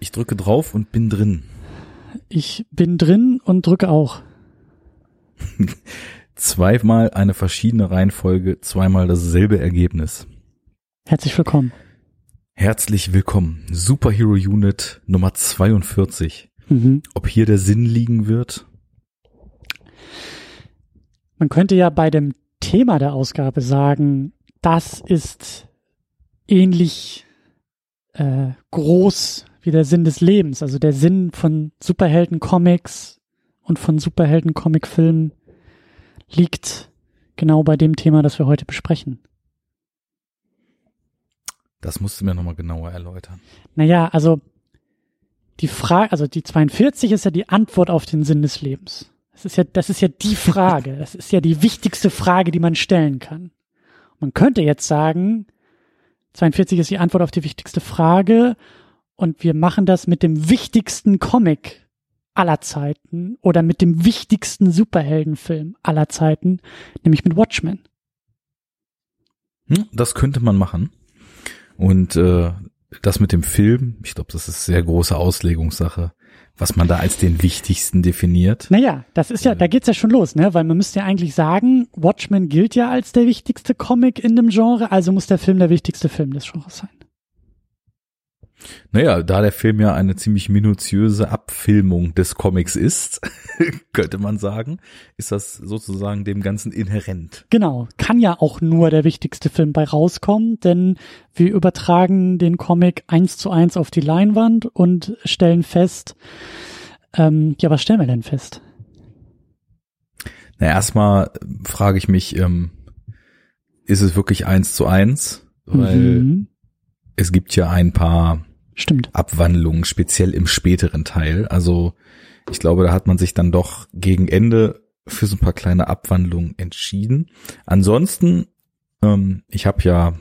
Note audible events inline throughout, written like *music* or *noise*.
Ich drücke drauf und bin drin. Ich bin drin und drücke auch. *laughs* Zweimal eine verschiedene Reihenfolge, zweimal dasselbe Ergebnis. Herzlich willkommen. Herzlich willkommen. Superhero Unit Nummer 42. Mhm. Ob hier der Sinn liegen wird? Man könnte ja bei dem Thema der Ausgabe sagen, das ist ähnlich äh, groß wie der Sinn des Lebens. Also der Sinn von Superhelden-Comics und von Superhelden-Comic-Filmen liegt genau bei dem Thema, das wir heute besprechen. Das musst du mir nochmal genauer erläutern. Naja, also die Frage, also die 42 ist ja die Antwort auf den Sinn des Lebens. Das ist ja, das ist ja die Frage. Das ist ja die wichtigste Frage, die man stellen kann. Man könnte jetzt sagen, 42 ist die Antwort auf die wichtigste Frage und wir machen das mit dem wichtigsten Comic aller Zeiten oder mit dem wichtigsten Superheldenfilm aller Zeiten, nämlich mit Watchmen. Hm, das könnte man machen. Und äh, das mit dem Film, ich glaube, das ist sehr große Auslegungssache, was man da als den wichtigsten definiert. Naja, das ist ja, da geht's ja schon los, ne? Weil man müsste ja eigentlich sagen, Watchmen gilt ja als der wichtigste Comic in dem Genre, also muss der Film der wichtigste Film des Genres sein. Naja, da der Film ja eine ziemlich minutiöse Abfilmung des Comics ist, *laughs* könnte man sagen, ist das sozusagen dem Ganzen inhärent. Genau, kann ja auch nur der wichtigste Film bei rauskommen, denn wir übertragen den Comic eins zu eins auf die Leinwand und stellen fest, ähm, ja, was stellen wir denn fest? Na, erstmal frage ich mich, ähm, ist es wirklich eins zu eins? Weil Mhm, es gibt ja ein paar stimmt. Abwandlungen, speziell im späteren Teil. Also ich glaube, da hat man sich dann doch gegen Ende für so ein paar kleine Abwandlungen entschieden. Ansonsten, ähm, ich habe ja,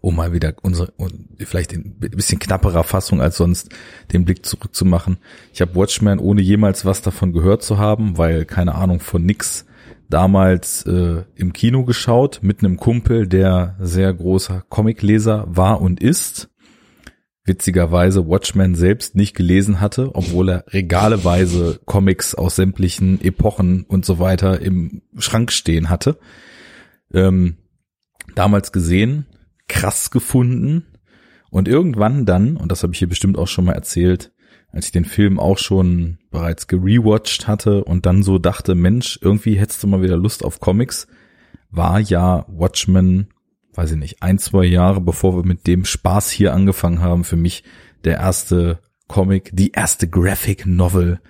um mal wieder unsere, vielleicht in ein bisschen knapperer Fassung als sonst, den Blick zurückzumachen. Ich habe Watchmen ohne jemals was davon gehört zu haben, weil keine Ahnung von nix damals äh, im Kino geschaut mit einem Kumpel, der sehr großer Comicleser war und ist witzigerweise Watchmen selbst nicht gelesen hatte, obwohl er regaleweise Comics aus sämtlichen Epochen und so weiter im Schrank stehen hatte. Ähm, damals gesehen, krass gefunden und irgendwann dann, und das habe ich hier bestimmt auch schon mal erzählt, als ich den Film auch schon bereits gerewatcht hatte und dann so dachte, Mensch, irgendwie hättest du mal wieder Lust auf Comics, war ja Watchmen weiß ich nicht, ein, zwei Jahre, bevor wir mit dem Spaß hier angefangen haben, für mich der erste Comic, die erste Graphic Novel,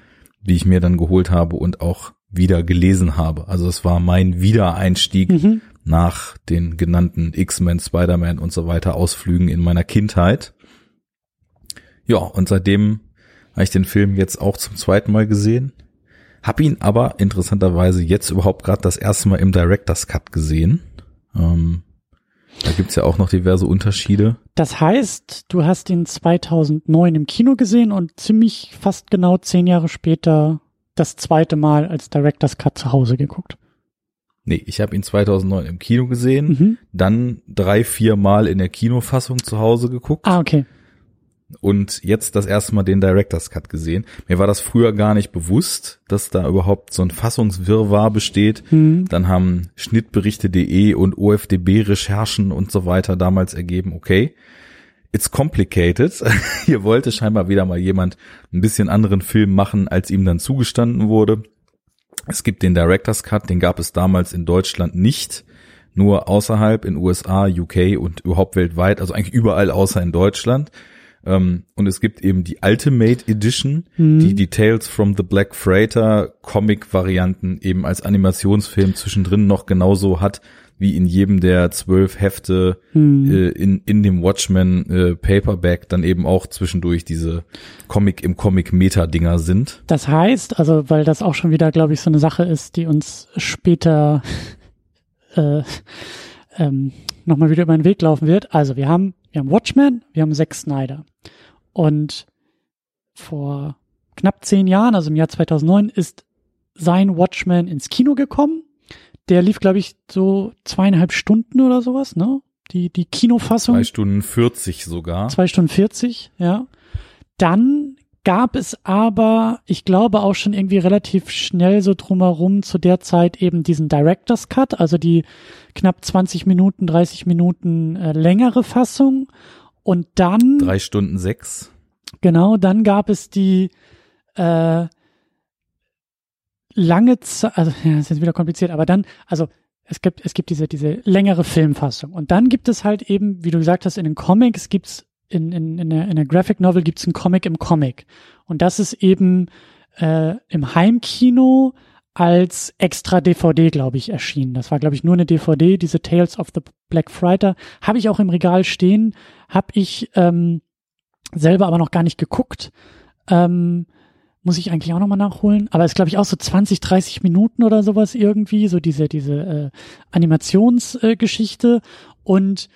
die ich mir dann geholt habe und auch wieder gelesen habe. Also es war mein Wiedereinstieg Mhm. nach den genannten X-Men, Spider-Man und so weiter Ausflügen in meiner Kindheit. Ja, und seitdem habe ich den Film jetzt auch zum zweiten Mal gesehen. Hab ihn aber interessanterweise jetzt überhaupt gerade das erste Mal im Director's Cut gesehen. Ähm, da gibt's ja auch noch diverse Unterschiede. Das heißt, du hast ihn 2009 im Kino gesehen und ziemlich fast genau zehn Jahre später das zweite Mal als Director's Cut zu Hause geguckt. Nee, ich habe ihn 2009 im Kino gesehen, Mhm. dann drei, vier Mal in der Kinofassung zu Hause geguckt Ah, okay. Und jetzt das erste Mal den Director's Cut gesehen. Mir war das früher gar nicht bewusst, dass da überhaupt so ein Fassungswirrwarr besteht. Mhm. Dann haben Schnittberichte.de und OFDB-Recherchen und so weiter damals ergeben, okay, it's complicated. *laughs* Hier wollte scheinbar wieder mal jemand ein bisschen anderen Film machen, als ihm dann zugestanden wurde. Es gibt den Director's Cut, den gab es damals in Deutschland nicht, nur außerhalb in USA, UK und überhaupt weltweit, also eigentlich überall außer in Deutschland. Ähm, und es gibt eben die Ultimate Edition, Mhm. die die Tales from the Black Freighter Comic-Varianten eben als Animationsfilm zwischendrin noch genauso hat, wie in jedem der zwölf Hefte Mhm. äh, in, in dem Watchmen äh, Paperback dann eben auch zwischendurch diese Comic im Comic Meta-Dinger sind. Das heißt, also weil das auch schon wieder, glaube ich, so eine Sache ist, die uns später *laughs* äh, ähm, nochmal wieder über den Weg laufen wird. Also wir haben, wir haben Watchmen, wir haben Zack Snyder. Und vor knapp zehn Jahren, also im Jahr 2009, ist sein Watchmen ins Kino gekommen. Der lief, glaube ich, so zweieinhalb Stunden oder sowas, ne? Die, die Kinofassung. Zwei Stunden 40 sogar. Zwei Stunden 40, ja. dann gab es aber, ich glaube auch schon irgendwie relativ schnell so drumherum zu der Zeit eben diesen Director's Cut, also die knapp 20 Minuten, 30 Minuten äh, längere Fassung. Und dann. Drei Stunden sechs. Genau, dann gab es die äh, lange Zeit, also *laughs* ja, ist jetzt wieder kompliziert, aber dann, also es gibt, es gibt diese, diese längere Filmfassung. Und dann gibt es halt eben, wie du gesagt hast, in den Comics gibt's in, in, in, der, in der Graphic Novel gibt's einen Comic im Comic. Und das ist eben äh, im Heimkino als extra DVD, glaube ich, erschienen. Das war, glaube ich, nur eine DVD, diese Tales of the Black Friday. Habe ich auch im Regal stehen, habe ich ähm, selber aber noch gar nicht geguckt. Ähm, muss ich eigentlich auch nochmal nachholen. Aber es glaube ich auch so 20, 30 Minuten oder sowas irgendwie, so diese, diese äh, Animationsgeschichte. Äh, und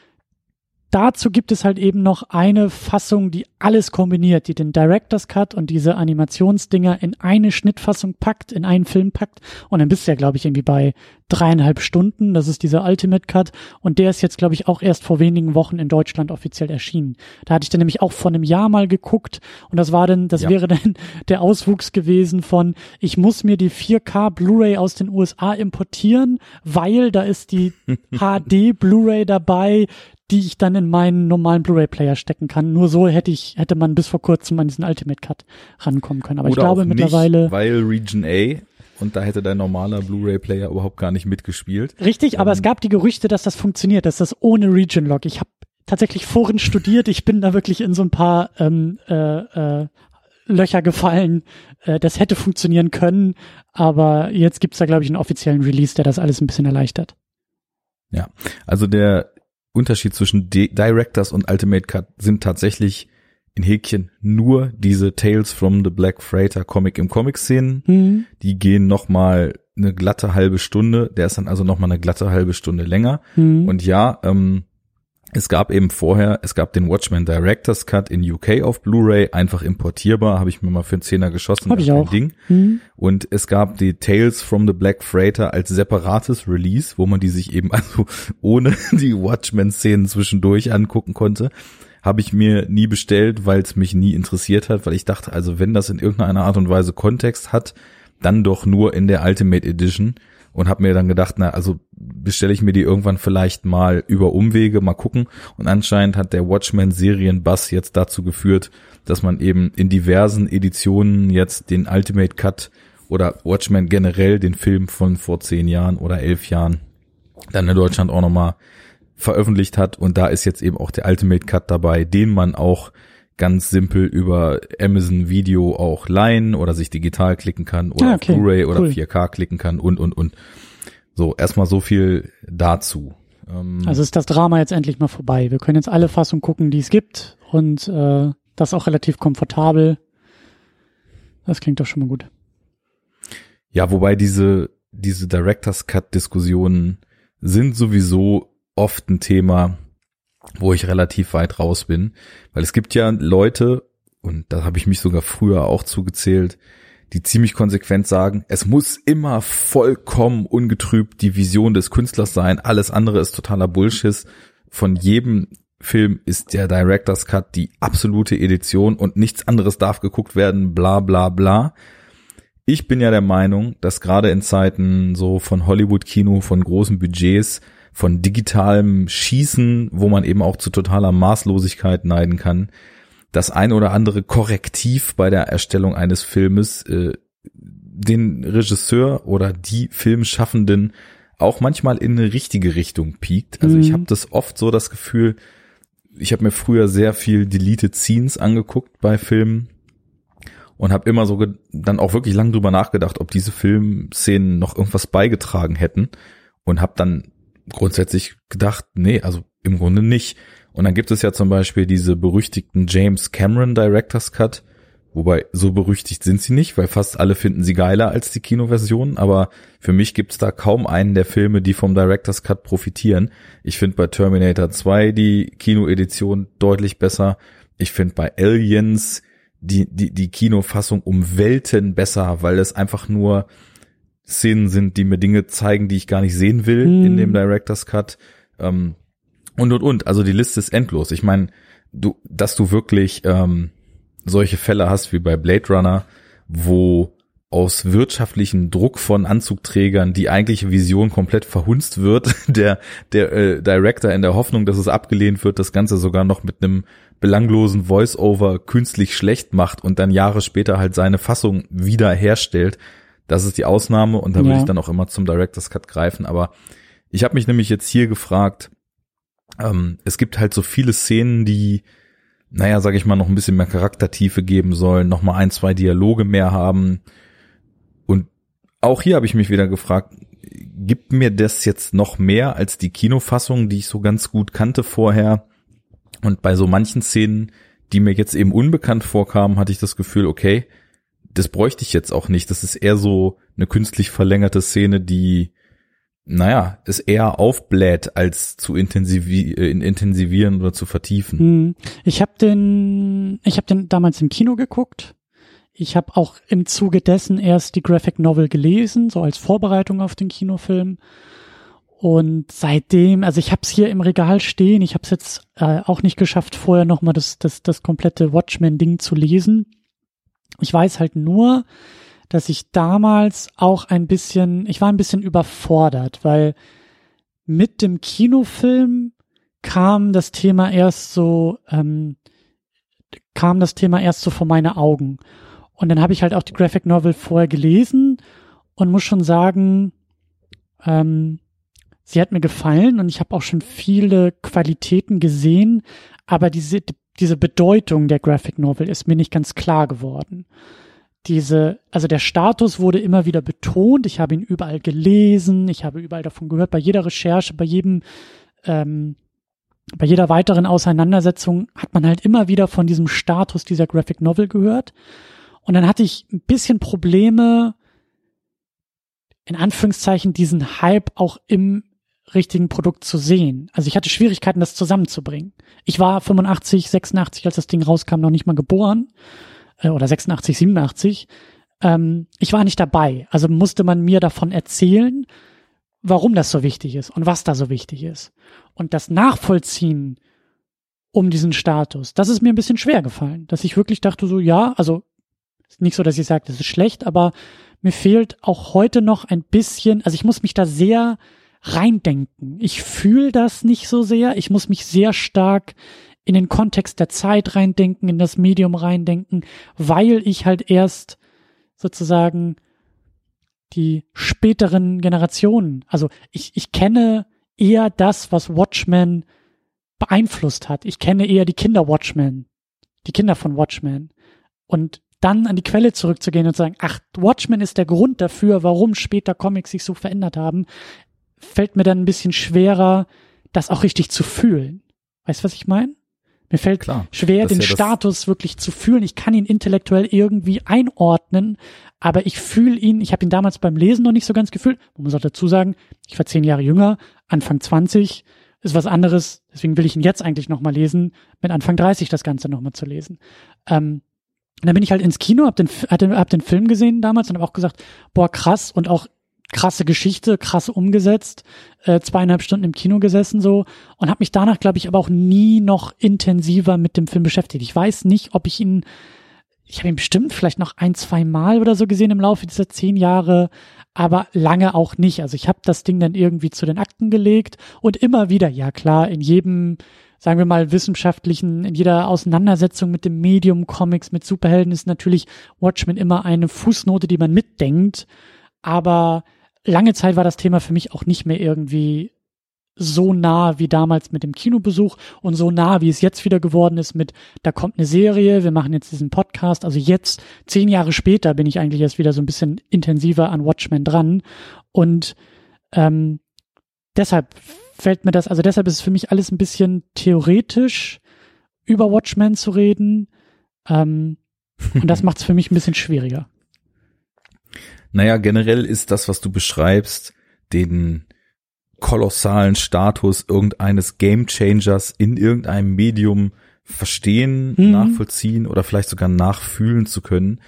dazu gibt es halt eben noch eine Fassung, die alles kombiniert, die den Director's Cut und diese Animationsdinger in eine Schnittfassung packt, in einen Film packt. Und dann bist du ja, glaube ich, irgendwie bei dreieinhalb Stunden. Das ist dieser Ultimate Cut. Und der ist jetzt, glaube ich, auch erst vor wenigen Wochen in Deutschland offiziell erschienen. Da hatte ich dann nämlich auch vor einem Jahr mal geguckt. Und das war dann, das ja. wäre dann *laughs* der Auswuchs gewesen von, ich muss mir die 4K Blu-ray aus den USA importieren, weil da ist die *laughs* HD Blu-ray dabei, die ich dann in meinen normalen Blu-ray-Player stecken kann. Nur so hätte ich, hätte man bis vor kurzem an diesen Ultimate Cut rankommen können. Aber Oder ich glaube mittlerweile. Nicht, weil Region A und da hätte dein normaler Blu-ray-Player überhaupt gar nicht mitgespielt. Richtig, aber ähm, es gab die Gerüchte, dass das funktioniert, dass das ohne Region Lock. Ich habe tatsächlich Foren studiert. Ich bin da wirklich in so ein paar ähm, äh, äh, Löcher gefallen. Äh, das hätte funktionieren können, aber jetzt gibt's da, glaube ich, einen offiziellen Release, der das alles ein bisschen erleichtert. Ja, also der Unterschied zwischen D Directors und Ultimate Cut sind tatsächlich in Häkchen nur diese Tales from the Black Freighter Comic im Comic-Szenen. Mhm. Die gehen nochmal eine glatte halbe Stunde. Der ist dann also nochmal eine glatte halbe Stunde länger. Mhm. Und ja, ähm, es gab eben vorher, es gab den Watchmen Director's Cut in UK auf Blu-ray, einfach importierbar, habe ich mir mal für einen Zehner geschossen. Hab ich auch. Ding. Mhm. Und es gab die Tales from the Black Freighter als separates Release, wo man die sich eben *laughs* also ohne die Watchmen-Szenen zwischendurch angucken konnte. Habe ich mir nie bestellt, weil es mich nie interessiert hat, weil ich dachte, also wenn das in irgendeiner Art und Weise Kontext hat, dann doch nur in der Ultimate Edition und habe mir dann gedacht, na, also bestelle ich mir die irgendwann vielleicht mal über Umwege, mal gucken. Und anscheinend hat der Watchmen Serienbass jetzt dazu geführt, dass man eben in diversen Editionen jetzt den Ultimate Cut oder Watchmen generell den Film von vor zehn Jahren oder elf Jahren dann in Deutschland auch nochmal veröffentlicht hat. Und da ist jetzt eben auch der Ultimate Cut dabei, den man auch ganz simpel über Amazon Video auch leihen oder sich digital klicken kann oder ah, okay. Blu-ray oder cool. 4K klicken kann und, und, und. So, erstmal so viel dazu. Ähm, also ist das Drama jetzt endlich mal vorbei. Wir können jetzt alle Fassungen gucken, die es gibt und äh, das auch relativ komfortabel. Das klingt doch schon mal gut. Ja, wobei diese, diese Director's Cut Diskussionen sind sowieso oft ein Thema, wo ich relativ weit raus bin. Weil es gibt ja Leute, und da habe ich mich sogar früher auch zugezählt, die ziemlich konsequent sagen, es muss immer vollkommen ungetrübt die Vision des Künstlers sein, alles andere ist totaler Bullshit. Von jedem Film ist der Director's Cut die absolute Edition und nichts anderes darf geguckt werden, bla bla bla. Ich bin ja der Meinung, dass gerade in Zeiten so von Hollywood-Kino, von großen Budgets, von digitalem Schießen, wo man eben auch zu totaler Maßlosigkeit neiden kann, das ein oder andere Korrektiv bei der Erstellung eines Filmes äh, den Regisseur oder die Filmschaffenden auch manchmal in eine richtige Richtung piekt. Also mhm. ich habe das oft so das Gefühl, ich habe mir früher sehr viel Deleted Scenes angeguckt bei Filmen und habe immer so dann auch wirklich lang drüber nachgedacht, ob diese Filmszenen noch irgendwas beigetragen hätten und habe dann grundsätzlich gedacht, nee, also im Grunde nicht. Und dann gibt es ja zum Beispiel diese berüchtigten James Cameron Director's Cut, wobei so berüchtigt sind sie nicht, weil fast alle finden sie geiler als die Kinoversion, aber für mich gibt's da kaum einen der Filme, die vom Director's Cut profitieren. Ich finde bei Terminator 2 die Kinoedition deutlich besser. Ich finde bei Aliens die, die, die Kinofassung um Welten besser, weil es einfach nur Szenen sind, die mir Dinge zeigen, die ich gar nicht sehen will mhm. in dem Director's Cut. Ähm, und und und. Also die Liste ist endlos. Ich meine, du, dass du wirklich ähm, solche Fälle hast wie bei Blade Runner, wo aus wirtschaftlichen Druck von Anzugträgern die eigentliche Vision komplett verhunzt wird, *laughs* der der äh, Director in der Hoffnung, dass es abgelehnt wird, das Ganze sogar noch mit einem belanglosen Voice-Over künstlich schlecht macht und dann Jahre später halt seine Fassung wieder herstellt. Das ist die Ausnahme und da ja. würde ich dann auch immer zum Director's Cut greifen. Aber ich habe mich nämlich jetzt hier gefragt, ähm, es gibt halt so viele Szenen, die naja, sag ich mal, noch ein bisschen mehr Charaktertiefe geben sollen, noch mal ein, zwei Dialoge mehr haben, auch hier habe ich mich wieder gefragt, gibt mir das jetzt noch mehr als die Kinofassung, die ich so ganz gut kannte vorher? Und bei so manchen Szenen, die mir jetzt eben unbekannt vorkamen, hatte ich das Gefühl, okay, das bräuchte ich jetzt auch nicht. Das ist eher so eine künstlich verlängerte Szene, die, naja, es eher aufbläht, als zu intensivi äh, intensivieren oder zu vertiefen. Hm. Ich habe den, ich habe den damals im Kino geguckt ich habe auch im Zuge dessen erst die Graphic Novel gelesen, so als Vorbereitung auf den Kinofilm. Und seitdem, also ich habe es hier im Regal stehen, ich habe es jetzt äh, auch nicht geschafft, vorher nochmal das, das, das komplette Watchmen-Ding zu lesen. Ich weiß halt nur, dass ich damals auch ein bisschen, ich war ein bisschen überfordert, weil mit dem Kinofilm kam das Thema erst so, ähm, kam das Thema erst so vor meine Augen. Und dann habe ich halt auch die Graphic Novel vorher gelesen und muss schon sagen, ähm, sie hat mir gefallen und ich habe auch schon viele Qualitäten gesehen, aber diese, diese Bedeutung der Graphic Novel ist mir nicht ganz klar geworden. Diese, also der Status wurde immer wieder betont, ich habe ihn überall gelesen, ich habe überall davon gehört, bei jeder Recherche, bei jedem, ähm, bei jeder weiteren Auseinandersetzung hat man halt immer wieder von diesem Status dieser Graphic Novel gehört. Und dann hatte ich ein bisschen Probleme, in Anführungszeichen, diesen Hype auch im richtigen Produkt zu sehen. Also ich hatte Schwierigkeiten, das zusammenzubringen. Ich war 85, 86, als das Ding rauskam, noch nicht mal geboren. Äh, oder 86, 87. Ähm, ich war nicht dabei. Also musste man mir davon erzählen, warum das so wichtig ist und was da so wichtig ist. Und das Nachvollziehen um diesen Status, das ist mir ein bisschen schwer gefallen. Dass ich wirklich dachte so, ja, also nicht so, dass ich sage, das ist schlecht, aber mir fehlt auch heute noch ein bisschen, also ich muss mich da sehr reindenken. Ich fühle das nicht so sehr. Ich muss mich sehr stark in den Kontext der Zeit reindenken, in das Medium reindenken, weil ich halt erst sozusagen die späteren Generationen, also ich, ich kenne eher das, was Watchmen beeinflusst hat. Ich kenne eher die Kinder Watchmen, die Kinder von Watchmen. Und dann an die Quelle zurückzugehen und sagen, ach, Watchmen ist der Grund dafür, warum später Comics sich so verändert haben, fällt mir dann ein bisschen schwerer, das auch richtig zu fühlen. Weißt du, was ich meine? Mir fällt Klar, schwer, den ja Status wirklich zu fühlen. Ich kann ihn intellektuell irgendwie einordnen, aber ich fühle ihn, ich habe ihn damals beim Lesen noch nicht so ganz gefühlt. Man muss auch dazu sagen, ich war zehn Jahre jünger, Anfang 20, ist was anderes, deswegen will ich ihn jetzt eigentlich nochmal lesen, mit Anfang 30 das Ganze nochmal zu lesen. Ähm, und dann bin ich halt ins Kino, hab den, hab den Film gesehen damals und habe auch gesagt, boah, krass und auch krasse Geschichte, krass umgesetzt, äh, zweieinhalb Stunden im Kino gesessen so und habe mich danach, glaube ich, aber auch nie noch intensiver mit dem Film beschäftigt. Ich weiß nicht, ob ich ihn, ich habe ihn bestimmt vielleicht noch ein, zwei Mal oder so gesehen im Laufe dieser zehn Jahre, aber lange auch nicht. Also ich habe das Ding dann irgendwie zu den Akten gelegt und immer wieder, ja klar, in jedem sagen wir mal, wissenschaftlichen, in jeder Auseinandersetzung mit dem Medium Comics, mit Superhelden ist natürlich Watchmen immer eine Fußnote, die man mitdenkt. Aber lange Zeit war das Thema für mich auch nicht mehr irgendwie so nah wie damals mit dem Kinobesuch und so nah wie es jetzt wieder geworden ist mit, da kommt eine Serie, wir machen jetzt diesen Podcast. Also jetzt, zehn Jahre später, bin ich eigentlich erst wieder so ein bisschen intensiver an Watchmen dran. Und ähm, deshalb fällt mir das, also deshalb ist es für mich alles ein bisschen theoretisch, über Watchmen zu reden. Ähm, und das *laughs* macht es für mich ein bisschen schwieriger. Naja, generell ist das, was du beschreibst, den kolossalen Status irgendeines Gamechangers in irgendeinem Medium verstehen, mhm. nachvollziehen oder vielleicht sogar nachfühlen zu können.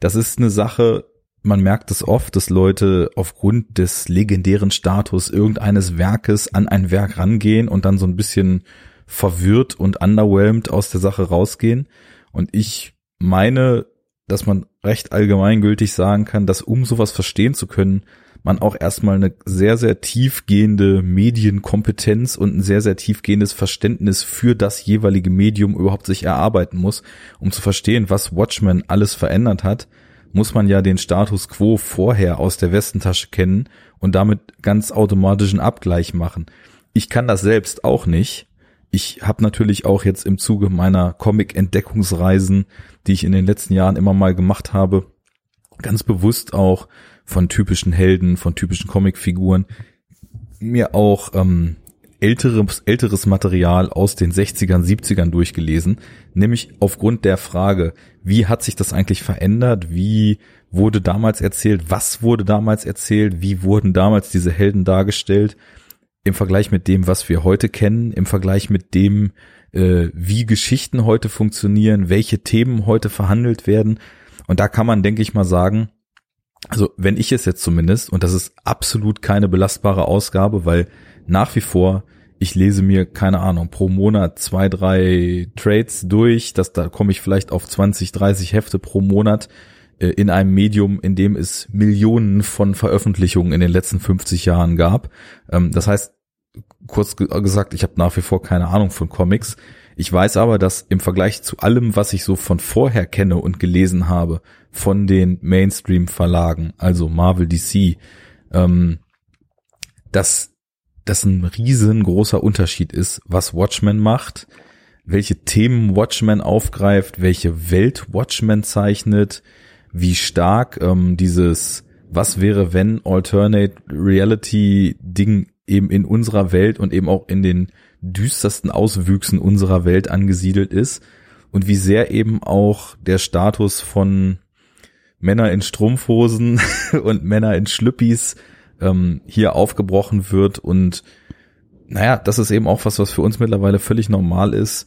Das ist eine Sache, man merkt es oft, dass Leute aufgrund des legendären Status irgendeines Werkes an ein Werk rangehen und dann so ein bisschen verwirrt und underwhelmed aus der Sache rausgehen. Und ich meine, dass man recht allgemeingültig sagen kann, dass um sowas verstehen zu können, man auch erstmal eine sehr, sehr tiefgehende Medienkompetenz und ein sehr, sehr tiefgehendes Verständnis für das jeweilige Medium überhaupt sich erarbeiten muss, um zu verstehen, was Watchmen alles verändert hat, muss man ja den Status quo vorher aus der Westentasche kennen und damit ganz automatischen Abgleich machen. Ich kann das selbst auch nicht. Ich habe natürlich auch jetzt im Zuge meiner Comic-Entdeckungsreisen, die ich in den letzten Jahren immer mal gemacht habe, ganz bewusst auch von typischen Helden, von typischen Comicfiguren, mir auch ähm, älteres, älteres Material aus den 60ern, 70ern durchgelesen, nämlich aufgrund der Frage, wie hat sich das eigentlich verändert, wie wurde damals erzählt, was wurde damals erzählt, wie wurden damals diese Helden dargestellt, im Vergleich mit dem, was wir heute kennen, im Vergleich mit dem, äh, wie Geschichten heute funktionieren, welche Themen heute verhandelt werden. Und da kann man, denke ich mal, sagen, also wenn ich es jetzt zumindest, und das ist absolut keine belastbare Ausgabe, weil nach wie vor, ich lese mir, keine Ahnung, pro Monat zwei, drei Trades durch, das, da komme ich vielleicht auf 20, 30 Hefte pro Monat äh, in einem Medium, in dem es Millionen von Veröffentlichungen in den letzten 50 Jahren gab. Ähm, das heißt, kurz gesagt, ich habe nach wie vor keine Ahnung von Comics. Ich weiß aber, dass im Vergleich zu allem, was ich so von vorher kenne und gelesen habe, von den Mainstream-Verlagen, also Marvel, DC, ähm, dass das ein riesengroßer Unterschied ist, was Watchmen macht, welche Themen Watchmen aufgreift, welche Welt Watchmen zeichnet, wie stark ähm, dieses Was wäre wenn Alternate Reality Ding eben in unserer Welt und eben auch in den düstersten Auswüchsen unserer Welt angesiedelt ist und wie sehr eben auch der Status von Männer in Strumpfhosen *laughs* und Männer in Schlüppis ähm, hier aufgebrochen wird und naja, das ist eben auch was, was für uns mittlerweile völlig normal ist,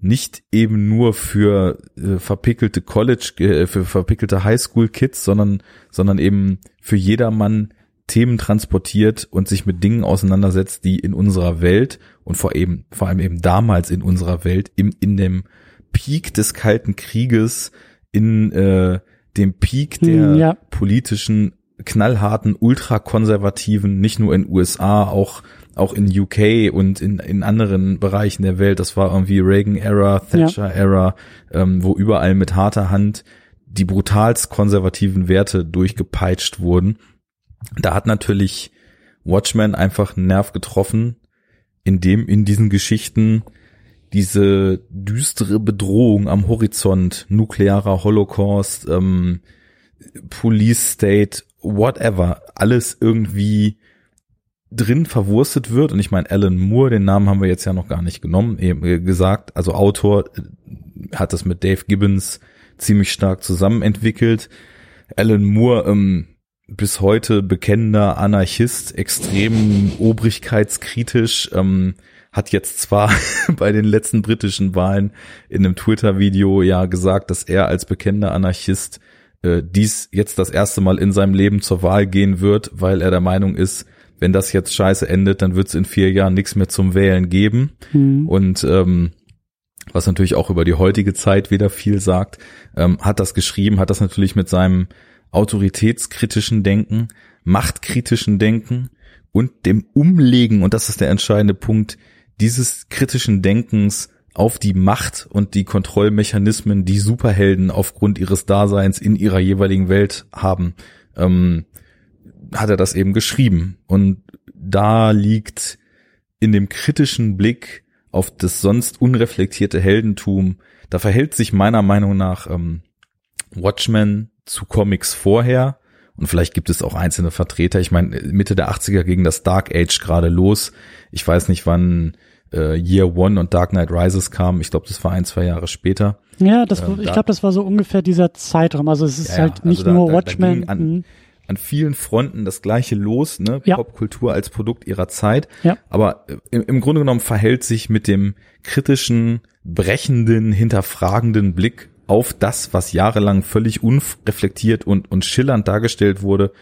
nicht eben nur für äh, verpickelte College, äh, für verpickelte Highschool-Kids, sondern, sondern eben für jedermann Themen transportiert und sich mit Dingen auseinandersetzt, die in unserer Welt und vor eben, vor allem eben damals in unserer Welt, im, in dem Peak des Kalten Krieges, in äh, dem Peak der Hm, ja. politischen, knallharten, ultrakonservativen, nicht nur in USA, auch auch in UK und in, in anderen Bereichen der Welt. Das war irgendwie Reagan-Era, Thatcher-Era, ähm, wo überall mit harter Hand die brutalst konservativen Werte durchgepeitscht wurden. Da hat natürlich Watchmen einfach einen Nerv getroffen, in dem in diesen Geschichten diese düstere Bedrohung am Horizont, nuklearer Holocaust, ähm, Police State, whatever, alles irgendwie drin verwurstet wird. Und ich meine, Alan Moore, den Namen haben wir jetzt ja noch gar nicht genommen, eben äh, gesagt, also Autor äh, hat das mit Dave Gibbons ziemlich stark zusammen entwickelt. Alan Moore, ähm, bis heute bekennender Anarchist, extrem obrigkeitskritisch, ähm, hat jetzt zwar *laughs* bei den letzten britischen Wahlen in einem Twitter-Video ja gesagt, dass er als bekennender Anarchist äh, dies jetzt das erste Mal in seinem Leben zur Wahl gehen wird, weil er der Meinung ist, wenn das jetzt scheiße endet, dann wird es in vier Jahren nichts mehr zum Wählen geben. Hm. Und ähm, was natürlich auch über die heutige Zeit wieder viel sagt, ähm, hat das geschrieben, hat das natürlich mit seinem autoritätskritischen Denken, machtkritischen Denken und dem Umlegen, und das ist der entscheidende Punkt, dieses kritischen Denkens auf die Macht und die Kontrollmechanismen, die Superhelden aufgrund ihres Daseins in ihrer jeweiligen Welt haben, ähm, hat er das eben geschrieben. Und da liegt in dem kritischen Blick auf das sonst unreflektierte Heldentum, da verhält sich meiner Meinung nach ähm, Watchmen zu Comics vorher. Und vielleicht gibt es auch einzelne Vertreter. Ich meine, Mitte der 80er ging das Dark Age gerade los. Ich weiß nicht, wann äh, Year One und Dark Knight Rises kamen. Ich glaube, das war ein, zwei Jahre später. Ja, das, Ähm, ich da- glaube, das war so ungefähr dieser Zeitraum. Also es ist Ja, halt nicht also da- nur da- da Watchmen. ging an- hm. an vielen Fronten das gleiche los, ne? Ja. Popkultur als Produkt ihrer Zeit. Ja. Aber äh, im, im Grunde genommen verhält sich mit dem kritischen, brechenden, hinterfragenden Blick auf das, was jahrelang völlig unreflektiert und, und schillernd dargestellt wurde.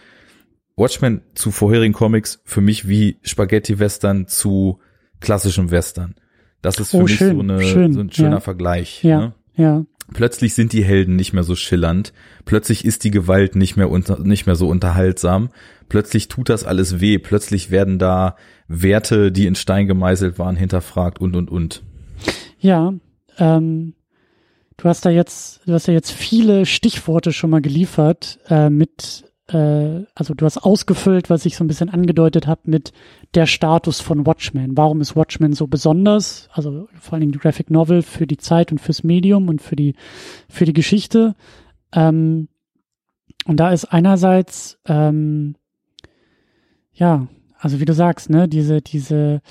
Watchmen zu vorherigen Comics für mich wie Spaghetti-Western zu klassischem Western. Das ist für Oh, mich schön, so, eine, schön, so ein schöner ja. Vergleich. Ja, Ne? ja. Plötzlich sind die Helden nicht mehr so schillernd. Plötzlich ist die Gewalt nicht mehr unter, nicht mehr so unterhaltsam. Plötzlich tut das alles weh. Plötzlich werden da Werte, die in Stein gemeißelt waren, hinterfragt und und und. Ja, ähm, du hast da jetzt, du hast ja jetzt viele Stichworte schon mal geliefert äh, mit äh, also du hast ausgefüllt, was ich so ein bisschen angedeutet habe mit der Status von Watchmen. Warum ist Watchmen so besonders? Also vor allen Dingen die Graphic Novel für die Zeit und fürs Medium und für die für die Geschichte. Ähm, und da ist einerseits ähm, ja, also wie du sagst, ne, diese diese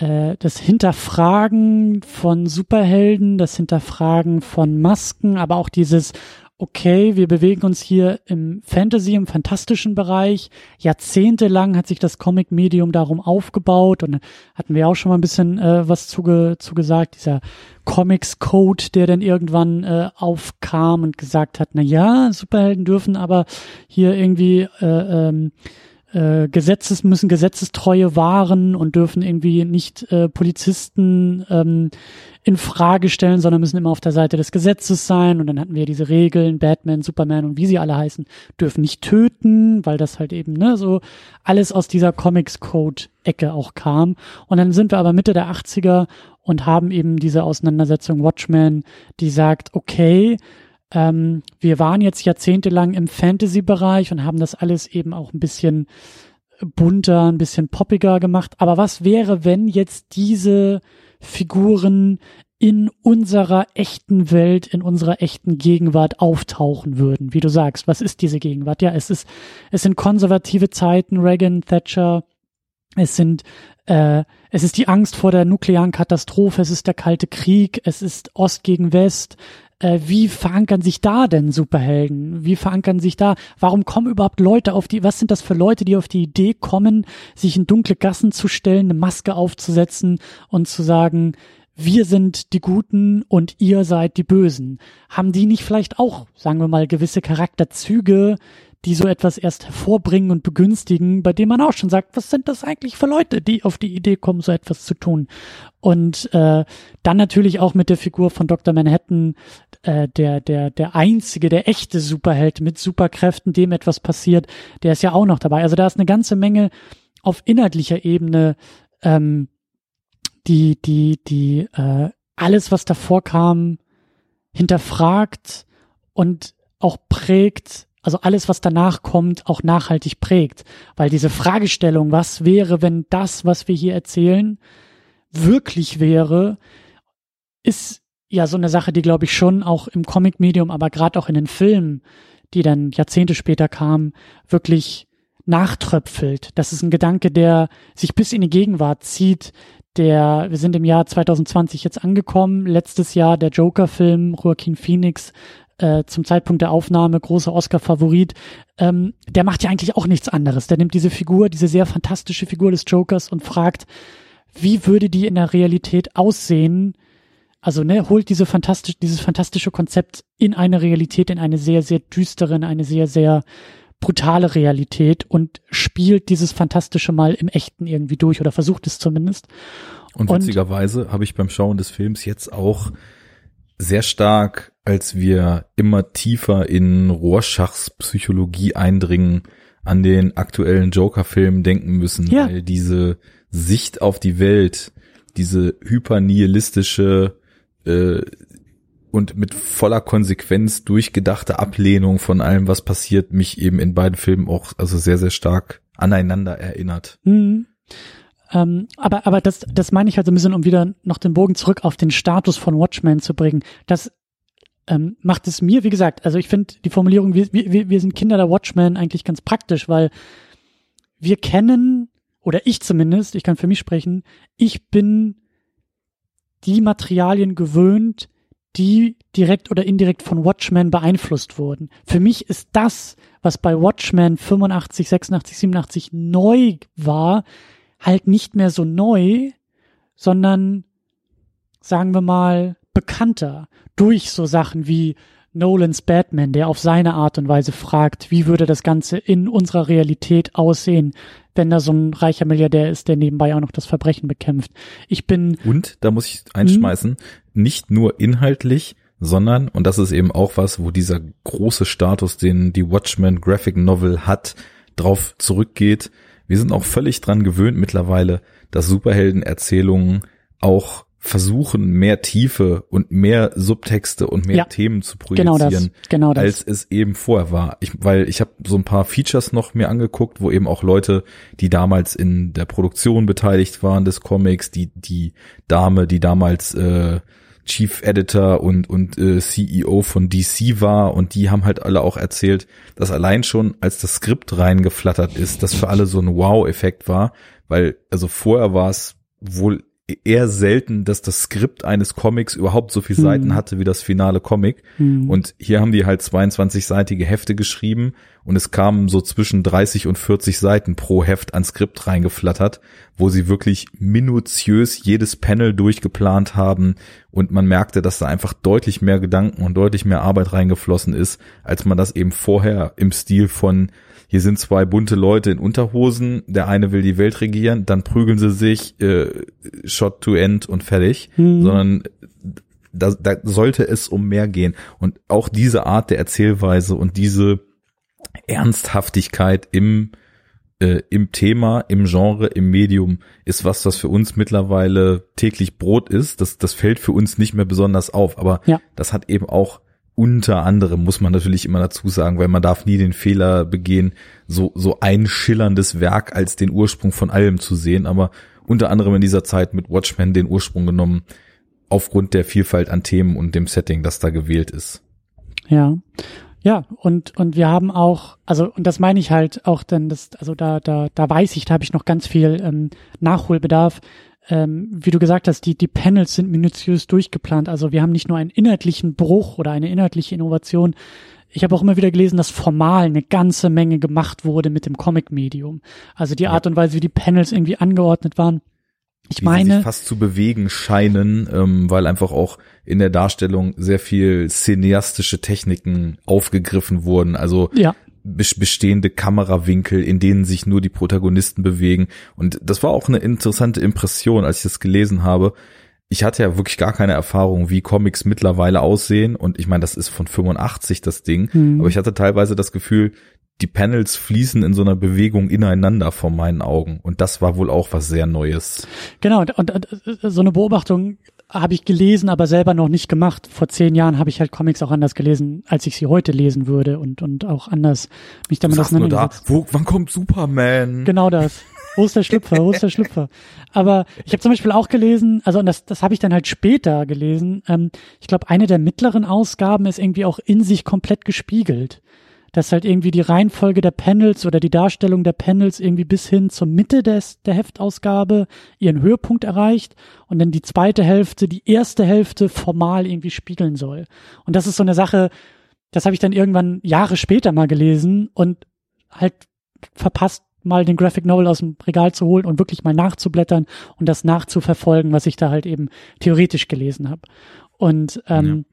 äh, das Hinterfragen von Superhelden, das Hinterfragen von Masken, aber auch dieses okay, wir bewegen uns hier im Fantasy, im fantastischen Bereich. Jahrzehntelang hat sich das Comic-Medium darum aufgebaut und hatten wir auch schon mal ein bisschen äh, was zuge zugesagt, dieser Comics-Code, der dann irgendwann äh, aufkam und gesagt hat, na ja, Superhelden dürfen aber hier irgendwie äh, ähm, äh, Gesetzes müssen Gesetzestreue wahren und dürfen irgendwie nicht äh, Polizisten ähm, in Frage stellen, sondern müssen immer auf der Seite des Gesetzes sein. Und dann hatten wir diese Regeln, Batman, Superman und wie sie alle heißen, dürfen nicht töten, weil das halt eben ne so alles aus dieser Comics-Code-Ecke auch kam. Und dann sind wir aber Mitte der 80er und haben eben diese Auseinandersetzung Watchmen, die sagt, okay, ähm, wir waren jetzt jahrzehntelang im Fantasy-Bereich und haben das alles eben auch ein bisschen bunter, ein bisschen poppiger gemacht. Aber was wäre, wenn jetzt diese Figuren in unserer echten Welt, in unserer echten Gegenwart auftauchen würden? Wie du sagst, was ist diese Gegenwart? Ja, es ist, es sind konservative Zeiten, Reagan, Thatcher, es sind äh, es ist die Angst vor der nuklearen Katastrophe, es ist der Kalte Krieg, es ist Ost gegen West, äh, wie verankern sich da denn Superhelden? Wie verankern sich da? Warum kommen überhaupt Leute auf die, was sind das für Leute, die auf die Idee kommen, sich in dunkle Gassen zu stellen, eine Maske aufzusetzen und zu sagen, wir sind die Guten und ihr seid die Bösen. Haben die nicht vielleicht auch, sagen wir mal, gewisse Charakterzüge, die so etwas erst hervorbringen und begünstigen, bei dem man auch schon sagt, was sind das eigentlich für Leute, die auf die Idee kommen, so etwas zu tun. Und äh, dann natürlich auch mit der Figur von Dr. Manhattan, äh, der, der, der einzige, der echte Superheld mit Superkräften, dem etwas passiert, der ist ja auch noch dabei. Also da ist eine ganze Menge auf inhaltlicher Ebene, ähm, die, die, die äh, alles, was davor kam, hinterfragt und auch prägt also alles, was danach kommt, auch nachhaltig prägt. Weil diese Fragestellung, was wäre, wenn das, was wir hier erzählen, wirklich wäre, ist ja so eine Sache, die glaube ich schon auch im Comic-Medium, aber gerade auch in den Filmen, die dann Jahrzehnte später kamen, wirklich nachtröpfelt. Das ist ein Gedanke, der sich bis in die Gegenwart zieht. Der, wir sind im Jahr 2020 jetzt angekommen. Letztes Jahr der Joker-Film, Joaquin Phoenix äh, zum Zeitpunkt der Aufnahme großer Oscar-Favorit, ähm, der macht ja eigentlich auch nichts anderes. Der nimmt diese Figur, diese sehr fantastische Figur des Jokers und fragt, wie würde die in der Realität aussehen? Also, ne, holt diese fantastisch, dieses fantastische Konzept in eine Realität, in eine sehr, sehr düstere, in eine sehr, sehr brutale Realität und spielt dieses Fantastische mal im Echten irgendwie durch oder versucht es zumindest. Und witzigerweise habe ich beim Schauen des Films jetzt auch sehr stark, als wir immer tiefer in Rorschachs Psychologie eindringen, an den aktuellen Joker-Film denken müssen, ja. weil diese Sicht auf die Welt, diese hypernihilistische äh, und mit voller Konsequenz durchgedachte Ablehnung von allem, was passiert, mich eben in beiden Filmen auch also sehr, sehr stark aneinander erinnert. Mhm. Ähm, aber, aber das, das meine ich halt so ein bisschen, um wieder noch den Bogen zurück auf den Status von Watchmen zu bringen. Das ähm, macht es mir, wie gesagt, also ich finde die Formulierung, wir, wir, wir sind Kinder der Watchmen eigentlich ganz praktisch, weil wir kennen, oder ich zumindest, ich kann für mich sprechen, ich bin die Materialien gewöhnt, die direkt oder indirekt von Watchmen beeinflusst wurden. Für mich ist das, was bei Watchmen 85, 86, 87 neu war, halt nicht mehr so neu, sondern sagen wir mal bekannter durch so Sachen wie Nolans Batman, der auf seine Art und Weise fragt, wie würde das Ganze in unserer Realität aussehen, wenn da so ein reicher Milliardär ist, der nebenbei auch noch das Verbrechen bekämpft. Ich bin und da muss ich einschmeißen, nicht nur inhaltlich, sondern, und das ist eben auch was, wo dieser große Status, den die Watchmen Graphic Novel hat, drauf zurückgeht. Wir sind auch völlig dran gewöhnt mittlerweile, dass Superheldenerzählungen auch versuchen, mehr Tiefe und mehr Subtexte und mehr ja, Themen zu projizieren, genau das, genau das. als es eben vorher war. Ich, weil ich habe so ein paar Features noch mir angeguckt, wo eben auch Leute, die damals in der Produktion beteiligt waren des Comics, die die Dame, die damals äh, Chief Editor und und äh, CEO von DC war und die haben halt alle auch erzählt, dass allein schon als das Skript reingeflattert ist, das für alle so ein Wow-Effekt war, weil also vorher war es wohl eher selten, dass das Skript eines Comics überhaupt so viele mhm. Seiten hatte wie das finale Comic. Mhm. Und hier haben die halt 22-seitige Hefte geschrieben und es kamen so zwischen 30 und 40 Seiten pro Heft an Skript reingeflattert, wo sie wirklich minutiös jedes Panel durchgeplant haben und man merkte, dass da einfach deutlich mehr Gedanken und deutlich mehr Arbeit reingeflossen ist, als man das eben vorher im Stil von hier sind zwei bunte Leute in Unterhosen, der eine will die Welt regieren, dann prügeln sie sich, äh, Shot to End und fertig, mhm. sondern da, da sollte es um mehr gehen. Und auch diese Art der Erzählweise und diese Ernsthaftigkeit im äh, im Thema, im Genre, im Medium ist was, was für uns mittlerweile täglich Brot ist. Das, das fällt für uns nicht mehr besonders auf, aber ja. das hat eben auch unter anderem muss man natürlich immer dazu sagen, weil man darf nie den Fehler begehen, so, so ein schillerndes Werk als den Ursprung von allem zu sehen, aber unter anderem in dieser Zeit mit Watchmen den Ursprung genommen, aufgrund der Vielfalt an Themen und dem Setting, das da gewählt ist. Ja. Ja, und, und wir haben auch, also, und das meine ich halt auch denn, das, also da, da, da weiß ich, da habe ich noch ganz viel ähm, Nachholbedarf ähm, wie du gesagt hast, die, die Panels sind minutiös durchgeplant. Also wir haben nicht nur einen inhaltlichen Bruch oder eine inhaltliche Innovation. Ich habe auch immer wieder gelesen, dass formal eine ganze Menge gemacht wurde mit dem Comic-Medium. Also die Art und Weise, wie die Panels irgendwie angeordnet waren. Ich wie meine, sich fast zu bewegen scheinen, ähm, weil einfach auch in der Darstellung sehr viel cineastische Techniken aufgegriffen wurden. Also ja bestehende Kamerawinkel, in denen sich nur die Protagonisten bewegen. Und das war auch eine interessante Impression, als ich das gelesen habe. Ich hatte ja wirklich gar keine Erfahrung, wie Comics mittlerweile aussehen. Und ich meine, das ist von 85 das Ding. Mhm. Aber ich hatte teilweise das Gefühl, die Panels fließen in so einer Bewegung ineinander vor meinen Augen. Und das war wohl auch was sehr Neues. Genau, und, und, und so eine Beobachtung habe ich gelesen, aber selber noch nicht gemacht. Vor zehn Jahren habe ich halt Comics auch anders gelesen, als ich sie heute lesen würde und, und auch anders mich damit auseinandergesetzt. Da, wo, wann kommt Superman? Genau das. Wo ist der Schlüpfer? *laughs* Wo ist der Schlüpfer? Aber ich habe zum Beispiel auch gelesen, also und das, das habe ich dann halt später gelesen. Ähm, ich glaube, eine der mittleren Ausgaben ist irgendwie auch in sich komplett gespiegelt dass halt irgendwie die Reihenfolge der Panels oder die Darstellung der Panels irgendwie bis hin zur Mitte des, der Heftausgabe ihren Höhepunkt erreicht und dann die zweite Hälfte, die erste Hälfte formal irgendwie spiegeln soll. Und das ist so eine Sache, das habe ich dann irgendwann Jahre später mal gelesen und halt verpasst, mal den Graphic Novel aus dem Regal zu holen und wirklich mal nachzublättern und das nachzuverfolgen, was ich da halt eben theoretisch gelesen habe. Und ähm, ja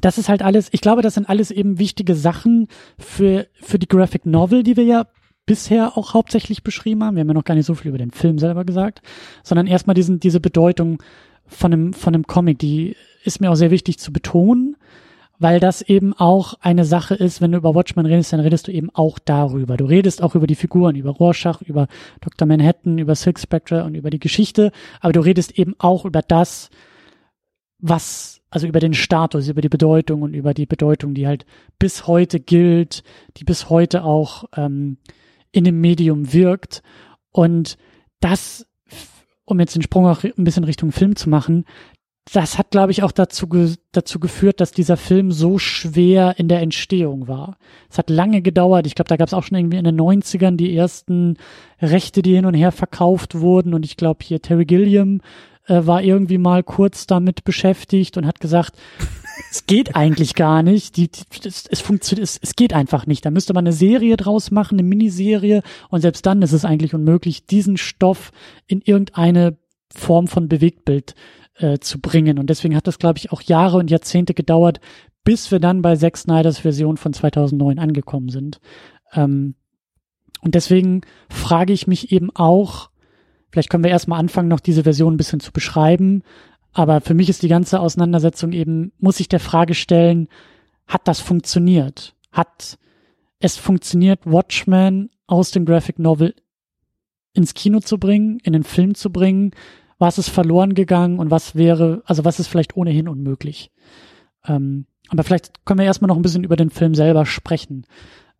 das ist halt alles, ich glaube, das sind alles eben wichtige Sachen für, für die Graphic Novel, die wir ja bisher auch hauptsächlich beschrieben haben. Wir haben ja noch gar nicht so viel über den Film selber gesagt, sondern erstmal diesen, diese Bedeutung von einem, von einem Comic, die ist mir auch sehr wichtig zu betonen, weil das eben auch eine Sache ist, wenn du über Watchmen redest, dann redest du eben auch darüber. Du redest auch über die Figuren, über Rorschach, über Dr. Manhattan, über Silk Spectre und über die Geschichte, aber du redest eben auch über das, was also über den Status, über die Bedeutung und über die Bedeutung, die halt bis heute gilt, die bis heute auch ähm, in dem Medium wirkt. Und das, um jetzt den Sprung auch ein bisschen Richtung Film zu machen, das hat, glaube ich, auch dazu, dazu geführt, dass dieser Film so schwer in der Entstehung war. Es hat lange gedauert. Ich glaube, da gab es auch schon irgendwie in den 90ern die ersten Rechte, die hin und her verkauft wurden. Und ich glaube, hier Terry Gilliam äh, war irgendwie mal kurz damit beschäftigt und hat gesagt, *laughs* es geht eigentlich gar nicht. Die, die, es, es funktioniert, es, es geht einfach nicht. Da müsste man eine Serie draus machen, eine Miniserie. Und selbst dann ist es eigentlich unmöglich, diesen Stoff in irgendeine Form von Bewegtbild äh, zu bringen. Und deswegen hat das, glaube ich, auch Jahre und Jahrzehnte gedauert, bis wir dann bei Zack Snyders Version von 2009 angekommen sind. Ähm, und deswegen frage ich mich eben auch, Vielleicht können wir erstmal anfangen, noch diese Version ein bisschen zu beschreiben. Aber für mich ist die ganze Auseinandersetzung eben, muss ich der Frage stellen, hat das funktioniert? Hat es funktioniert, Watchmen aus dem Graphic Novel ins Kino zu bringen, in den Film zu bringen? Was ist verloren gegangen und was wäre, also was ist vielleicht ohnehin unmöglich? Ähm, aber vielleicht können wir erstmal noch ein bisschen über den Film selber sprechen,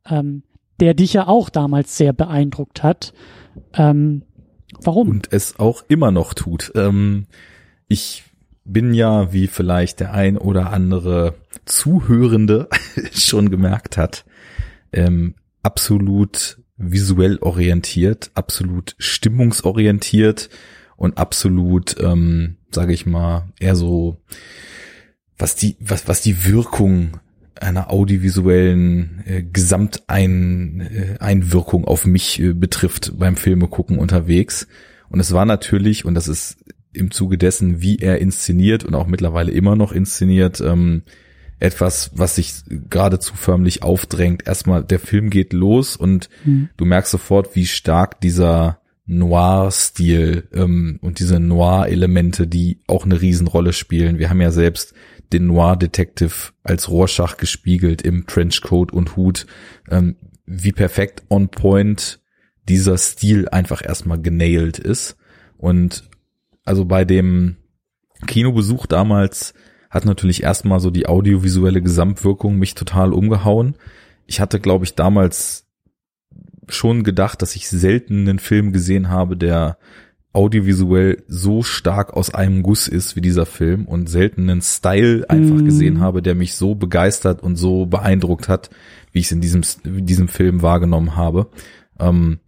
ähm, der dich ja auch damals sehr beeindruckt hat. Ähm, warum? Und es auch immer noch tut. Ähm, ich bin ja, wie vielleicht der ein oder andere Zuhörende *laughs* schon gemerkt hat, ähm, absolut visuell orientiert, absolut stimmungsorientiert und absolut, ähm, sage ich mal, eher so, was die, was, was die Wirkung einer audiovisuellen äh, Gesamteinwirkung äh, auf mich äh, betrifft beim Filme gucken unterwegs. Und es war natürlich, und das ist im Zuge dessen, wie er inszeniert und auch mittlerweile immer noch inszeniert, ähm, etwas, was sich geradezu förmlich aufdrängt. Erstmal, der Film geht los und mhm. du merkst sofort, wie stark dieser Noir-Stil ähm, und diese Noir-Elemente, die auch eine Riesenrolle spielen. Wir haben ja selbst den Noir-Detective als Rorschach gespiegelt im Trenchcoat und Hut, ähm, wie perfekt on point dieser Stil einfach erstmal genailed ist. Und also bei dem Kinobesuch damals hat natürlich erstmal so die audiovisuelle Gesamtwirkung mich total umgehauen. Ich hatte, glaube ich, damals schon gedacht, dass ich selten einen Film gesehen habe, der audiovisuell so stark aus einem Guss ist wie dieser Film und selten einen Style einfach mm. gesehen habe, der mich so begeistert und so beeindruckt hat, wie ich es in diesem, diesem Film wahrgenommen habe. Ähm,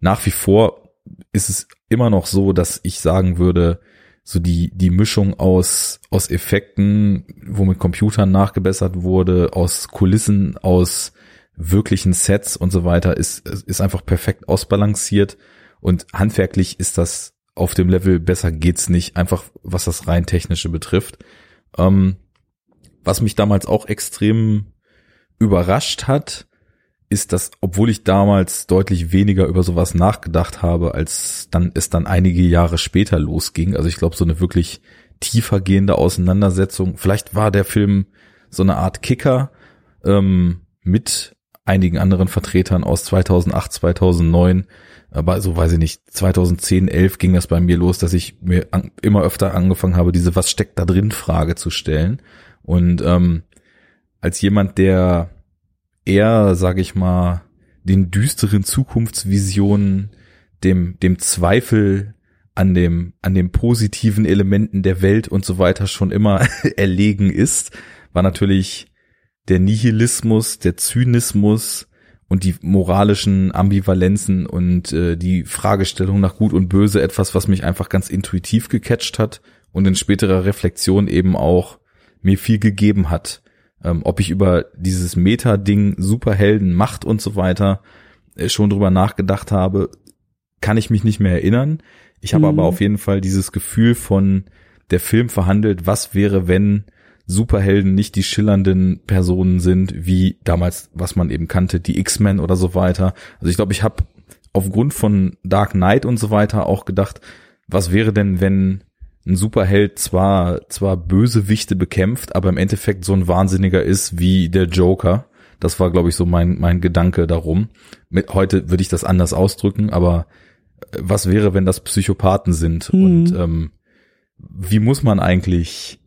nach wie vor ist es immer noch so, dass ich sagen würde, so die, die Mischung aus, aus Effekten, wo mit Computern nachgebessert wurde, aus Kulissen, aus wirklichen Sets und so weiter, ist, ist einfach perfekt ausbalanciert und handwerklich ist das auf dem Level besser geht's nicht, einfach was das rein technische betrifft. Ähm, was mich damals auch extrem überrascht hat, ist, dass, obwohl ich damals deutlich weniger über sowas nachgedacht habe, als dann es dann einige Jahre später losging. Also ich glaube, so eine wirklich tiefer gehende Auseinandersetzung. Vielleicht war der Film so eine Art Kicker ähm, mit einigen anderen Vertretern aus 2008, 2009. Aber so weiß ich nicht, 2010, 11 ging das bei mir los, dass ich mir immer öfter angefangen habe, diese Was steckt da drin Frage zu stellen. Und ähm, als jemand, der eher, sage ich mal, den düsteren Zukunftsvisionen, dem, dem Zweifel an dem, an den positiven Elementen der Welt und so weiter schon immer *laughs* erlegen ist, war natürlich der Nihilismus, der Zynismus und die moralischen Ambivalenzen und äh, die Fragestellung nach Gut und Böse etwas, was mich einfach ganz intuitiv gecatcht hat und in späterer Reflexion eben auch mir viel gegeben hat. Ähm, ob ich über dieses Meta-Ding Superhelden, Macht und so weiter äh, schon drüber nachgedacht habe, kann ich mich nicht mehr erinnern. Ich habe mhm. aber auf jeden Fall dieses Gefühl von der Film verhandelt, was wäre, wenn Superhelden nicht die schillernden Personen sind, wie damals, was man eben kannte, die X-Men oder so weiter. Also ich glaube, ich habe aufgrund von Dark Knight und so weiter auch gedacht, was wäre denn, wenn ein Superheld zwar, zwar Bösewichte bekämpft, aber im Endeffekt so ein Wahnsinniger ist wie der Joker. Das war, glaube ich, so mein, mein Gedanke darum. Mit, heute würde ich das anders ausdrücken, aber äh, was wäre, wenn das Psychopathen sind? Mhm. Und ähm, wie muss man eigentlich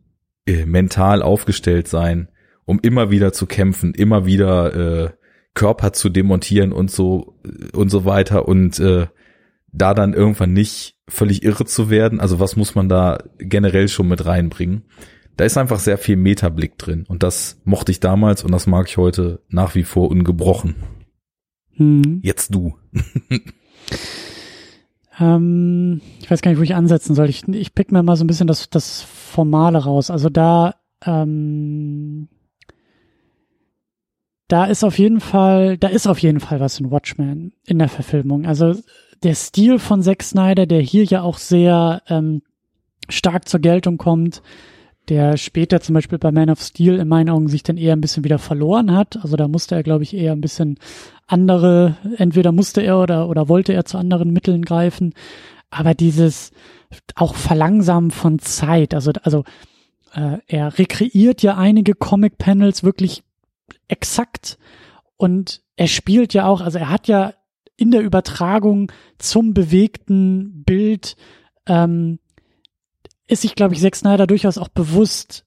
äh, mental aufgestellt sein, um immer wieder zu kämpfen, immer wieder äh, Körper zu demontieren und so äh, und so weiter und äh, da dann irgendwann nicht völlig irre zu werden. Also was muss man da generell schon mit reinbringen? Da ist einfach sehr viel Metablick drin und das mochte ich damals und das mag ich heute nach wie vor ungebrochen. Hm. Jetzt du. *laughs* ähm, ich weiß gar nicht, wo ich ansetzen soll. Ich, ich pick mir mal so ein bisschen das, das Formale raus. Also da, ähm, da ist auf jeden Fall, da ist auf jeden Fall was in Watchmen in der Verfilmung. Also der Stil von Zack Snyder, der hier ja auch sehr ähm, stark zur Geltung kommt, der später zum Beispiel bei Man of Steel in meinen Augen sich dann eher ein bisschen wieder verloren hat. Also da musste er, glaube ich, eher ein bisschen andere, entweder musste er oder, oder wollte er zu anderen Mitteln greifen. Aber dieses auch Verlangsamen von Zeit. Also, also äh, er rekreiert ja einige Comic-Panels wirklich exakt und er spielt ja auch, also er hat ja in der Übertragung zum bewegten Bild ähm, ist sich, glaube ich, Zack Snyder durchaus auch bewusst,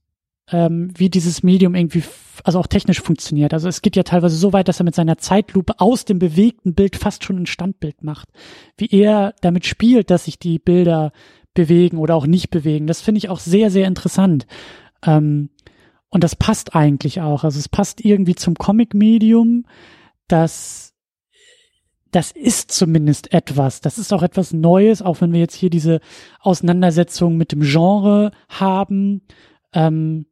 ähm, wie dieses Medium irgendwie, also auch technisch funktioniert. Also es geht ja teilweise so weit, dass er mit seiner Zeitlupe aus dem bewegten Bild fast schon ein Standbild macht. Wie er damit spielt, dass sich die Bilder bewegen oder auch nicht bewegen. Das finde ich auch sehr, sehr interessant. Ähm, und das passt eigentlich auch. Also es passt irgendwie zum Comic-Medium, das das ist zumindest etwas. Das ist auch etwas Neues, auch wenn wir jetzt hier diese Auseinandersetzung mit dem Genre haben. Ähm,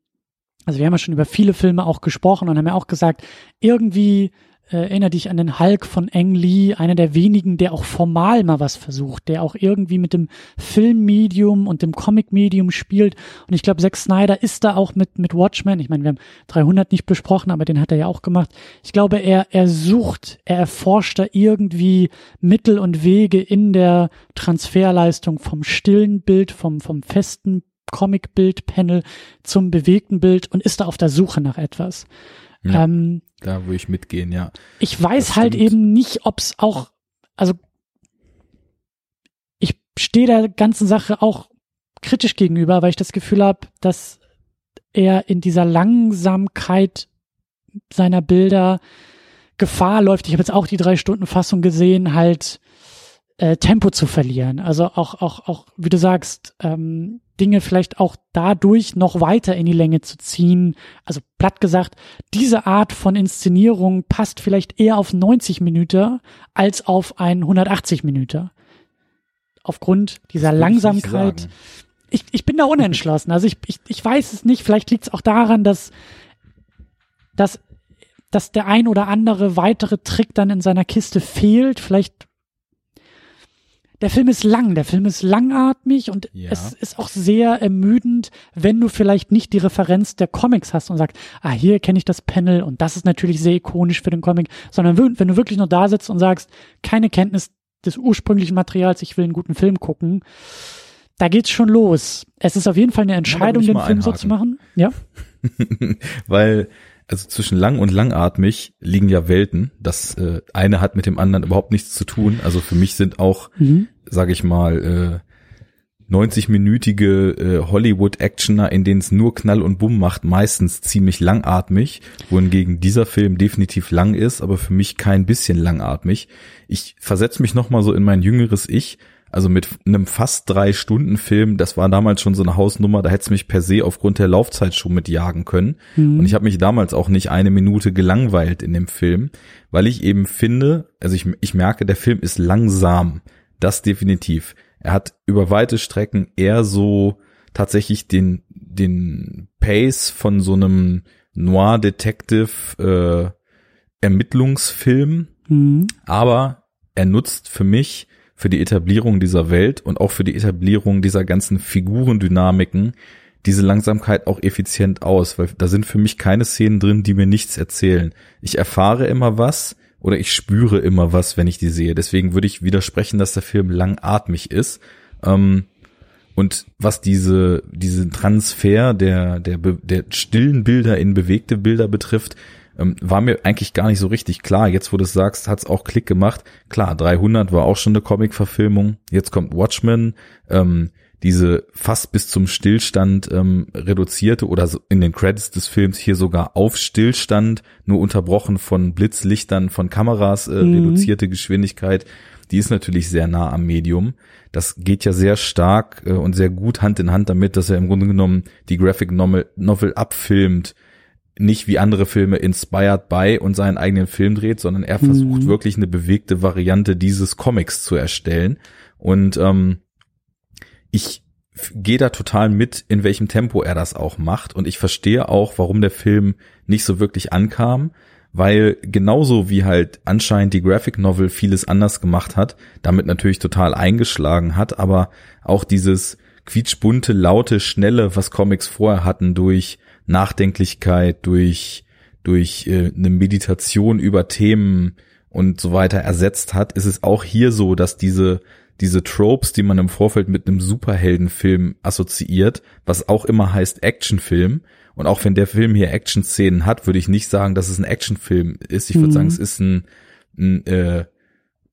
also wir haben ja schon über viele Filme auch gesprochen und haben ja auch gesagt, irgendwie äh, erinnere dich an den Hulk von Ang Lee, einer der wenigen, der auch formal mal was versucht, der auch irgendwie mit dem Filmmedium und dem Comic-Medium spielt. Und ich glaube, Zack Snyder ist da auch mit, mit Watchmen. Ich meine, wir haben 300 nicht besprochen, aber den hat er ja auch gemacht. Ich glaube, er, er sucht, er erforscht da irgendwie Mittel und Wege in der Transferleistung vom stillen Bild, vom, vom festen Comic-Bild-Panel zum bewegten Bild und ist da auf der Suche nach etwas. Ja, ähm, da würde ich mitgehen, ja. Ich weiß halt eben nicht, ob es auch, also ich stehe der ganzen Sache auch kritisch gegenüber, weil ich das Gefühl habe, dass er in dieser Langsamkeit seiner Bilder Gefahr läuft. Ich habe jetzt auch die drei Stunden Fassung gesehen, halt äh, Tempo zu verlieren. Also auch, auch, auch, wie du sagst, ähm, Dinge vielleicht auch dadurch noch weiter in die Länge zu ziehen. Also platt gesagt, diese Art von Inszenierung passt vielleicht eher auf 90 Minuten als auf ein 180 Minuten. Aufgrund dieser Langsamkeit. Ich, ich, ich bin da unentschlossen. Also ich, ich, ich weiß es nicht. Vielleicht liegt es auch daran, dass, dass, dass der ein oder andere weitere Trick dann in seiner Kiste fehlt. Vielleicht der Film ist lang, der Film ist langatmig und ja. es ist auch sehr ermüdend, wenn du vielleicht nicht die Referenz der Comics hast und sagst, ah, hier kenne ich das Panel und das ist natürlich sehr ikonisch für den Comic, sondern wenn du wirklich nur da sitzt und sagst, keine Kenntnis des ursprünglichen Materials, ich will einen guten Film gucken, da geht's schon los. Es ist auf jeden Fall eine Entscheidung, den Film einhaken. so zu machen. Ja. *laughs* Weil also zwischen lang und langatmig liegen ja Welten. Das äh, eine hat mit dem anderen überhaupt nichts zu tun. Also für mich sind auch, mhm. Sage ich mal, äh, 90-minütige äh, Hollywood-Actioner, in denen es nur Knall und Bumm macht, meistens ziemlich langatmig, wohingegen dieser Film definitiv lang ist, aber für mich kein bisschen langatmig. Ich versetze mich nochmal so in mein jüngeres Ich also mit einem fast drei Stunden Film, das war damals schon so eine Hausnummer, da hätte es mich per se aufgrund der Laufzeit schon mitjagen können. Mhm. Und ich habe mich damals auch nicht eine Minute gelangweilt in dem Film, weil ich eben finde, also ich, ich merke, der Film ist langsam. Das definitiv. Er hat über weite Strecken eher so tatsächlich den, den Pace von so einem Noir Detective äh, Ermittlungsfilm. Mhm. Aber er nutzt für mich für die Etablierung dieser Welt und auch für die Etablierung dieser ganzen Figurendynamiken diese Langsamkeit auch effizient aus, weil da sind für mich keine Szenen drin, die mir nichts erzählen. Ich erfahre immer was oder ich spüre immer was, wenn ich die sehe. Deswegen würde ich widersprechen, dass der Film langatmig ist. Ähm, und was diese, diesen Transfer der, der, der stillen Bilder in bewegte Bilder betrifft, ähm, war mir eigentlich gar nicht so richtig klar. Jetzt, wo du es sagst, hat's auch Klick gemacht. Klar, 300 war auch schon eine Comic-Verfilmung. Jetzt kommt Watchmen. Ähm, diese fast bis zum Stillstand ähm, reduzierte oder in den Credits des Films hier sogar auf Stillstand, nur unterbrochen von Blitzlichtern, von Kameras, äh, mhm. reduzierte Geschwindigkeit, die ist natürlich sehr nah am Medium. Das geht ja sehr stark äh, und sehr gut Hand in Hand damit, dass er im Grunde genommen die Graphic Novel, Novel abfilmt, nicht wie andere Filme inspired by und seinen eigenen Film dreht, sondern er versucht mhm. wirklich eine bewegte Variante dieses Comics zu erstellen. Und ähm, ich gehe da total mit, in welchem Tempo er das auch macht. Und ich verstehe auch, warum der Film nicht so wirklich ankam, weil genauso wie halt anscheinend die Graphic Novel vieles anders gemacht hat, damit natürlich total eingeschlagen hat, aber auch dieses quietschbunte, laute, schnelle, was Comics vorher hatten, durch Nachdenklichkeit, durch, durch äh, eine Meditation über Themen und so weiter ersetzt hat, ist es auch hier so, dass diese, diese Tropes, die man im Vorfeld mit einem Superheldenfilm assoziiert, was auch immer heißt Actionfilm. Und auch wenn der Film hier Action-Szenen hat, würde ich nicht sagen, dass es ein Actionfilm ist. Ich würde Mhm. sagen, es ist ein, ein äh,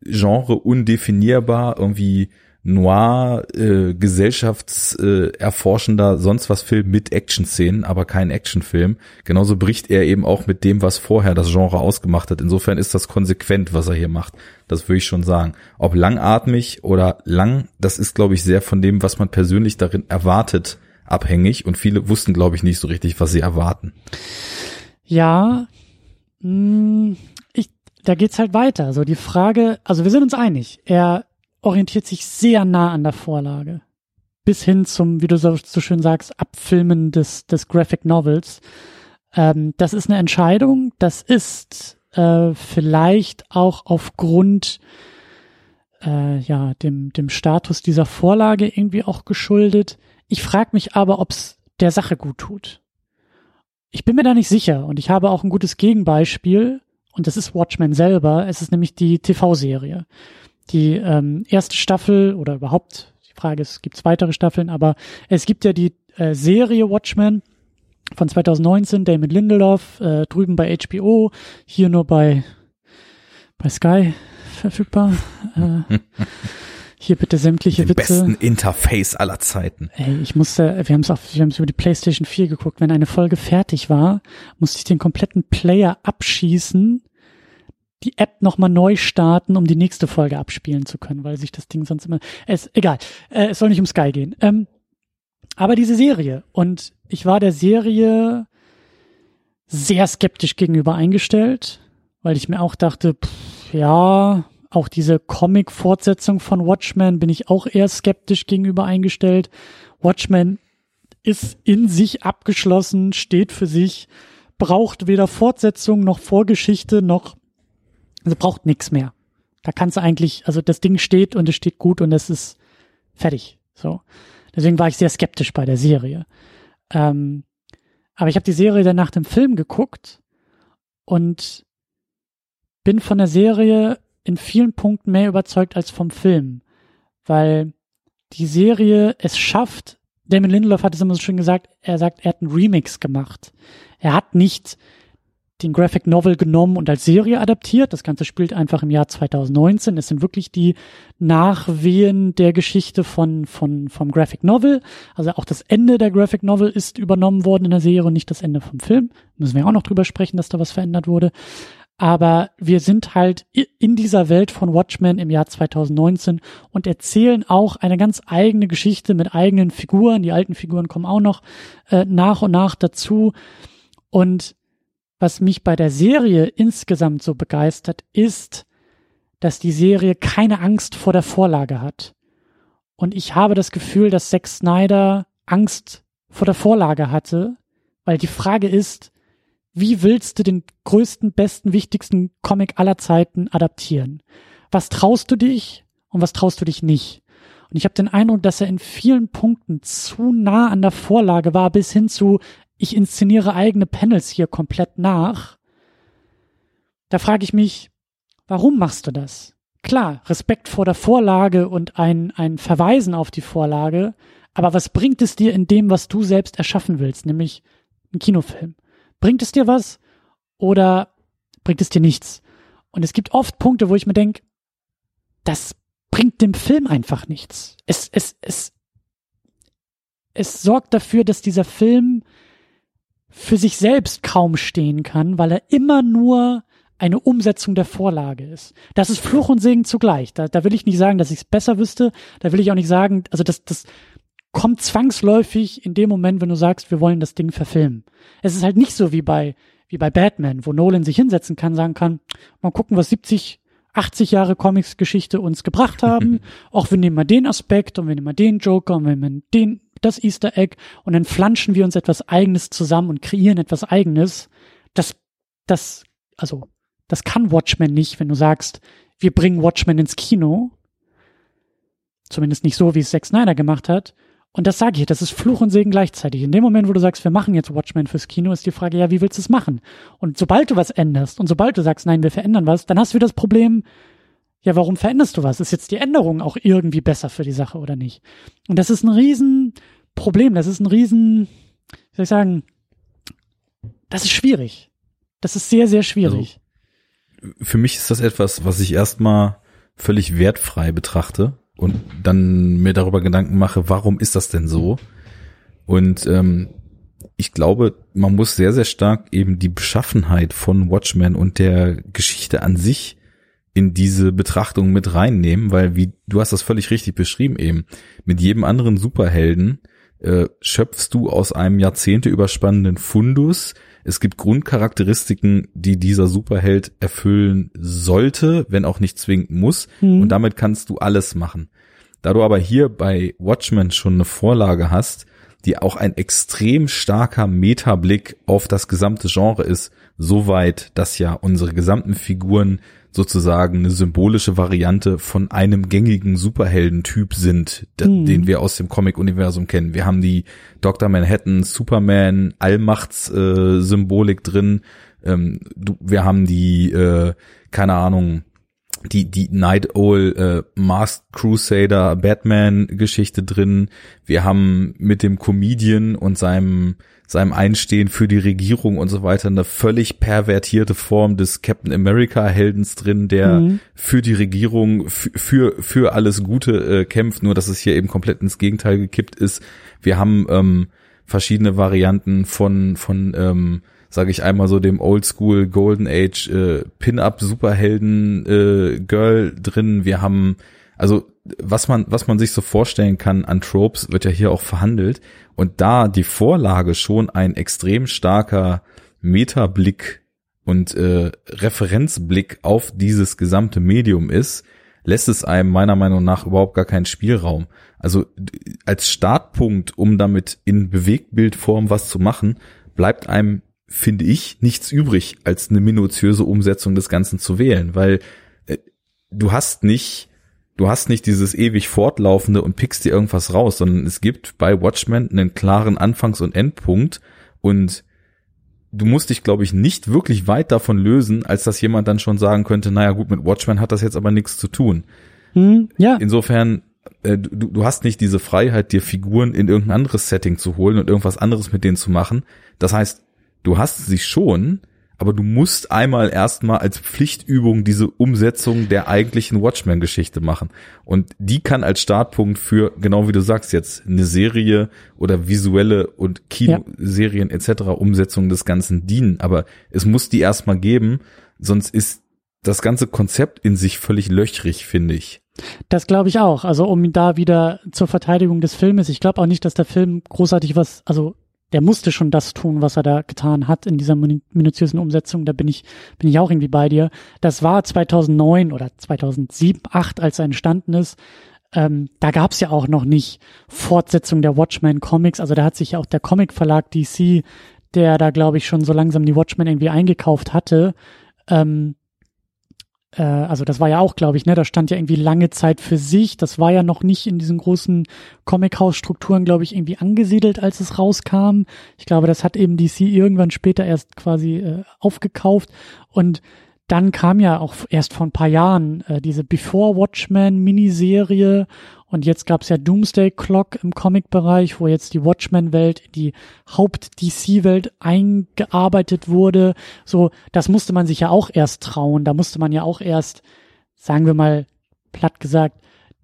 Genre undefinierbar, irgendwie noir, äh, gesellschaftserforschender, äh, sonst was Film mit Action-Szenen, aber kein Actionfilm. Genauso bricht er eben auch mit dem, was vorher das Genre ausgemacht hat. Insofern ist das konsequent, was er hier macht. Das würde ich schon sagen. Ob langatmig oder lang, das ist, glaube ich, sehr von dem, was man persönlich darin erwartet, abhängig. Und viele wussten, glaube ich, nicht so richtig, was sie erwarten. Ja, mh, ich, da geht's halt weiter. So die Frage, also wir sind uns einig. Er orientiert sich sehr nah an der Vorlage. Bis hin zum, wie du so, so schön sagst, Abfilmen des, des Graphic Novels. Ähm, das ist eine Entscheidung. Das ist äh, vielleicht auch aufgrund äh, ja, dem, dem Status dieser Vorlage irgendwie auch geschuldet. Ich frage mich aber, ob's der Sache gut tut. Ich bin mir da nicht sicher und ich habe auch ein gutes Gegenbeispiel und das ist Watchmen selber. Es ist nämlich die TV-Serie. Die ähm, erste Staffel oder überhaupt, die Frage ist, gibt es weitere Staffeln, aber es gibt ja die äh, Serie Watchmen von 2019, Damon Lindelof, äh, drüben bei HBO, hier nur bei, bei Sky verfügbar. Äh, hier bitte sämtliche Den Witze. besten Interface aller Zeiten. Ey, ich musste, wir haben es auf, wir haben es über die PlayStation 4 geguckt. Wenn eine Folge fertig war, musste ich den kompletten Player abschießen, die App nochmal neu starten, um die nächste Folge abspielen zu können, weil sich das Ding sonst immer, es, egal, äh, es soll nicht um Sky gehen. Ähm, aber diese Serie und ich war der Serie sehr skeptisch gegenüber eingestellt, weil ich mir auch dachte, pff, ja, auch diese Comic-Fortsetzung von Watchmen bin ich auch eher skeptisch gegenüber eingestellt. Watchmen ist in sich abgeschlossen, steht für sich, braucht weder Fortsetzung noch Vorgeschichte noch, also braucht nichts mehr. Da kannst du eigentlich, also das Ding steht und es steht gut und es ist fertig. So. Deswegen war ich sehr skeptisch bei der Serie. Ähm, aber ich habe die Serie dann nach dem Film geguckt und bin von der Serie in vielen Punkten mehr überzeugt als vom Film, weil die Serie es schafft, Damon Lindelof hat es immer so schön gesagt, er sagt, er hat einen Remix gemacht. Er hat nicht den Graphic Novel genommen und als Serie adaptiert. Das Ganze spielt einfach im Jahr 2019. Es sind wirklich die Nachwehen der Geschichte von, von, vom Graphic Novel. Also auch das Ende der Graphic Novel ist übernommen worden in der Serie und nicht das Ende vom Film. Müssen wir auch noch drüber sprechen, dass da was verändert wurde. Aber wir sind halt in dieser Welt von Watchmen im Jahr 2019 und erzählen auch eine ganz eigene Geschichte mit eigenen Figuren. Die alten Figuren kommen auch noch äh, nach und nach dazu. Und was mich bei der Serie insgesamt so begeistert, ist, dass die Serie keine Angst vor der Vorlage hat. Und ich habe das Gefühl, dass Zack Snyder Angst vor der Vorlage hatte, weil die Frage ist, wie willst du den größten, besten, wichtigsten Comic aller Zeiten adaptieren? Was traust du dich und was traust du dich nicht? Und ich habe den Eindruck, dass er in vielen Punkten zu nah an der Vorlage war, bis hin zu, ich inszeniere eigene Panels hier komplett nach. Da frage ich mich, warum machst du das? Klar, Respekt vor der Vorlage und ein, ein Verweisen auf die Vorlage, aber was bringt es dir in dem, was du selbst erschaffen willst, nämlich ein Kinofilm? Bringt es dir was oder bringt es dir nichts? Und es gibt oft Punkte, wo ich mir denke, das bringt dem Film einfach nichts. Es, es, es, es sorgt dafür, dass dieser Film für sich selbst kaum stehen kann, weil er immer nur eine Umsetzung der Vorlage ist. Das ist Fluch und Segen zugleich. Da, da will ich nicht sagen, dass ich es besser wüsste. Da will ich auch nicht sagen, also das, das kommt zwangsläufig in dem Moment, wenn du sagst, wir wollen das Ding verfilmen. Es ist halt nicht so wie bei, wie bei Batman, wo Nolan sich hinsetzen kann, sagen kann, mal gucken, was 70, 80 Jahre Comics-Geschichte uns gebracht haben. *laughs* Auch wir nehmen mal den Aspekt und wir nehmen mal den Joker und wir nehmen den, das Easter Egg und dann flanschen wir uns etwas Eigenes zusammen und kreieren etwas Eigenes. Das, das, also, das kann Watchmen nicht, wenn du sagst, wir bringen Watchmen ins Kino. Zumindest nicht so, wie es Zack Snyder gemacht hat. Und das sage ich, das ist Fluch und Segen gleichzeitig. In dem Moment, wo du sagst, wir machen jetzt Watchmen fürs Kino, ist die Frage, ja, wie willst du es machen? Und sobald du was änderst und sobald du sagst, nein, wir verändern was, dann hast du wieder das Problem, ja, warum veränderst du was? Ist jetzt die Änderung auch irgendwie besser für die Sache oder nicht? Und das ist ein Riesenproblem. Das ist ein Riesen, wie soll ich sagen, das ist schwierig. Das ist sehr, sehr schwierig. Also, für mich ist das etwas, was ich erstmal völlig wertfrei betrachte und dann mir darüber Gedanken mache, warum ist das denn so? Und ähm, ich glaube, man muss sehr, sehr stark eben die Beschaffenheit von Watchmen und der Geschichte an sich in diese Betrachtung mit reinnehmen, weil wie du hast das völlig richtig beschrieben eben, mit jedem anderen Superhelden äh, schöpfst du aus einem Jahrzehnte überspannenden Fundus. Es gibt Grundcharakteristiken, die dieser Superheld erfüllen sollte, wenn auch nicht zwingend muss. Mhm. Und damit kannst du alles machen. Da du aber hier bei Watchmen schon eine Vorlage hast, die auch ein extrem starker Metablick auf das gesamte Genre ist, soweit, dass ja unsere gesamten Figuren sozusagen eine symbolische Variante von einem gängigen Superheldentyp sind, mhm. den wir aus dem Comic-Universum kennen. Wir haben die Dr. Manhattan, Superman, Allmachts-Symbolik äh, drin. Ähm, du, wir haben die, äh, keine Ahnung, die die Night Owl äh, Masked Crusader Batman Geschichte drin. Wir haben mit dem Comedian und seinem seinem Einstehen für die Regierung und so weiter eine völlig pervertierte Form des Captain America Heldens drin, der mhm. für die Regierung für für alles Gute äh, kämpft, nur dass es hier eben komplett ins Gegenteil gekippt ist. Wir haben ähm, verschiedene Varianten von von ähm, sage ich einmal so dem Oldschool Golden Age äh, Pin-up Superhelden äh, Girl drin. Wir haben also was man was man sich so vorstellen kann an Tropes wird ja hier auch verhandelt und da die Vorlage schon ein extrem starker Metablick und äh, Referenzblick auf dieses gesamte Medium ist, lässt es einem meiner Meinung nach überhaupt gar keinen Spielraum. Also als Startpunkt, um damit in Bewegtbildform was zu machen, bleibt einem finde ich, nichts übrig, als eine minutiöse Umsetzung des Ganzen zu wählen, weil äh, du hast nicht, du hast nicht dieses ewig fortlaufende und pickst dir irgendwas raus, sondern es gibt bei Watchmen einen klaren Anfangs- und Endpunkt und du musst dich, glaube ich, nicht wirklich weit davon lösen, als dass jemand dann schon sagen könnte, naja gut, mit Watchmen hat das jetzt aber nichts zu tun. Hm, ja. Insofern, äh, du, du hast nicht diese Freiheit, dir Figuren in irgendein anderes Setting zu holen und irgendwas anderes mit denen zu machen. Das heißt, du hast sie schon, aber du musst einmal erstmal als Pflichtübung diese Umsetzung der eigentlichen Watchmen-Geschichte machen. Und die kann als Startpunkt für, genau wie du sagst jetzt, eine Serie oder visuelle und Kinoserien ja. etc. Umsetzung des Ganzen dienen. Aber es muss die erstmal geben, sonst ist das ganze Konzept in sich völlig löchrig, finde ich. Das glaube ich auch. Also um da wieder zur Verteidigung des Filmes. Ich glaube auch nicht, dass der Film großartig was, also der musste schon das tun, was er da getan hat in dieser minutiösen Umsetzung. Da bin ich, bin ich auch irgendwie bei dir. Das war 2009 oder 2007, 8, als er entstanden ist. Ähm, da gab es ja auch noch nicht Fortsetzung der Watchmen Comics. Also da hat sich ja auch der Comic Verlag DC, der da glaube ich schon so langsam die Watchmen irgendwie eingekauft hatte, ähm, äh, also das war ja auch, glaube ich, ne, da stand ja irgendwie lange Zeit für sich. Das war ja noch nicht in diesen großen Comic-House-Strukturen, glaube ich, irgendwie angesiedelt, als es rauskam. Ich glaube, das hat eben DC irgendwann später erst quasi äh, aufgekauft und dann kam ja auch erst vor ein paar Jahren äh, diese Before Watchmen Miniserie und jetzt gab's ja Doomsday Clock im Comic-Bereich, wo jetzt die Watchmen-Welt in die Haupt-DC-Welt eingearbeitet wurde. So, das musste man sich ja auch erst trauen. Da musste man ja auch erst, sagen wir mal, platt gesagt,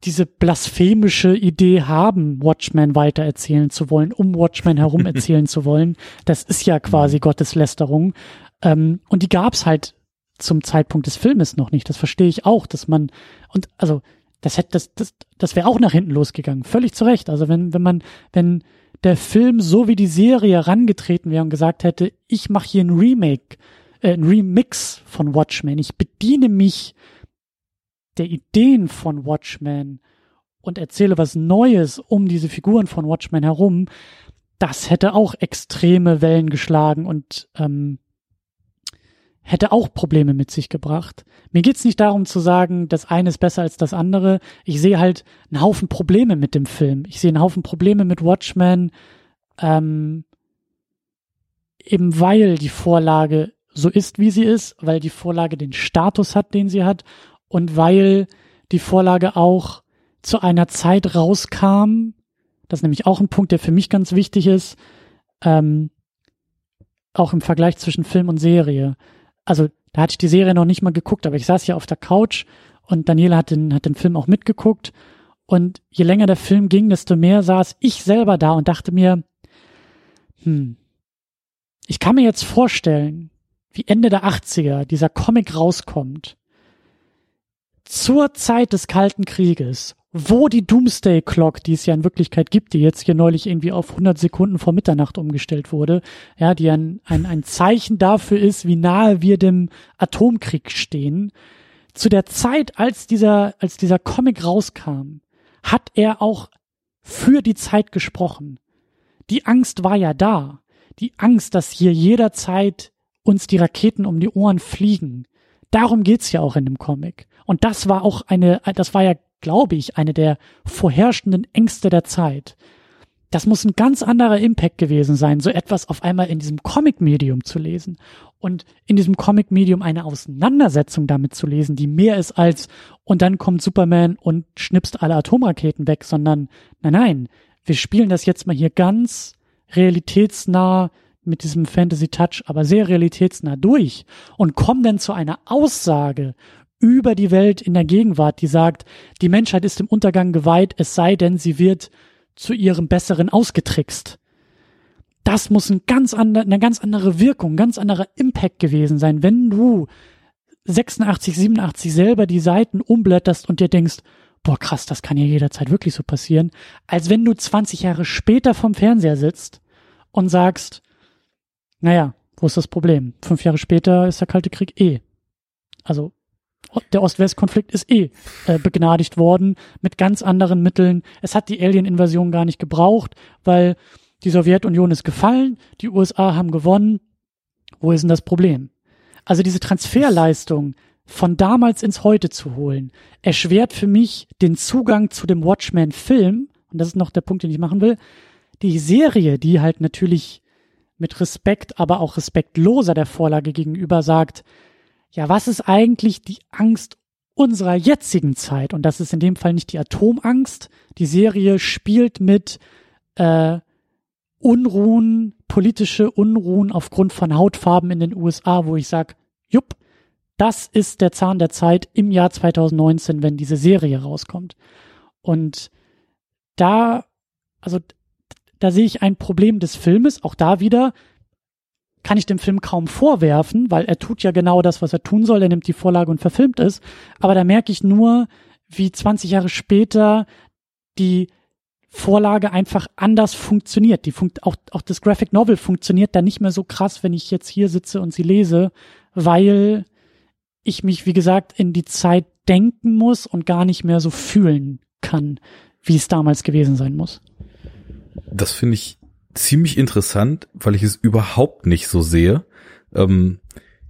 diese blasphemische Idee haben, Watchmen weitererzählen zu wollen, um Watchmen herum *laughs* erzählen zu wollen. Das ist ja quasi mhm. Gotteslästerung. Ähm, und die gab's halt zum Zeitpunkt des Filmes noch nicht. Das verstehe ich auch, dass man, und also das hätte, das, das, das wäre auch nach hinten losgegangen. Völlig zu Recht. Also wenn, wenn man, wenn der Film so wie die Serie herangetreten wäre und gesagt hätte, ich mache hier ein Remake, äh, ein Remix von Watchmen, ich bediene mich der Ideen von Watchmen und erzähle was Neues um diese Figuren von Watchmen herum, das hätte auch extreme Wellen geschlagen und ähm, hätte auch Probleme mit sich gebracht. Mir geht's nicht darum zu sagen, das eine ist besser als das andere. Ich sehe halt einen Haufen Probleme mit dem Film. Ich sehe einen Haufen Probleme mit Watchmen, ähm, eben weil die Vorlage so ist, wie sie ist, weil die Vorlage den Status hat, den sie hat und weil die Vorlage auch zu einer Zeit rauskam, das ist nämlich auch ein Punkt, der für mich ganz wichtig ist, ähm, auch im Vergleich zwischen Film und Serie. Also da hatte ich die Serie noch nicht mal geguckt, aber ich saß ja auf der Couch und Daniela hat den, hat den Film auch mitgeguckt. Und je länger der Film ging, desto mehr saß ich selber da und dachte mir, hm, ich kann mir jetzt vorstellen, wie Ende der 80er dieser Comic rauskommt. Zur Zeit des Kalten Krieges, wo die Doomsday Clock, die es ja in Wirklichkeit gibt, die jetzt hier neulich irgendwie auf 100 Sekunden vor Mitternacht umgestellt wurde, ja, die ein, ein, ein Zeichen dafür ist, wie nahe wir dem Atomkrieg stehen. Zu der Zeit, als dieser, als dieser Comic rauskam, hat er auch für die Zeit gesprochen. Die Angst war ja da. Die Angst, dass hier jederzeit uns die Raketen um die Ohren fliegen. Darum geht's ja auch in dem Comic. Und das war auch eine, das war ja glaube ich, eine der vorherrschenden Ängste der Zeit. Das muss ein ganz anderer Impact gewesen sein, so etwas auf einmal in diesem Comic-Medium zu lesen und in diesem Comic-Medium eine Auseinandersetzung damit zu lesen, die mehr ist als und dann kommt Superman und schnipst alle Atomraketen weg, sondern nein, nein, wir spielen das jetzt mal hier ganz realitätsnah mit diesem Fantasy-Touch, aber sehr realitätsnah durch und kommen dann zu einer Aussage über die Welt in der Gegenwart, die sagt, die Menschheit ist im Untergang geweiht, es sei denn, sie wird zu ihrem Besseren ausgetrickst. Das muss ein ganz andere, eine ganz andere Wirkung, ein ganz anderer Impact gewesen sein, wenn du 86, 87 selber die Seiten umblätterst und dir denkst, boah krass, das kann ja jederzeit wirklich so passieren, als wenn du 20 Jahre später vom Fernseher sitzt und sagst, naja, wo ist das Problem? Fünf Jahre später ist der Kalte Krieg eh. Also der Ost-West-Konflikt ist eh äh, begnadigt worden mit ganz anderen Mitteln. Es hat die Alien-Invasion gar nicht gebraucht, weil die Sowjetunion ist gefallen, die USA haben gewonnen. Wo ist denn das Problem? Also diese Transferleistung von damals ins Heute zu holen, erschwert für mich den Zugang zu dem Watchmen-Film. Und das ist noch der Punkt, den ich machen will. Die Serie, die halt natürlich mit Respekt, aber auch respektloser der Vorlage gegenüber sagt, ja, was ist eigentlich die Angst unserer jetzigen Zeit? Und das ist in dem Fall nicht die Atomangst. Die Serie spielt mit äh, Unruhen, politische Unruhen aufgrund von Hautfarben in den USA, wo ich sag, jupp, das ist der Zahn der Zeit im Jahr 2019, wenn diese Serie rauskommt. Und da, also da sehe ich ein Problem des Filmes, auch da wieder, kann ich dem Film kaum vorwerfen, weil er tut ja genau das, was er tun soll. Er nimmt die Vorlage und verfilmt es. Aber da merke ich nur, wie 20 Jahre später die Vorlage einfach anders funktioniert. Die funkt auch, auch das Graphic Novel funktioniert da nicht mehr so krass, wenn ich jetzt hier sitze und sie lese, weil ich mich, wie gesagt, in die Zeit denken muss und gar nicht mehr so fühlen kann, wie es damals gewesen sein muss. Das finde ich ziemlich interessant, weil ich es überhaupt nicht so sehe. Ähm,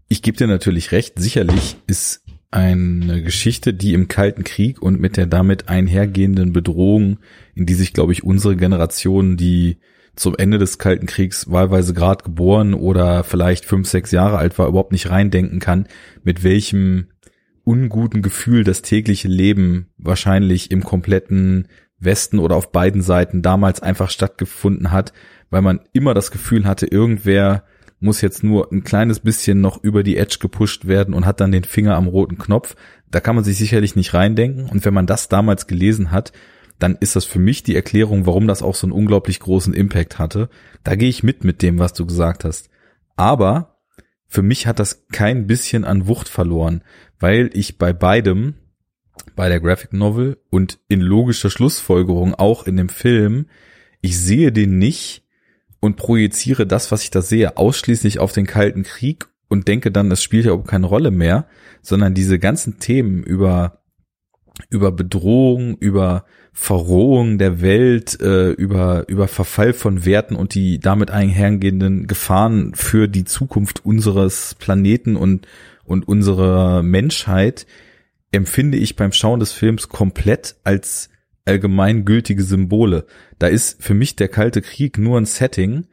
ich gebe dir natürlich recht, sicherlich ist eine Geschichte, die im Kalten Krieg und mit der damit einhergehenden Bedrohung, in die sich, glaube ich, unsere Generation, die zum Ende des Kalten Kriegs wahlweise gerade geboren oder vielleicht fünf, sechs Jahre alt war, überhaupt nicht reindenken kann, mit welchem unguten Gefühl das tägliche Leben wahrscheinlich im kompletten Westen oder auf beiden Seiten damals einfach stattgefunden hat, weil man immer das Gefühl hatte, irgendwer muss jetzt nur ein kleines bisschen noch über die Edge gepusht werden und hat dann den Finger am roten Knopf. Da kann man sich sicherlich nicht reindenken. Und wenn man das damals gelesen hat, dann ist das für mich die Erklärung, warum das auch so einen unglaublich großen Impact hatte. Da gehe ich mit mit dem, was du gesagt hast. Aber für mich hat das kein bisschen an Wucht verloren, weil ich bei beidem, bei der Graphic Novel und in logischer Schlussfolgerung auch in dem Film, ich sehe den nicht und projiziere das, was ich da sehe, ausschließlich auf den Kalten Krieg und denke dann, es spielt ja überhaupt keine Rolle mehr, sondern diese ganzen Themen über über Bedrohung, über Verrohung der Welt, äh, über über Verfall von Werten und die damit einhergehenden Gefahren für die Zukunft unseres Planeten und und unserer Menschheit empfinde ich beim Schauen des Films komplett als allgemeingültige Symbole. Da ist für mich der Kalte Krieg nur ein Setting,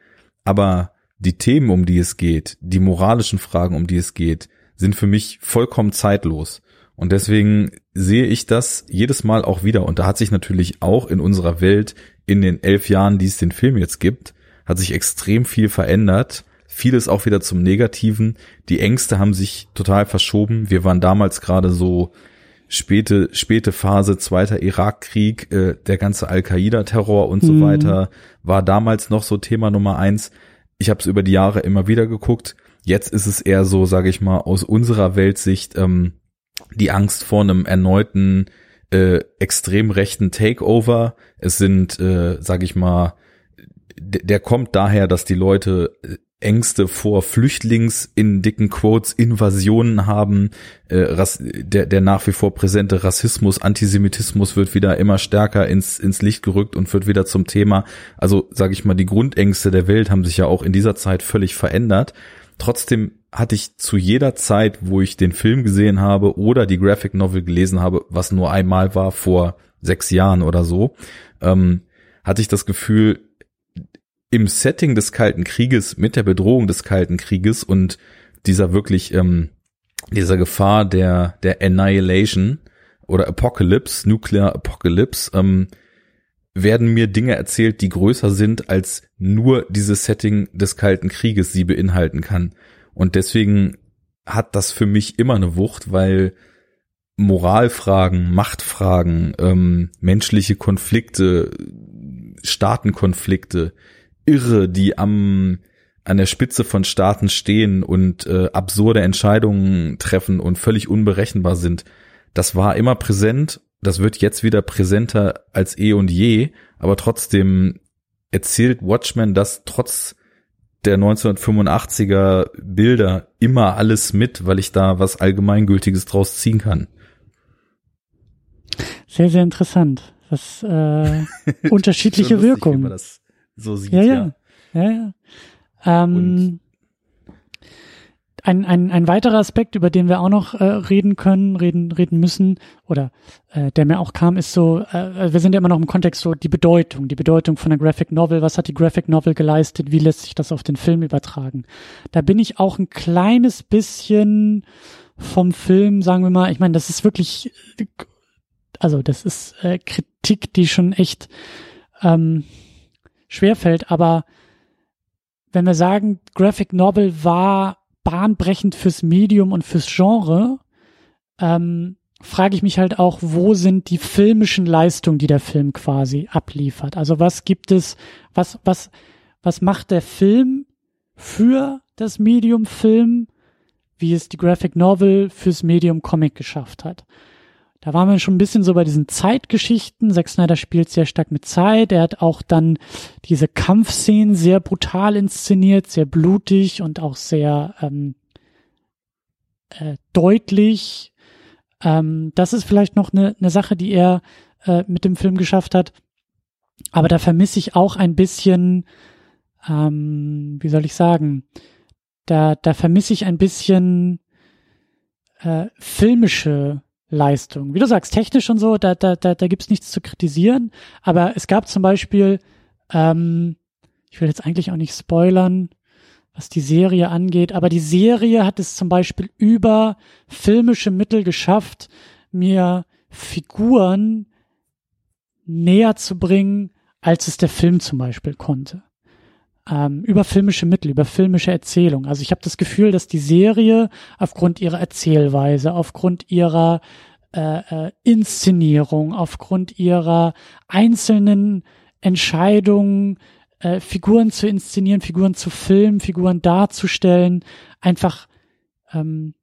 aber die Themen, um die es geht, die moralischen Fragen, um die es geht, sind für mich vollkommen zeitlos. Und deswegen sehe ich das jedes Mal auch wieder. Und da hat sich natürlich auch in unserer Welt in den elf Jahren, die es den Film jetzt gibt, hat sich extrem viel verändert. Vieles auch wieder zum Negativen. Die Ängste haben sich total verschoben. Wir waren damals gerade so späte, späte Phase, zweiter Irakkrieg, äh, der ganze Al-Qaida-Terror und so mhm. weiter war damals noch so Thema Nummer eins. Ich habe es über die Jahre immer wieder geguckt. Jetzt ist es eher so, sage ich mal, aus unserer Weltsicht ähm, die Angst vor einem erneuten äh, extrem rechten Takeover. Es sind, äh, sage ich mal, der kommt daher, dass die Leute äh, Ängste vor Flüchtlings in dicken Quotes Invasionen haben, äh, der, der nach wie vor präsente Rassismus, Antisemitismus wird wieder immer stärker ins, ins Licht gerückt und wird wieder zum Thema. Also sage ich mal, die Grundängste der Welt haben sich ja auch in dieser Zeit völlig verändert. Trotzdem hatte ich zu jeder Zeit, wo ich den Film gesehen habe oder die Graphic Novel gelesen habe, was nur einmal war vor sechs Jahren oder so, ähm, hatte ich das Gefühl, im Setting des Kalten Krieges, mit der Bedrohung des Kalten Krieges und dieser wirklich, ähm, dieser Gefahr der, der Annihilation oder Apocalypse, Nuclear Apocalypse, ähm, werden mir Dinge erzählt, die größer sind, als nur dieses Setting des Kalten Krieges sie beinhalten kann. Und deswegen hat das für mich immer eine Wucht, weil Moralfragen, Machtfragen, ähm, menschliche Konflikte, Staatenkonflikte, Irre, die am an der Spitze von Staaten stehen und äh, absurde Entscheidungen treffen und völlig unberechenbar sind. Das war immer präsent, das wird jetzt wieder präsenter als eh und je, aber trotzdem erzählt Watchmen das trotz der 1985er Bilder immer alles mit, weil ich da was Allgemeingültiges draus ziehen kann. Sehr, sehr interessant. *laughs* Das äh, unterschiedliche Wirkung. So sieht. Ja, ja. ja. ja, Ähm, ein, ein, ein weiterer Aspekt, über den wir auch noch äh, reden können, reden, reden müssen, oder äh, der mir auch kam, ist so, äh, wir sind ja immer noch im Kontext so die Bedeutung, die Bedeutung von der Graphic Novel, was hat die Graphic Novel geleistet, wie lässt sich das auf den Film übertragen. Da bin ich auch ein kleines bisschen vom Film, sagen wir mal, ich meine, das ist wirklich, also das ist äh, Kritik, die schon echt ähm, schwerfällt, aber wenn wir sagen, Graphic Novel war bahnbrechend fürs Medium und fürs Genre, ähm, frage ich mich halt auch, wo sind die filmischen Leistungen, die der Film quasi abliefert? Also was gibt es, was, was, was macht der Film für das Medium Film, wie es die Graphic Novel fürs Medium Comic geschafft hat? Da waren wir schon ein bisschen so bei diesen Zeitgeschichten. Zack Snyder spielt sehr stark mit Zeit. Er hat auch dann diese Kampfszenen sehr brutal inszeniert, sehr blutig und auch sehr ähm, äh, deutlich. Ähm, das ist vielleicht noch eine, eine Sache, die er äh, mit dem Film geschafft hat. Aber da vermisse ich auch ein bisschen, ähm, wie soll ich sagen, da, da vermisse ich ein bisschen äh, filmische Leistung. Wie du sagst, technisch und so, da, da, da, da gibt's nichts zu kritisieren. Aber es gab zum Beispiel, ähm, ich will jetzt eigentlich auch nicht spoilern, was die Serie angeht, aber die Serie hat es zum Beispiel über filmische Mittel geschafft, mir Figuren näher zu bringen, als es der Film zum Beispiel konnte ähm, über filmische Mittel, über filmische Erzählung. Also ich habe das Gefühl, dass die Serie aufgrund ihrer Erzählweise, aufgrund ihrer äh, äh, Inszenierung, aufgrund ihrer einzelnen Entscheidungen, äh, Figuren zu inszenieren, Figuren zu filmen, Figuren darzustellen, einfach ähm,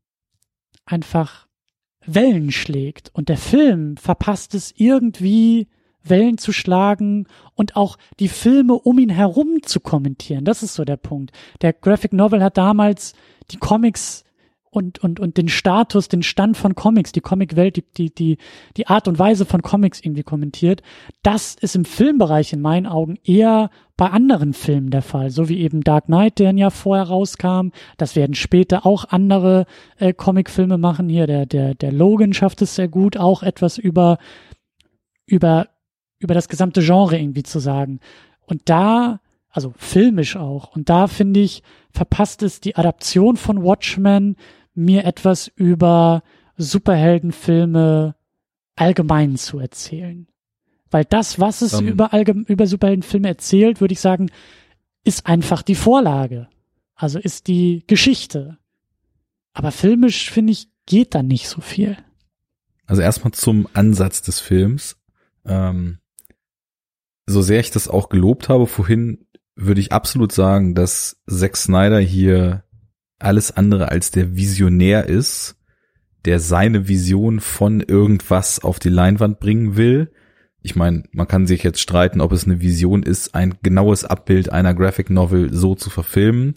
einfach Wellen schlägt. Und der Film verpasst es irgendwie Wellen zu schlagen und auch die Filme um ihn herum zu kommentieren. Das ist so der Punkt. Der Graphic Novel hat damals die Comics und, und, und den Status, den Stand von Comics, die Comicwelt, die, die, die, die Art und Weise von Comics irgendwie kommentiert. Das ist im Filmbereich in meinen Augen eher bei anderen Filmen der Fall, so wie eben Dark Knight, der ein Jahr vorher rauskam. Das werden später auch andere äh, Comicfilme machen. Hier, der, der, der Logan schafft es sehr gut, auch etwas über, über über das gesamte Genre irgendwie zu sagen. Und da, also filmisch auch, und da finde ich, verpasst es die Adaption von Watchmen mir etwas über Superheldenfilme allgemein zu erzählen. Weil das, was es Ähm. über, über Superheldenfilme erzählt, würde ich sagen, ist einfach die Vorlage. Also ist die Geschichte. Aber filmisch, finde ich, geht da nicht so viel. Also erstmal zum Ansatz des Films. Ähm, so sehr ich das auch gelobt habe vorhin, würde ich absolut sagen, dass Zack Snyder hier alles andere als der Visionär ist, der seine Vision von irgendwas auf die Leinwand bringen will. Ich meine, man kann sich jetzt streiten, ob es eine Vision ist, ein genaues Abbild einer Graphic Novel so zu verfilmen.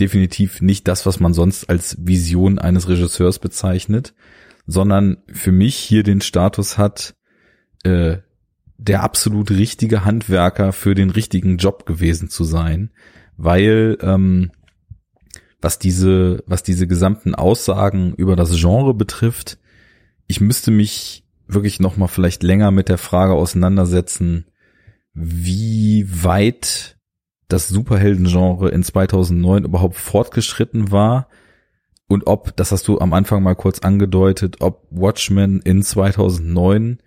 Definitiv nicht das, was man sonst als Vision eines Regisseurs bezeichnet, sondern für mich hier den Status hat, äh, der absolut richtige Handwerker für den richtigen Job gewesen zu sein, weil ähm, was diese, was diese gesamten Aussagen über das Genre betrifft, ich müsste mich wirklich noch mal vielleicht länger mit der Frage auseinandersetzen, wie weit das Superheldengenre in 2009 überhaupt fortgeschritten war und ob, das hast du am Anfang mal kurz angedeutet, ob Watchmen in 2009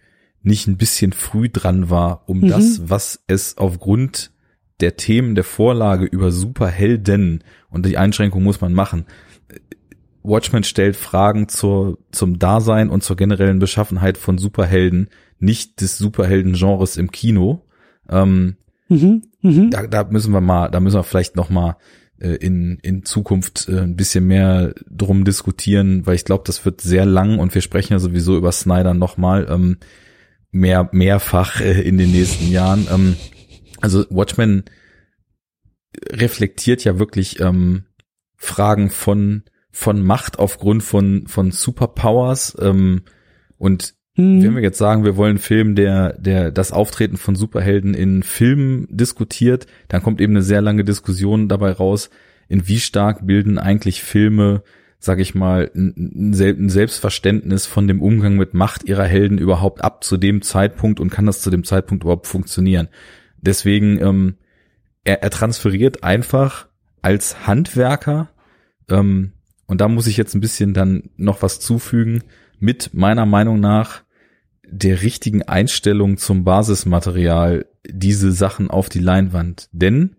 nicht ein bisschen früh dran war, um Mhm. das, was es aufgrund der Themen der Vorlage über Superhelden und die Einschränkung muss man machen. Watchmen stellt Fragen zur, zum Dasein und zur generellen Beschaffenheit von Superhelden, nicht des Superhelden-Genres im Kino. Ähm, Mhm, mhm. da, da müssen wir mal, da müssen wir vielleicht noch mal äh, in in Zukunft äh, ein bisschen mehr drum diskutieren, weil ich glaube, das wird sehr lang und wir sprechen ja sowieso über Snyder noch mal ähm, mehr mehrfach äh, in den nächsten Jahren. Ähm, also Watchmen reflektiert ja wirklich ähm, Fragen von von Macht aufgrund von von Superpowers ähm, und Mhm. wenn wir jetzt sagen, wir wollen einen Film, der, der das Auftreten von Superhelden in Filmen diskutiert, dann kommt eben eine sehr lange Diskussion dabei raus, in wie stark bilden eigentlich Filme, sag ich mal, ein, ein Sel- ein Selbstverständnis von dem Umgang mit Macht ihrer Helden überhaupt ab zu dem Zeitpunkt und kann das zu dem Zeitpunkt überhaupt funktionieren. Deswegen, ähm, er, er transferiert einfach als Handwerker, ähm, und da muss ich jetzt ein bisschen dann noch was zufügen, mit meiner Meinung nach der richtigen Einstellung zum Basismaterial diese Sachen auf die Leinwand. Denn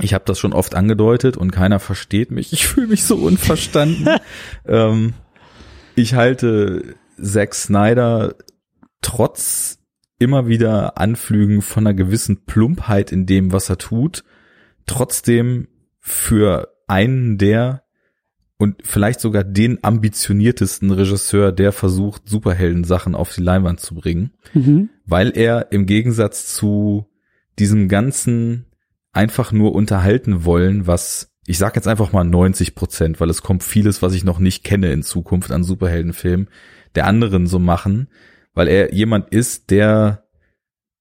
ich habe das schon oft angedeutet und keiner versteht mich. Ich fühle mich so unverstanden. *laughs* ähm, ich halte Zack Snyder trotz immer wieder Anflügen von einer gewissen Plumpheit in dem, was er tut, trotzdem für einen der und vielleicht sogar den ambitioniertesten Regisseur, der versucht, Superhelden-Sachen auf die Leinwand zu bringen, Mhm. weil er im Gegensatz zu diesem ganzen einfach nur unterhalten wollen, was ich sag jetzt einfach mal 90 Prozent, weil es kommt vieles, was ich noch nicht kenne in Zukunft an Superheldenfilmen, der anderen so machen, weil er jemand ist, der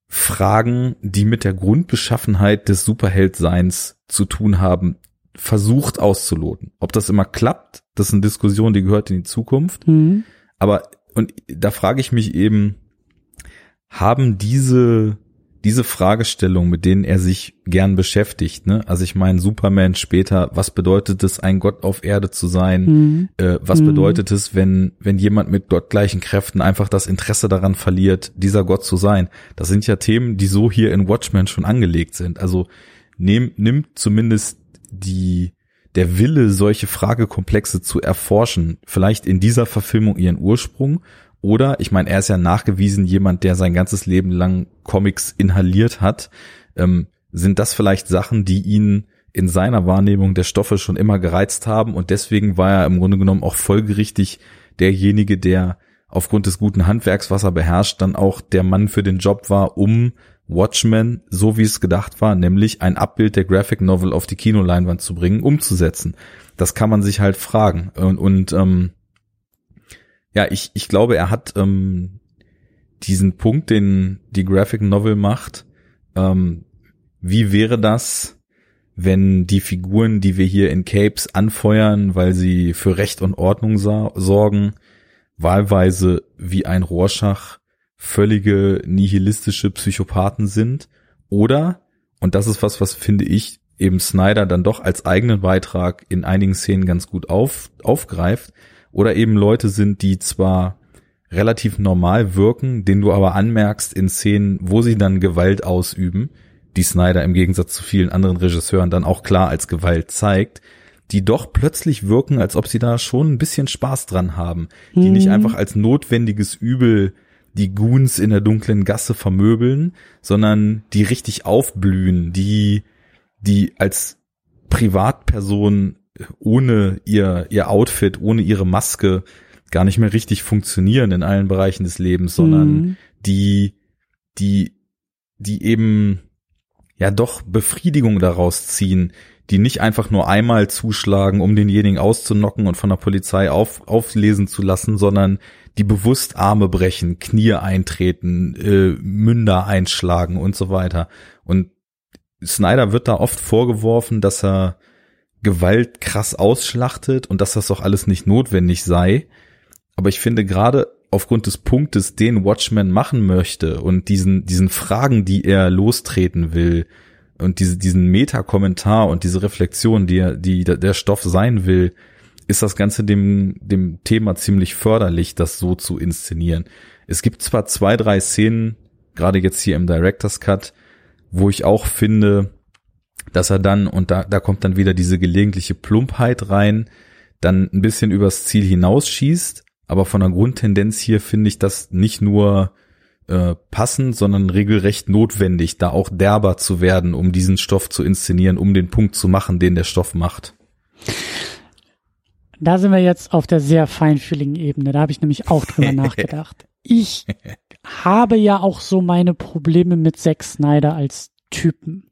Fragen, die mit der Grundbeschaffenheit des Superheldseins zu tun haben, versucht auszuloten. Ob das immer klappt, das ist eine Diskussion, die gehört in die Zukunft. Mhm. Aber, und da frage ich mich eben, haben diese, diese Fragestellung, mit denen er sich gern beschäftigt, ne? Also ich meine, Superman später, was bedeutet es, ein Gott auf Erde zu sein? Mhm. Äh, was Mhm. bedeutet es, wenn, wenn jemand mit gottgleichen Kräften einfach das Interesse daran verliert, dieser Gott zu sein? Das sind ja Themen, die so hier in Watchmen schon angelegt sind. Also nehm, nimmt zumindest die, der Wille, solche Fragekomplexe zu erforschen, vielleicht in dieser Verfilmung ihren Ursprung. Oder, ich meine, er ist ja nachgewiesen jemand, der sein ganzes Leben lang Comics inhaliert hat. Ähm, sind das vielleicht Sachen, die ihn in seiner Wahrnehmung der Stoffe schon immer gereizt haben und deswegen war er im Grunde genommen auch folgerichtig derjenige, der aufgrund des guten Handwerks, was er beherrscht, dann auch der Mann für den Job war, um Watchmen, so wie es gedacht war, nämlich ein Abbild der Graphic Novel auf die Kinoleinwand zu bringen, umzusetzen. Das kann man sich halt fragen. Und, und ähm, ja, ich, ich glaube, er hat ähm, diesen Punkt, den die Graphic Novel macht, ähm, wie wäre das, wenn die Figuren, die wir hier in Capes anfeuern, weil sie für Recht und Ordnung sorgen, wahlweise wie ein Rorschach völlige nihilistische Psychopathen sind? Oder, und das ist was, was finde ich eben Snyder dann doch als eigenen Beitrag in einigen Szenen ganz gut auf, aufgreift, oder eben Leute sind, die zwar relativ normal wirken, den du aber anmerkst in Szenen, wo sie dann Gewalt ausüben, die Snyder im Gegensatz zu vielen anderen Regisseuren dann auch klar als Gewalt zeigt, die doch plötzlich wirken, als ob sie da schon ein bisschen Spaß dran haben, die mhm. nicht einfach als notwendiges Übel die Goons in der dunklen Gasse vermöbeln, sondern die richtig aufblühen, die, die als Privatperson ohne ihr, ihr Outfit, ohne ihre Maske gar nicht mehr richtig funktionieren in allen Bereichen des Lebens, sondern mhm. die, die, die eben ja doch Befriedigung daraus ziehen, die nicht einfach nur einmal zuschlagen, um denjenigen auszunocken und von der Polizei auf, auflesen zu lassen, sondern die bewusst Arme brechen, Knie eintreten, äh, Münder einschlagen und so weiter. Und Snyder wird da oft vorgeworfen, dass er Gewalt krass ausschlachtet und dass das doch alles nicht notwendig sei. Aber ich finde gerade aufgrund des Punktes, den Watchmen machen möchte und diesen, diesen Fragen, die er lostreten will und diese, diesen Meta-Kommentar und diese Reflexion, die, er, die der Stoff sein will, ist das Ganze dem, dem Thema ziemlich förderlich, das so zu inszenieren. Es gibt zwar zwei, drei Szenen, gerade jetzt hier im Director's Cut, wo ich auch finde, dass er dann, und da, da kommt dann wieder diese gelegentliche Plumpheit rein, dann ein bisschen übers Ziel hinausschießt, aber von der Grundtendenz hier finde ich das nicht nur äh, passend, sondern regelrecht notwendig, da auch derber zu werden, um diesen Stoff zu inszenieren, um den Punkt zu machen, den der Stoff macht. Da sind wir jetzt auf der sehr feinfühligen Ebene. Da habe ich nämlich auch drüber *laughs* nachgedacht. Ich habe ja auch so meine Probleme mit Zack Snyder als Typen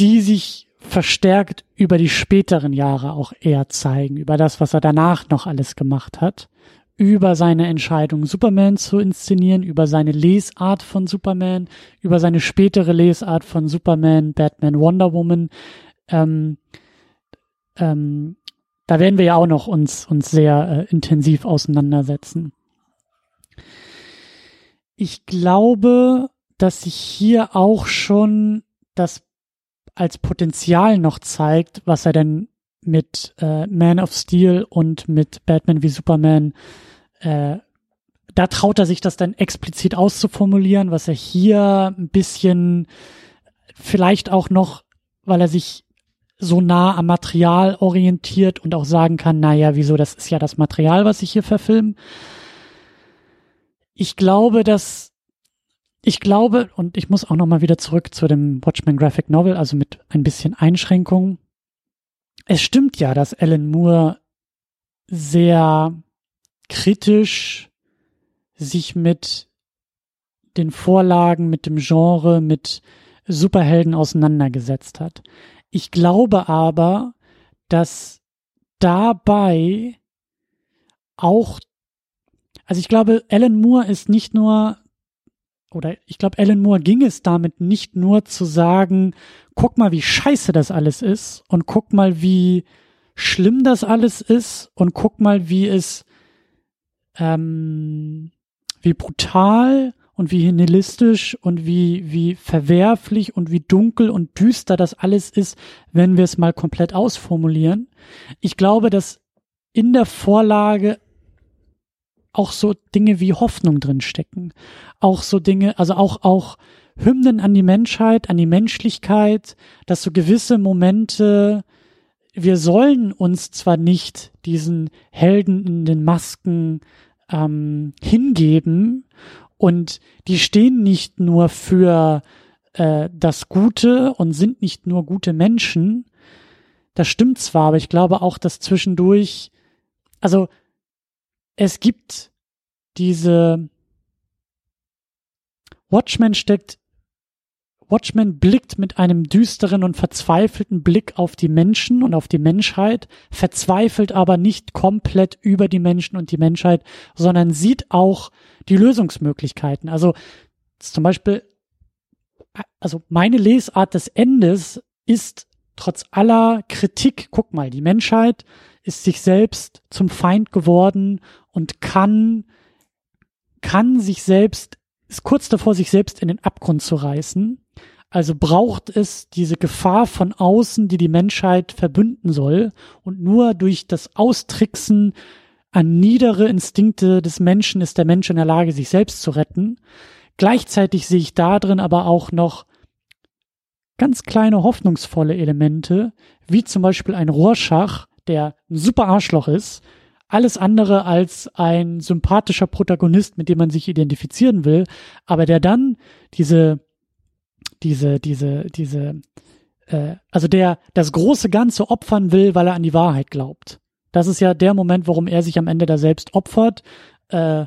die sich verstärkt über die späteren Jahre auch eher zeigen, über das, was er danach noch alles gemacht hat, über seine Entscheidung, Superman zu inszenieren, über seine Lesart von Superman, über seine spätere Lesart von Superman, Batman, Wonder Woman. Ähm, ähm, da werden wir ja auch noch uns, uns sehr äh, intensiv auseinandersetzen. Ich glaube, dass sich hier auch schon das als Potenzial noch zeigt, was er denn mit äh, Man of Steel und mit Batman wie Superman, äh, da traut er sich das dann explizit auszuformulieren, was er hier ein bisschen vielleicht auch noch, weil er sich so nah am Material orientiert und auch sagen kann, naja, wieso, das ist ja das Material, was ich hier verfilme. Ich glaube, dass ich glaube, und ich muss auch nochmal wieder zurück zu dem Watchmen Graphic Novel, also mit ein bisschen Einschränkung. Es stimmt ja, dass Alan Moore sehr kritisch sich mit den Vorlagen, mit dem Genre, mit Superhelden auseinandergesetzt hat. Ich glaube aber, dass dabei auch, also ich glaube, Alan Moore ist nicht nur oder ich glaube, Alan Moore ging es damit nicht nur zu sagen, guck mal, wie scheiße das alles ist und guck mal, wie schlimm das alles ist und guck mal, wie es, ähm, wie brutal und wie nihilistisch und wie, wie verwerflich und wie dunkel und düster das alles ist, wenn wir es mal komplett ausformulieren. Ich glaube, dass in der Vorlage auch so Dinge wie Hoffnung drin stecken. Auch so Dinge, also auch, auch Hymnen an die Menschheit, an die Menschlichkeit, dass so gewisse Momente, wir sollen uns zwar nicht diesen Helden in den Masken ähm, hingeben und die stehen nicht nur für äh, das Gute und sind nicht nur gute Menschen. Das stimmt zwar, aber ich glaube auch, dass zwischendurch, also es gibt diese Watchmen steckt Watchmen blickt mit einem düsteren und verzweifelten Blick auf die Menschen und auf die Menschheit, verzweifelt aber nicht komplett über die Menschen und die Menschheit, sondern sieht auch die Lösungsmöglichkeiten. Also zum Beispiel, also meine Lesart des Endes ist trotz aller Kritik, guck mal, die Menschheit ist sich selbst zum Feind geworden und kann, kann sich selbst, ist kurz davor, sich selbst in den Abgrund zu reißen. Also braucht es diese Gefahr von außen, die die Menschheit verbünden soll. Und nur durch das Austricksen an niedere Instinkte des Menschen ist der Mensch in der Lage, sich selbst zu retten. Gleichzeitig sehe ich da drin aber auch noch ganz kleine hoffnungsvolle Elemente, wie zum Beispiel ein Rorschach, der ein super Arschloch ist, alles andere als ein sympathischer Protagonist, mit dem man sich identifizieren will, aber der dann diese, diese, diese, diese, äh, also der das große Ganze opfern will, weil er an die Wahrheit glaubt. Das ist ja der Moment, warum er sich am Ende da selbst opfert. Äh,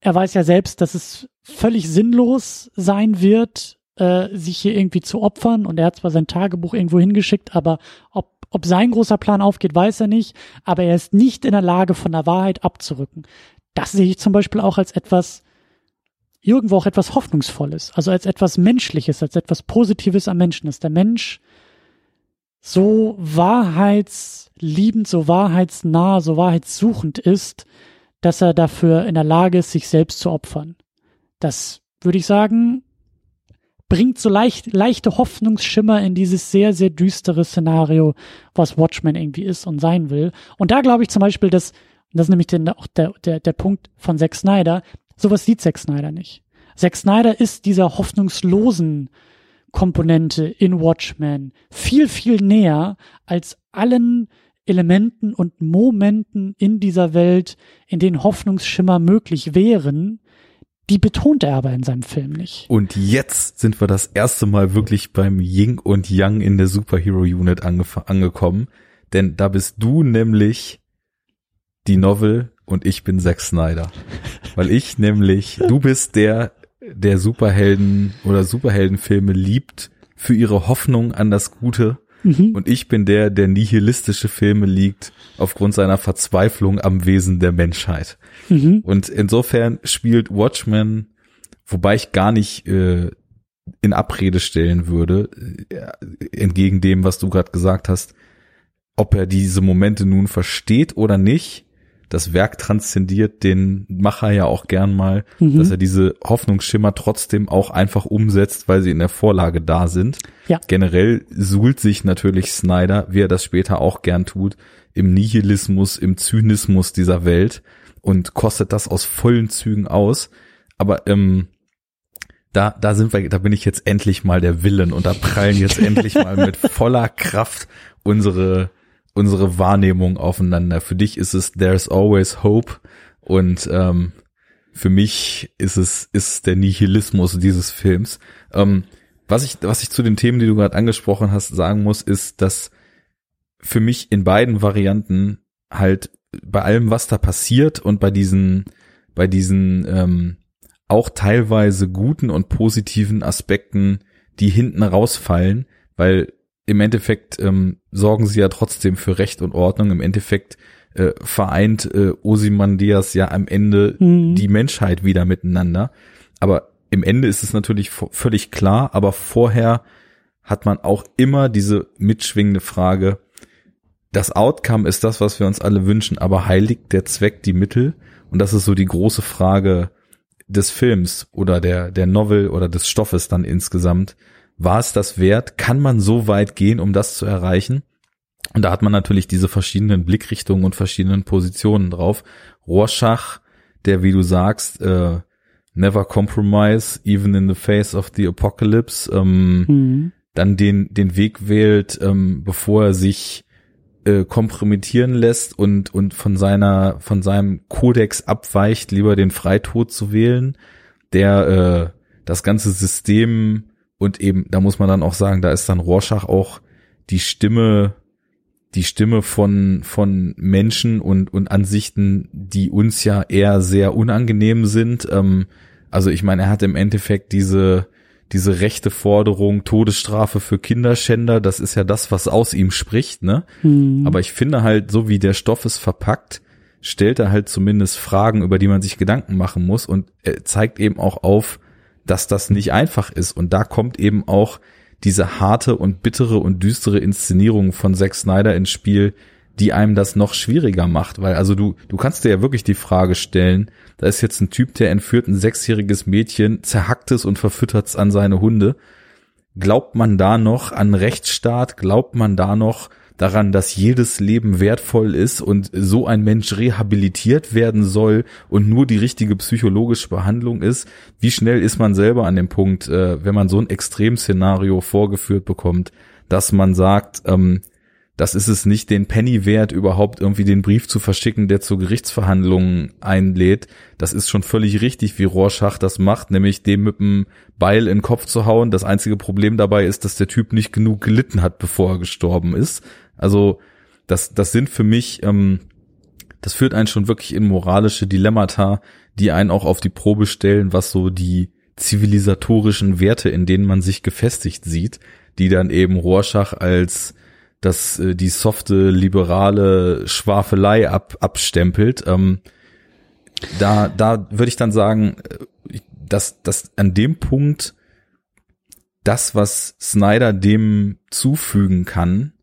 er weiß ja selbst, dass es völlig sinnlos sein wird, äh, sich hier irgendwie zu opfern. Und er hat zwar sein Tagebuch irgendwo hingeschickt, aber ob ob sein großer Plan aufgeht, weiß er nicht, aber er ist nicht in der Lage, von der Wahrheit abzurücken. Das sehe ich zum Beispiel auch als etwas, irgendwo auch etwas Hoffnungsvolles, also als etwas Menschliches, als etwas Positives am Menschen, dass der Mensch so wahrheitsliebend, so wahrheitsnah, so wahrheitssuchend ist, dass er dafür in der Lage ist, sich selbst zu opfern. Das würde ich sagen, bringt so leicht, leichte Hoffnungsschimmer in dieses sehr, sehr düstere Szenario, was Watchmen irgendwie ist und sein will. Und da glaube ich zum Beispiel, dass, das ist nämlich den, auch der, der, der Punkt von Zack Snyder, sowas sieht Zack Snyder nicht. Zack Snyder ist dieser hoffnungslosen Komponente in Watchmen viel, viel näher als allen Elementen und Momenten in dieser Welt, in denen Hoffnungsschimmer möglich wären, die betont er aber in seinem Film nicht. Und jetzt sind wir das erste Mal wirklich beim Ying und Yang in der Superhero Unit angekommen. Denn da bist du nämlich die Novel und ich bin Zack Snyder. Weil ich nämlich, du bist der, der Superhelden oder Superheldenfilme liebt für ihre Hoffnung an das Gute. Mhm. Und ich bin der, der nihilistische Filme liegt aufgrund seiner Verzweiflung am Wesen der Menschheit. Mhm. Und insofern spielt Watchmen, wobei ich gar nicht äh, in Abrede stellen würde, äh, entgegen dem, was du gerade gesagt hast, ob er diese Momente nun versteht oder nicht, das Werk transzendiert den Macher ja auch gern mal, mhm. dass er diese Hoffnungsschimmer trotzdem auch einfach umsetzt, weil sie in der Vorlage da sind. Ja. Generell suhlt sich natürlich Snyder, wie er das später auch gern tut, im Nihilismus, im Zynismus dieser Welt und kostet das aus vollen Zügen aus. Aber ähm, da, da sind wir, da bin ich jetzt endlich mal der Willen und da prallen jetzt *laughs* endlich mal mit voller Kraft unsere unsere Wahrnehmung aufeinander. Für dich ist es There's always hope und ähm, für mich ist es ist der Nihilismus dieses Films. Ähm, was ich was ich zu den Themen, die du gerade angesprochen hast, sagen muss, ist, dass für mich in beiden Varianten halt bei allem, was da passiert und bei diesen, bei diesen ähm, auch teilweise guten und positiven Aspekten, die hinten rausfallen, weil im Endeffekt ähm, sorgen sie ja trotzdem für Recht und Ordnung. Im Endeffekt äh, vereint äh, Ozymandias ja am Ende mhm. die Menschheit wieder miteinander. Aber im Ende ist es natürlich völlig klar, aber vorher hat man auch immer diese mitschwingende Frage, das Outcome ist das, was wir uns alle wünschen, aber heiligt der Zweck die Mittel? Und das ist so die große Frage des Films oder der, der Novel oder des Stoffes dann insgesamt. War es das wert? Kann man so weit gehen, um das zu erreichen? Und da hat man natürlich diese verschiedenen Blickrichtungen und verschiedenen Positionen drauf. Rorschach, der, wie du sagst, äh, never compromise, even in the face of the apocalypse, ähm, mhm. dann den, den Weg wählt, ähm, bevor er sich äh, kompromittieren lässt und, und von seiner, von seinem Kodex abweicht, lieber den Freitod zu wählen, der äh, das ganze System und eben, da muss man dann auch sagen, da ist dann Rorschach auch die Stimme, die Stimme von, von Menschen und, und Ansichten, die uns ja eher sehr unangenehm sind. Ähm, also ich meine, er hat im Endeffekt diese, diese rechte Forderung, Todesstrafe für Kinderschänder, das ist ja das, was aus ihm spricht, ne? Mhm. Aber ich finde halt, so wie der Stoff ist verpackt, stellt er halt zumindest Fragen, über die man sich Gedanken machen muss und er zeigt eben auch auf, dass das nicht einfach ist. Und da kommt eben auch diese harte und bittere und düstere Inszenierung von Zack Snyder ins Spiel, die einem das noch schwieriger macht, weil also du, du kannst dir ja wirklich die Frage stellen, da ist jetzt ein Typ, der entführt ein sechsjähriges Mädchen, zerhackt es und verfüttert es an seine Hunde. glaubt man da noch an Rechtsstaat? Glaubt man da noch daran, dass jedes Leben wertvoll ist und so ein Mensch rehabilitiert werden soll und nur die richtige psychologische Behandlung ist? Wie schnell ist man selber an dem Punkt, äh, wenn man so ein Extremszenario vorgeführt bekommt, dass man sagt, ähm, das ist es nicht den Penny wert, überhaupt irgendwie den Brief zu verschicken, der zur Gerichtsverhandlung einlädt. Das ist schon völlig richtig, wie Rorschach das macht, nämlich dem mit dem Beil in den Kopf zu hauen. Das einzige Problem dabei ist, dass der Typ nicht genug gelitten hat, bevor er gestorben ist. Also das, das sind für mich, ähm, das führt einen schon wirklich in moralische Dilemmata, die einen auch auf die Probe stellen, was so die zivilisatorischen Werte, in denen man sich gefestigt sieht, die dann eben Rorschach als das äh, die softe liberale Schwafelei ab, abstempelt. Ähm, da da würde ich dann sagen, äh, dass dass an dem Punkt das, was Snyder dem zufügen kann,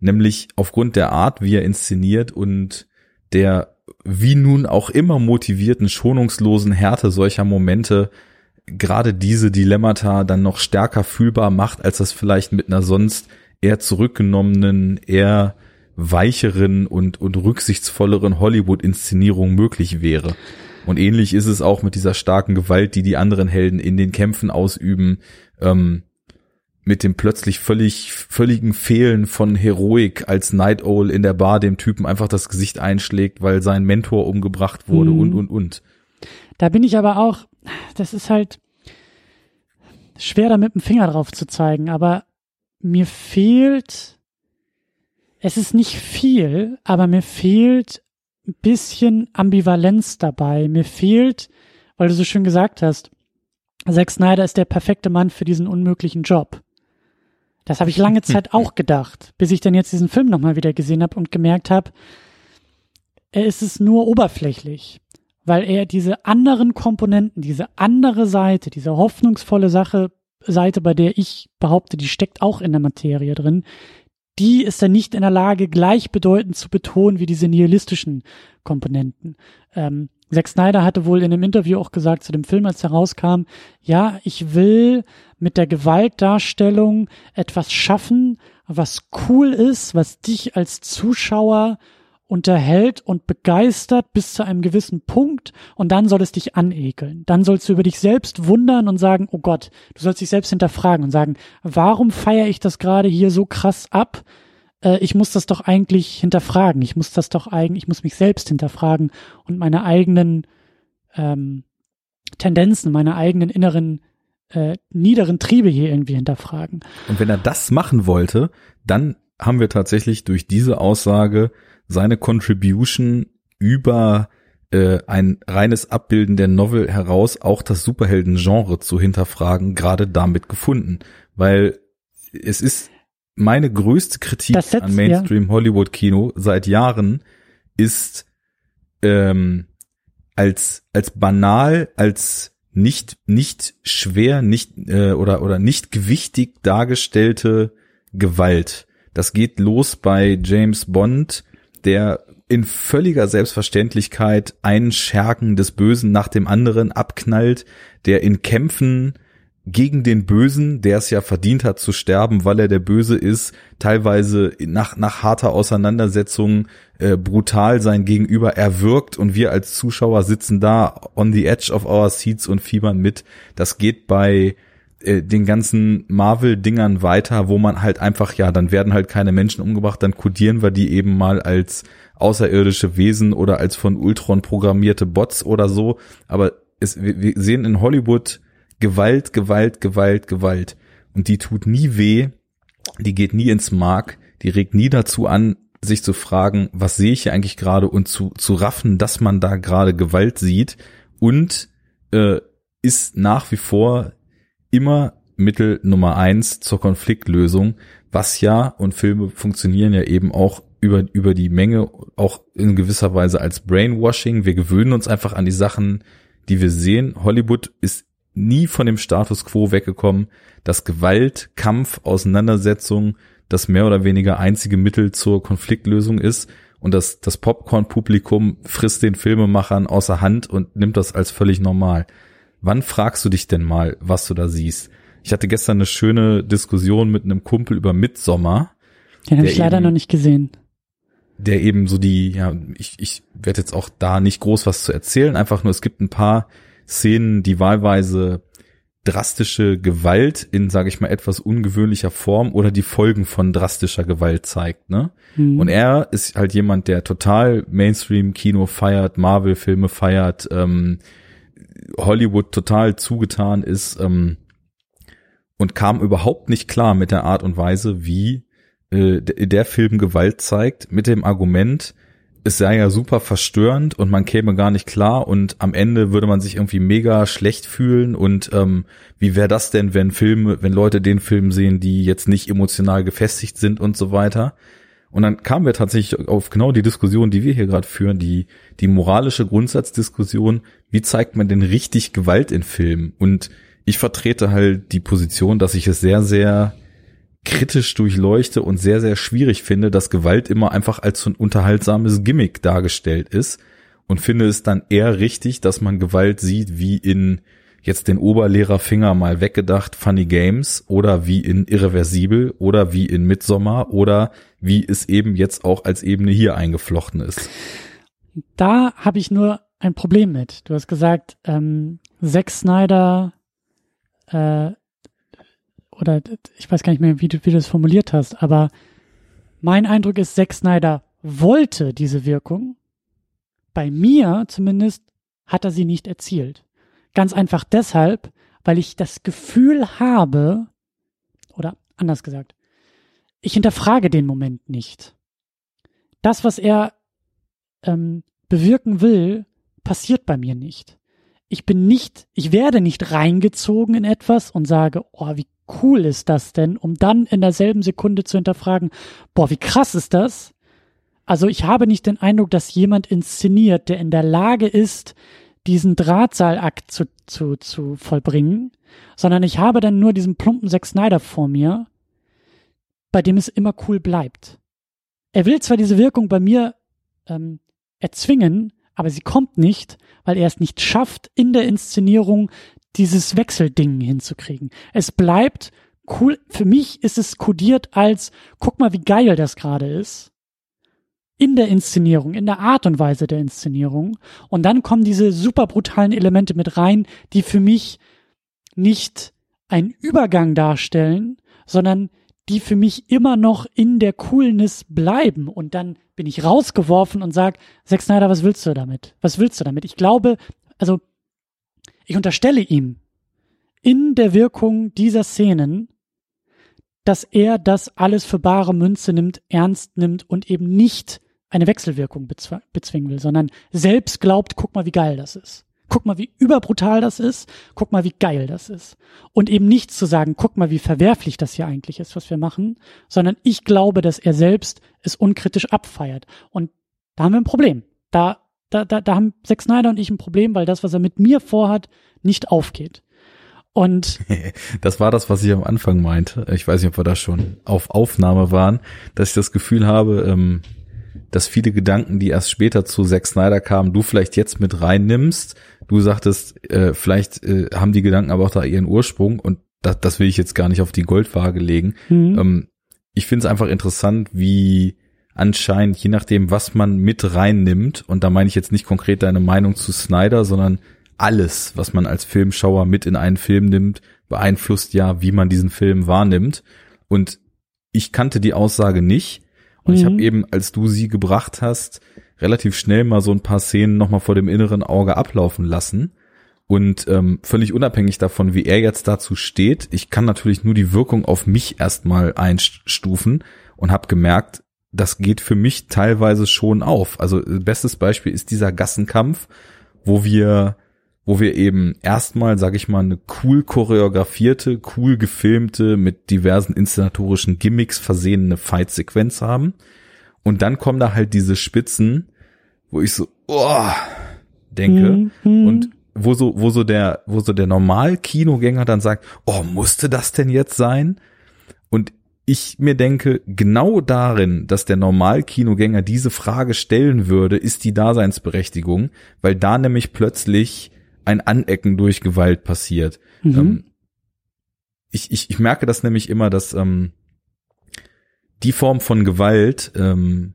nämlich aufgrund der Art, wie er inszeniert und der wie nun auch immer motivierten, schonungslosen Härte solcher Momente gerade diese Dilemmata dann noch stärker fühlbar macht, als das vielleicht mit einer sonst eher zurückgenommenen, eher weicheren und, und rücksichtsvolleren Hollywood-Inszenierung möglich wäre. Und ähnlich ist es auch mit dieser starken Gewalt, die die anderen Helden in den Kämpfen ausüben, ähm, mit dem plötzlich völlig, völligen Fehlen von Heroik, als Night Owl in der Bar dem Typen einfach das Gesicht einschlägt, weil sein Mentor umgebracht wurde mhm. und, und, und. Da bin ich aber auch, das ist halt schwer da mit dem Finger drauf zu zeigen, aber mir fehlt, es ist nicht viel, aber mir fehlt ein bisschen Ambivalenz dabei. Mir fehlt, weil du so schön gesagt hast, Zack Snyder ist der perfekte Mann für diesen unmöglichen Job. Das habe ich lange *laughs* Zeit auch gedacht, bis ich dann jetzt diesen Film nochmal wieder gesehen habe und gemerkt habe, er ist es nur oberflächlich, weil er diese anderen Komponenten, diese andere Seite, diese hoffnungsvolle Sache Seite, bei der ich behaupte, die steckt auch in der Materie drin, die ist dann nicht in der Lage, gleichbedeutend zu betonen wie diese nihilistischen Komponenten. Ähm, Zack Snyder hatte wohl in einem Interview auch gesagt zu dem Film, als er rauskam, ja, ich will mit der Gewaltdarstellung etwas schaffen, was cool ist, was dich als Zuschauer unterhält und begeistert bis zu einem gewissen Punkt und dann soll es dich anekeln. Dann sollst du über dich selbst wundern und sagen, oh Gott, du sollst dich selbst hinterfragen und sagen, warum feiere ich das gerade hier so krass ab? Äh, ich muss das doch eigentlich hinterfragen. Ich muss das doch eigentlich, ich muss mich selbst hinterfragen und meine eigenen ähm, Tendenzen, meine eigenen inneren äh, niederen Triebe hier irgendwie hinterfragen. Und wenn er das machen wollte, dann haben wir tatsächlich durch diese Aussage seine Contribution über äh, ein reines Abbilden der Novel heraus auch das Superhelden-Genre zu hinterfragen, gerade damit gefunden. Weil es ist meine größte Kritik setzt, an Mainstream-Hollywood-Kino seit Jahren ist ähm, als als banal, als nicht nicht schwer, nicht äh, oder oder nicht gewichtig dargestellte Gewalt. Das geht los bei James Bond, der in völliger Selbstverständlichkeit einen Schergen des Bösen nach dem anderen abknallt, der in Kämpfen gegen den Bösen, der es ja verdient hat zu sterben, weil er der Böse ist, teilweise nach, nach harter Auseinandersetzung äh, brutal sein Gegenüber erwirkt und wir als Zuschauer sitzen da on the edge of our seats und fiebern mit. Das geht bei äh, den ganzen Marvel-Dingern weiter, wo man halt einfach, ja, dann werden halt keine Menschen umgebracht, dann kodieren wir die eben mal als außerirdische Wesen oder als von Ultron programmierte Bots oder so. Aber es, wir, wir sehen in Hollywood Gewalt, Gewalt, Gewalt, Gewalt. Und die tut nie weh, die geht nie ins Mark, die regt nie dazu an, sich zu fragen, was sehe ich hier eigentlich gerade und zu, zu raffen, dass man da gerade Gewalt sieht und äh, ist nach wie vor immer Mittel Nummer eins zur Konfliktlösung, was ja, und Filme funktionieren ja eben auch über, über die Menge, auch in gewisser Weise als Brainwashing. Wir gewöhnen uns einfach an die Sachen, die wir sehen. Hollywood ist nie von dem Status quo weggekommen, dass Gewalt, Kampf, Auseinandersetzung das mehr oder weniger einzige Mittel zur Konfliktlösung ist und das, das Popcorn-Publikum frisst den Filmemachern außer Hand und nimmt das als völlig normal. Wann fragst du dich denn mal, was du da siehst? ich hatte gestern eine schöne Diskussion mit einem Kumpel über Midsommer. Den habe ich leider eben, noch nicht gesehen. Der eben so die, ja, ich, ich werde jetzt auch da nicht groß was zu erzählen, einfach nur, es gibt ein paar Szenen, die wahlweise drastische Gewalt in, sage ich mal, etwas ungewöhnlicher Form oder die Folgen von drastischer Gewalt zeigt. Ne? Mhm. Und er ist halt jemand, der total Mainstream-Kino feiert, Marvel-Filme feiert, ähm, Hollywood total zugetan ist ähm, und kam überhaupt nicht klar mit der Art und Weise, wie äh, der Film Gewalt zeigt, mit dem Argument, es sei ja super verstörend und man käme gar nicht klar und am Ende würde man sich irgendwie mega schlecht fühlen und ähm, wie wäre das denn, wenn Filme, wenn Leute den Film sehen, die jetzt nicht emotional gefestigt sind und so weiter. Und dann kamen wir tatsächlich auf genau die Diskussion, die wir hier gerade führen, die, die moralische Grundsatzdiskussion, wie zeigt man denn richtig Gewalt in Filmen? Und ich vertrete halt die Position, dass ich es sehr, sehr kritisch durchleuchte und sehr, sehr schwierig finde, dass Gewalt immer einfach als so ein unterhaltsames Gimmick dargestellt ist und finde es dann eher richtig, dass man Gewalt sieht wie in jetzt den Oberlehrerfinger mal weggedacht Funny Games oder wie in Irreversibel oder wie in Midsommer oder wie es eben jetzt auch als Ebene hier eingeflochten ist. Da habe ich nur ein Problem mit. Du hast gesagt, ähm, Zack Snyder äh, oder ich weiß gar nicht mehr, wie du, wie du es formuliert hast, aber mein Eindruck ist, Zack Snyder wollte diese Wirkung. Bei mir zumindest hat er sie nicht erzielt. Ganz einfach deshalb, weil ich das Gefühl habe, oder anders gesagt, ich hinterfrage den Moment nicht. Das, was er ähm, bewirken will, passiert bei mir nicht. Ich bin nicht, ich werde nicht reingezogen in etwas und sage, oh, wie cool ist das denn, um dann in derselben Sekunde zu hinterfragen, boah, wie krass ist das? Also ich habe nicht den Eindruck, dass jemand inszeniert, der in der Lage ist, diesen Drahtseilakt zu, zu, zu vollbringen, sondern ich habe dann nur diesen plumpen Zack Snyder vor mir, bei dem es immer cool bleibt. Er will zwar diese Wirkung bei mir ähm, erzwingen, aber sie kommt nicht, weil er es nicht schafft, in der Inszenierung dieses Wechselding hinzukriegen. Es bleibt cool. Für mich ist es kodiert als, guck mal, wie geil das gerade ist. In der Inszenierung, in der Art und Weise der Inszenierung. Und dann kommen diese super brutalen Elemente mit rein, die für mich nicht einen Übergang darstellen, sondern die für mich immer noch in der Coolness bleiben. Und dann bin ich rausgeworfen und sag, Zack Snyder, was willst du damit? Was willst du damit? Ich glaube, also ich unterstelle ihm in der Wirkung dieser Szenen, dass er das alles für bare Münze nimmt, ernst nimmt und eben nicht eine Wechselwirkung bezwingen will, sondern selbst glaubt, guck mal, wie geil das ist. Guck mal, wie überbrutal das ist. Guck mal, wie geil das ist. Und eben nicht zu sagen, guck mal, wie verwerflich das hier eigentlich ist, was wir machen, sondern ich glaube, dass er selbst es unkritisch abfeiert. Und da haben wir ein Problem. Da da, da, da haben Zack Snyder und ich ein Problem, weil das, was er mit mir vorhat, nicht aufgeht. Und *laughs* das war das, was ich am Anfang meinte. Ich weiß nicht, ob wir da schon auf Aufnahme waren, dass ich das Gefühl habe, ähm, dass viele Gedanken, die erst später zu Zack Snyder kamen, du vielleicht jetzt mit reinnimmst. Du sagtest, äh, vielleicht äh, haben die Gedanken aber auch da ihren Ursprung und das, das will ich jetzt gar nicht auf die Goldwaage legen. Mhm. Ähm, ich finde es einfach interessant, wie anscheinend, je nachdem, was man mit reinnimmt, und da meine ich jetzt nicht konkret deine Meinung zu Snyder, sondern alles, was man als Filmschauer mit in einen Film nimmt, beeinflusst ja, wie man diesen Film wahrnimmt. Und ich kannte die Aussage nicht. Und mhm. ich habe eben, als du sie gebracht hast, relativ schnell mal so ein paar Szenen nochmal vor dem inneren Auge ablaufen lassen. Und ähm, völlig unabhängig davon, wie er jetzt dazu steht, ich kann natürlich nur die Wirkung auf mich erstmal einstufen und habe gemerkt, das geht für mich teilweise schon auf. Also bestes Beispiel ist dieser Gassenkampf, wo wir wo wir eben erstmal, sag ich mal, eine cool choreografierte, cool gefilmte, mit diversen inszenatorischen Gimmicks versehene Fight-Sequenz haben. Und dann kommen da halt diese Spitzen, wo ich so, oh, denke. Mhm. Und wo so, wo so der, wo so der Normal-Kinogänger dann sagt, oh, musste das denn jetzt sein? Und ich mir denke, genau darin, dass der Normalkinogänger diese Frage stellen würde, ist die Daseinsberechtigung, weil da nämlich plötzlich ein Anecken durch Gewalt passiert. Mhm. Ähm, ich, ich, ich merke das nämlich immer, dass ähm, die Form von Gewalt, ähm,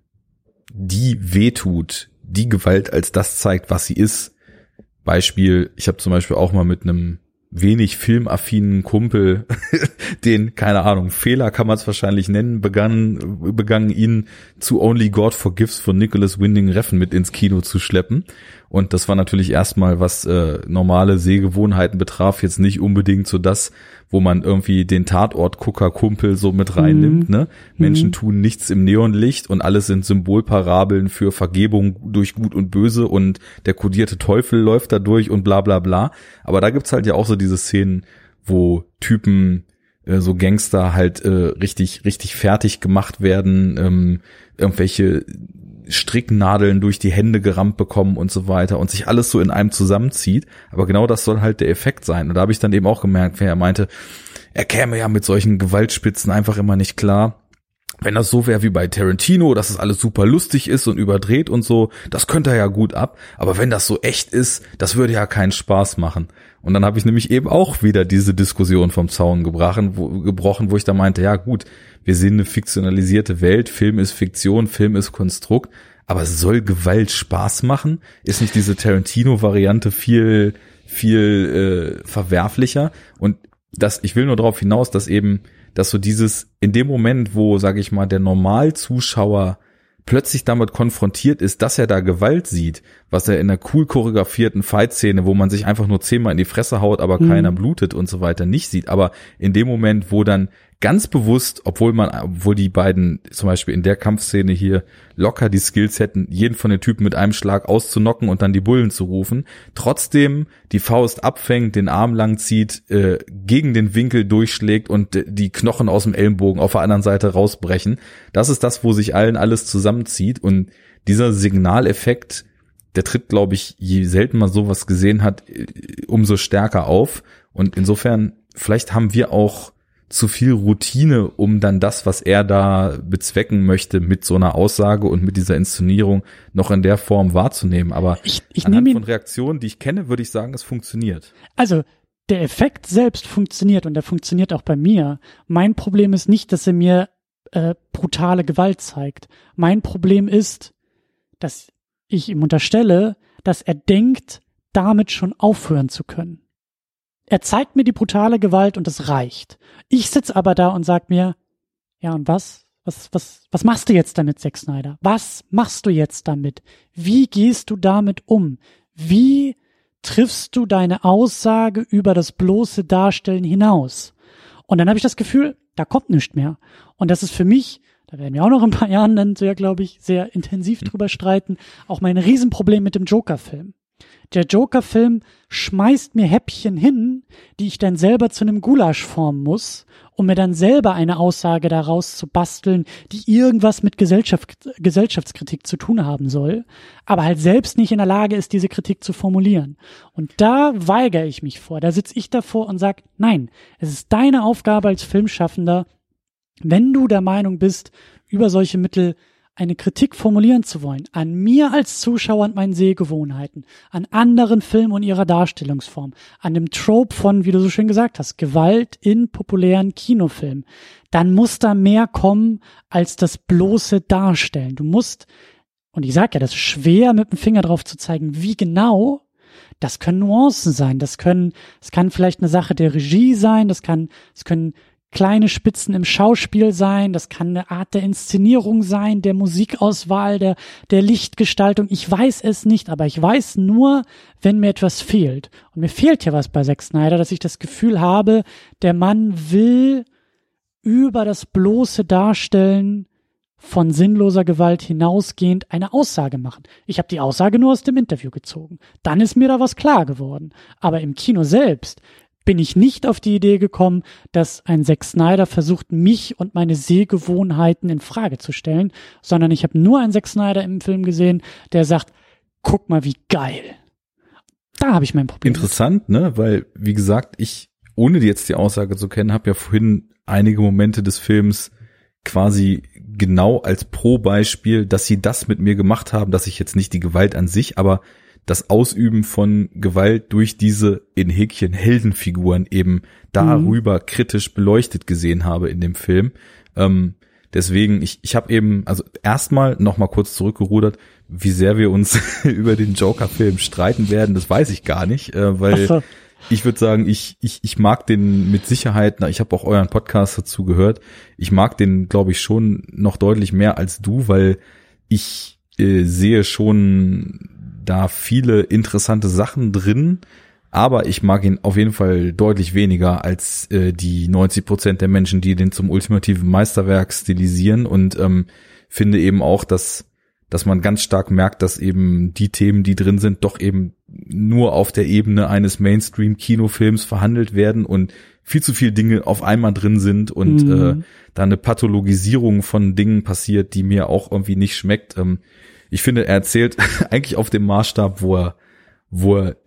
die wehtut, die Gewalt als das zeigt, was sie ist. Beispiel, ich habe zum Beispiel auch mal mit einem wenig filmaffinen Kumpel, *laughs* den, keine Ahnung, Fehler kann man es wahrscheinlich nennen, begann, begangen ihn zu Only God Forgives von Nicholas Winding Reffen mit ins Kino zu schleppen. Und das war natürlich erstmal, was äh, normale Sehgewohnheiten betraf, jetzt nicht unbedingt so das, wo man irgendwie den Tatort-Gucker-Kumpel so mit reinnimmt. Mhm. Ne? Menschen mhm. tun nichts im Neonlicht und alles sind Symbolparabeln für Vergebung durch Gut und Böse und der kodierte Teufel läuft da durch und bla bla bla. Aber da gibt's halt ja auch so diese Szenen, wo Typen äh, so Gangster halt äh, richtig richtig fertig gemacht werden, ähm, irgendwelche Stricknadeln durch die Hände gerammt bekommen und so weiter und sich alles so in einem zusammenzieht. Aber genau das soll halt der Effekt sein. Und da habe ich dann eben auch gemerkt, wer er meinte, er käme ja mit solchen Gewaltspitzen einfach immer nicht klar. Wenn das so wäre wie bei Tarantino, dass es alles super lustig ist und überdreht und so, das könnte er ja gut ab. Aber wenn das so echt ist, das würde ja keinen Spaß machen. Und dann habe ich nämlich eben auch wieder diese Diskussion vom Zaun gebrochen, wo, gebrochen, wo ich da meinte, ja gut, wir sehen eine fiktionalisierte Welt, Film ist Fiktion, Film ist Konstrukt, aber soll Gewalt Spaß machen? Ist nicht diese Tarantino-Variante viel, viel äh, verwerflicher? Und das, ich will nur darauf hinaus, dass eben, dass so dieses, in dem Moment, wo, sage ich mal, der Normalzuschauer plötzlich damit konfrontiert ist, dass er da Gewalt sieht, was er in einer cool choreografierten Fight-Szene, wo man sich einfach nur zehnmal in die Fresse haut, aber mhm. keiner blutet und so weiter, nicht sieht. Aber in dem Moment, wo dann ganz bewusst, obwohl man, obwohl die beiden zum Beispiel in der Kampfszene hier locker die Skills hätten, jeden von den Typen mit einem Schlag auszunocken und dann die Bullen zu rufen, trotzdem die Faust abfängt, den Arm lang zieht, äh, gegen den Winkel durchschlägt und die Knochen aus dem Ellenbogen auf der anderen Seite rausbrechen. Das ist das, wo sich allen alles zusammenzieht und dieser Signaleffekt, der tritt, glaube ich, je selten man sowas gesehen hat, äh, umso stärker auf. Und insofern, vielleicht haben wir auch zu viel Routine, um dann das, was er da bezwecken möchte, mit so einer Aussage und mit dieser Inszenierung noch in der Form wahrzunehmen. Aber ich, ich anhand von Reaktionen, die ich kenne, würde ich sagen, es funktioniert. Also der Effekt selbst funktioniert und der funktioniert auch bei mir. Mein Problem ist nicht, dass er mir äh, brutale Gewalt zeigt. Mein Problem ist, dass ich ihm unterstelle, dass er denkt, damit schon aufhören zu können. Er zeigt mir die brutale Gewalt und es reicht. Ich sitz aber da und sag mir, ja und was? Was, was, was machst du jetzt damit, Zack Snyder? Was machst du jetzt damit? Wie gehst du damit um? Wie triffst du deine Aussage über das bloße Darstellen hinaus? Und dann habe ich das Gefühl, da kommt nichts mehr. Und das ist für mich, da werden wir auch noch ein paar Jahren dann sehr, glaube ich, sehr intensiv drüber streiten, auch mein Riesenproblem mit dem Joker-Film. Der Joker-Film schmeißt mir Häppchen hin, die ich dann selber zu einem Gulasch formen muss, um mir dann selber eine Aussage daraus zu basteln, die irgendwas mit Gesellschaft, Gesellschaftskritik zu tun haben soll, aber halt selbst nicht in der Lage ist, diese Kritik zu formulieren. Und da weigere ich mich vor. Da sitze ich davor und sage, nein, es ist deine Aufgabe als Filmschaffender, wenn du der Meinung bist, über solche Mittel eine Kritik formulieren zu wollen, an mir als Zuschauer und meinen Sehgewohnheiten, an anderen Filmen und ihrer Darstellungsform, an dem Trope von, wie du so schön gesagt hast, Gewalt in populären Kinofilmen, dann muss da mehr kommen als das bloße Darstellen. Du musst, und ich sag ja, das ist schwer mit dem Finger drauf zu zeigen, wie genau, das können Nuancen sein, das können, es kann vielleicht eine Sache der Regie sein, das kann, es können kleine Spitzen im Schauspiel sein, das kann eine Art der Inszenierung sein, der Musikauswahl, der, der Lichtgestaltung. Ich weiß es nicht, aber ich weiß nur, wenn mir etwas fehlt. Und mir fehlt ja was bei Zack Snyder, dass ich das Gefühl habe, der Mann will über das bloße Darstellen von sinnloser Gewalt hinausgehend eine Aussage machen. Ich habe die Aussage nur aus dem Interview gezogen. Dann ist mir da was klar geworden. Aber im Kino selbst bin ich nicht auf die Idee gekommen, dass ein Zack Snyder versucht, mich und meine Sehgewohnheiten in Frage zu stellen, sondern ich habe nur einen Zack Snyder im Film gesehen, der sagt, guck mal, wie geil. Da habe ich mein Problem. Interessant, ne? Weil, wie gesagt, ich, ohne jetzt die Aussage zu kennen, habe ja vorhin einige Momente des Films quasi genau als Pro-Beispiel, dass sie das mit mir gemacht haben, dass ich jetzt nicht die Gewalt an sich, aber das Ausüben von Gewalt durch diese in Häkchen Heldenfiguren eben darüber mhm. kritisch beleuchtet gesehen habe in dem Film. Ähm, deswegen, ich, ich habe eben, also erstmal noch mal kurz zurückgerudert, wie sehr wir uns *laughs* über den Joker-Film streiten werden, das weiß ich gar nicht, äh, weil so. ich würde sagen, ich, ich, ich mag den mit Sicherheit, na, ich habe auch euren Podcast dazu gehört, ich mag den, glaube ich, schon noch deutlich mehr als du, weil ich äh, sehe schon da viele interessante Sachen drin, aber ich mag ihn auf jeden Fall deutlich weniger als äh, die 90 Prozent der Menschen, die den zum ultimativen Meisterwerk stilisieren und ähm, finde eben auch, dass dass man ganz stark merkt, dass eben die Themen, die drin sind, doch eben nur auf der Ebene eines Mainstream-Kinofilms verhandelt werden und viel zu viele Dinge auf einmal drin sind und mhm. äh, da eine Pathologisierung von Dingen passiert, die mir auch irgendwie nicht schmeckt. Ähm, ich finde, er erzählt *laughs* eigentlich auf dem Maßstab, wo er, wo er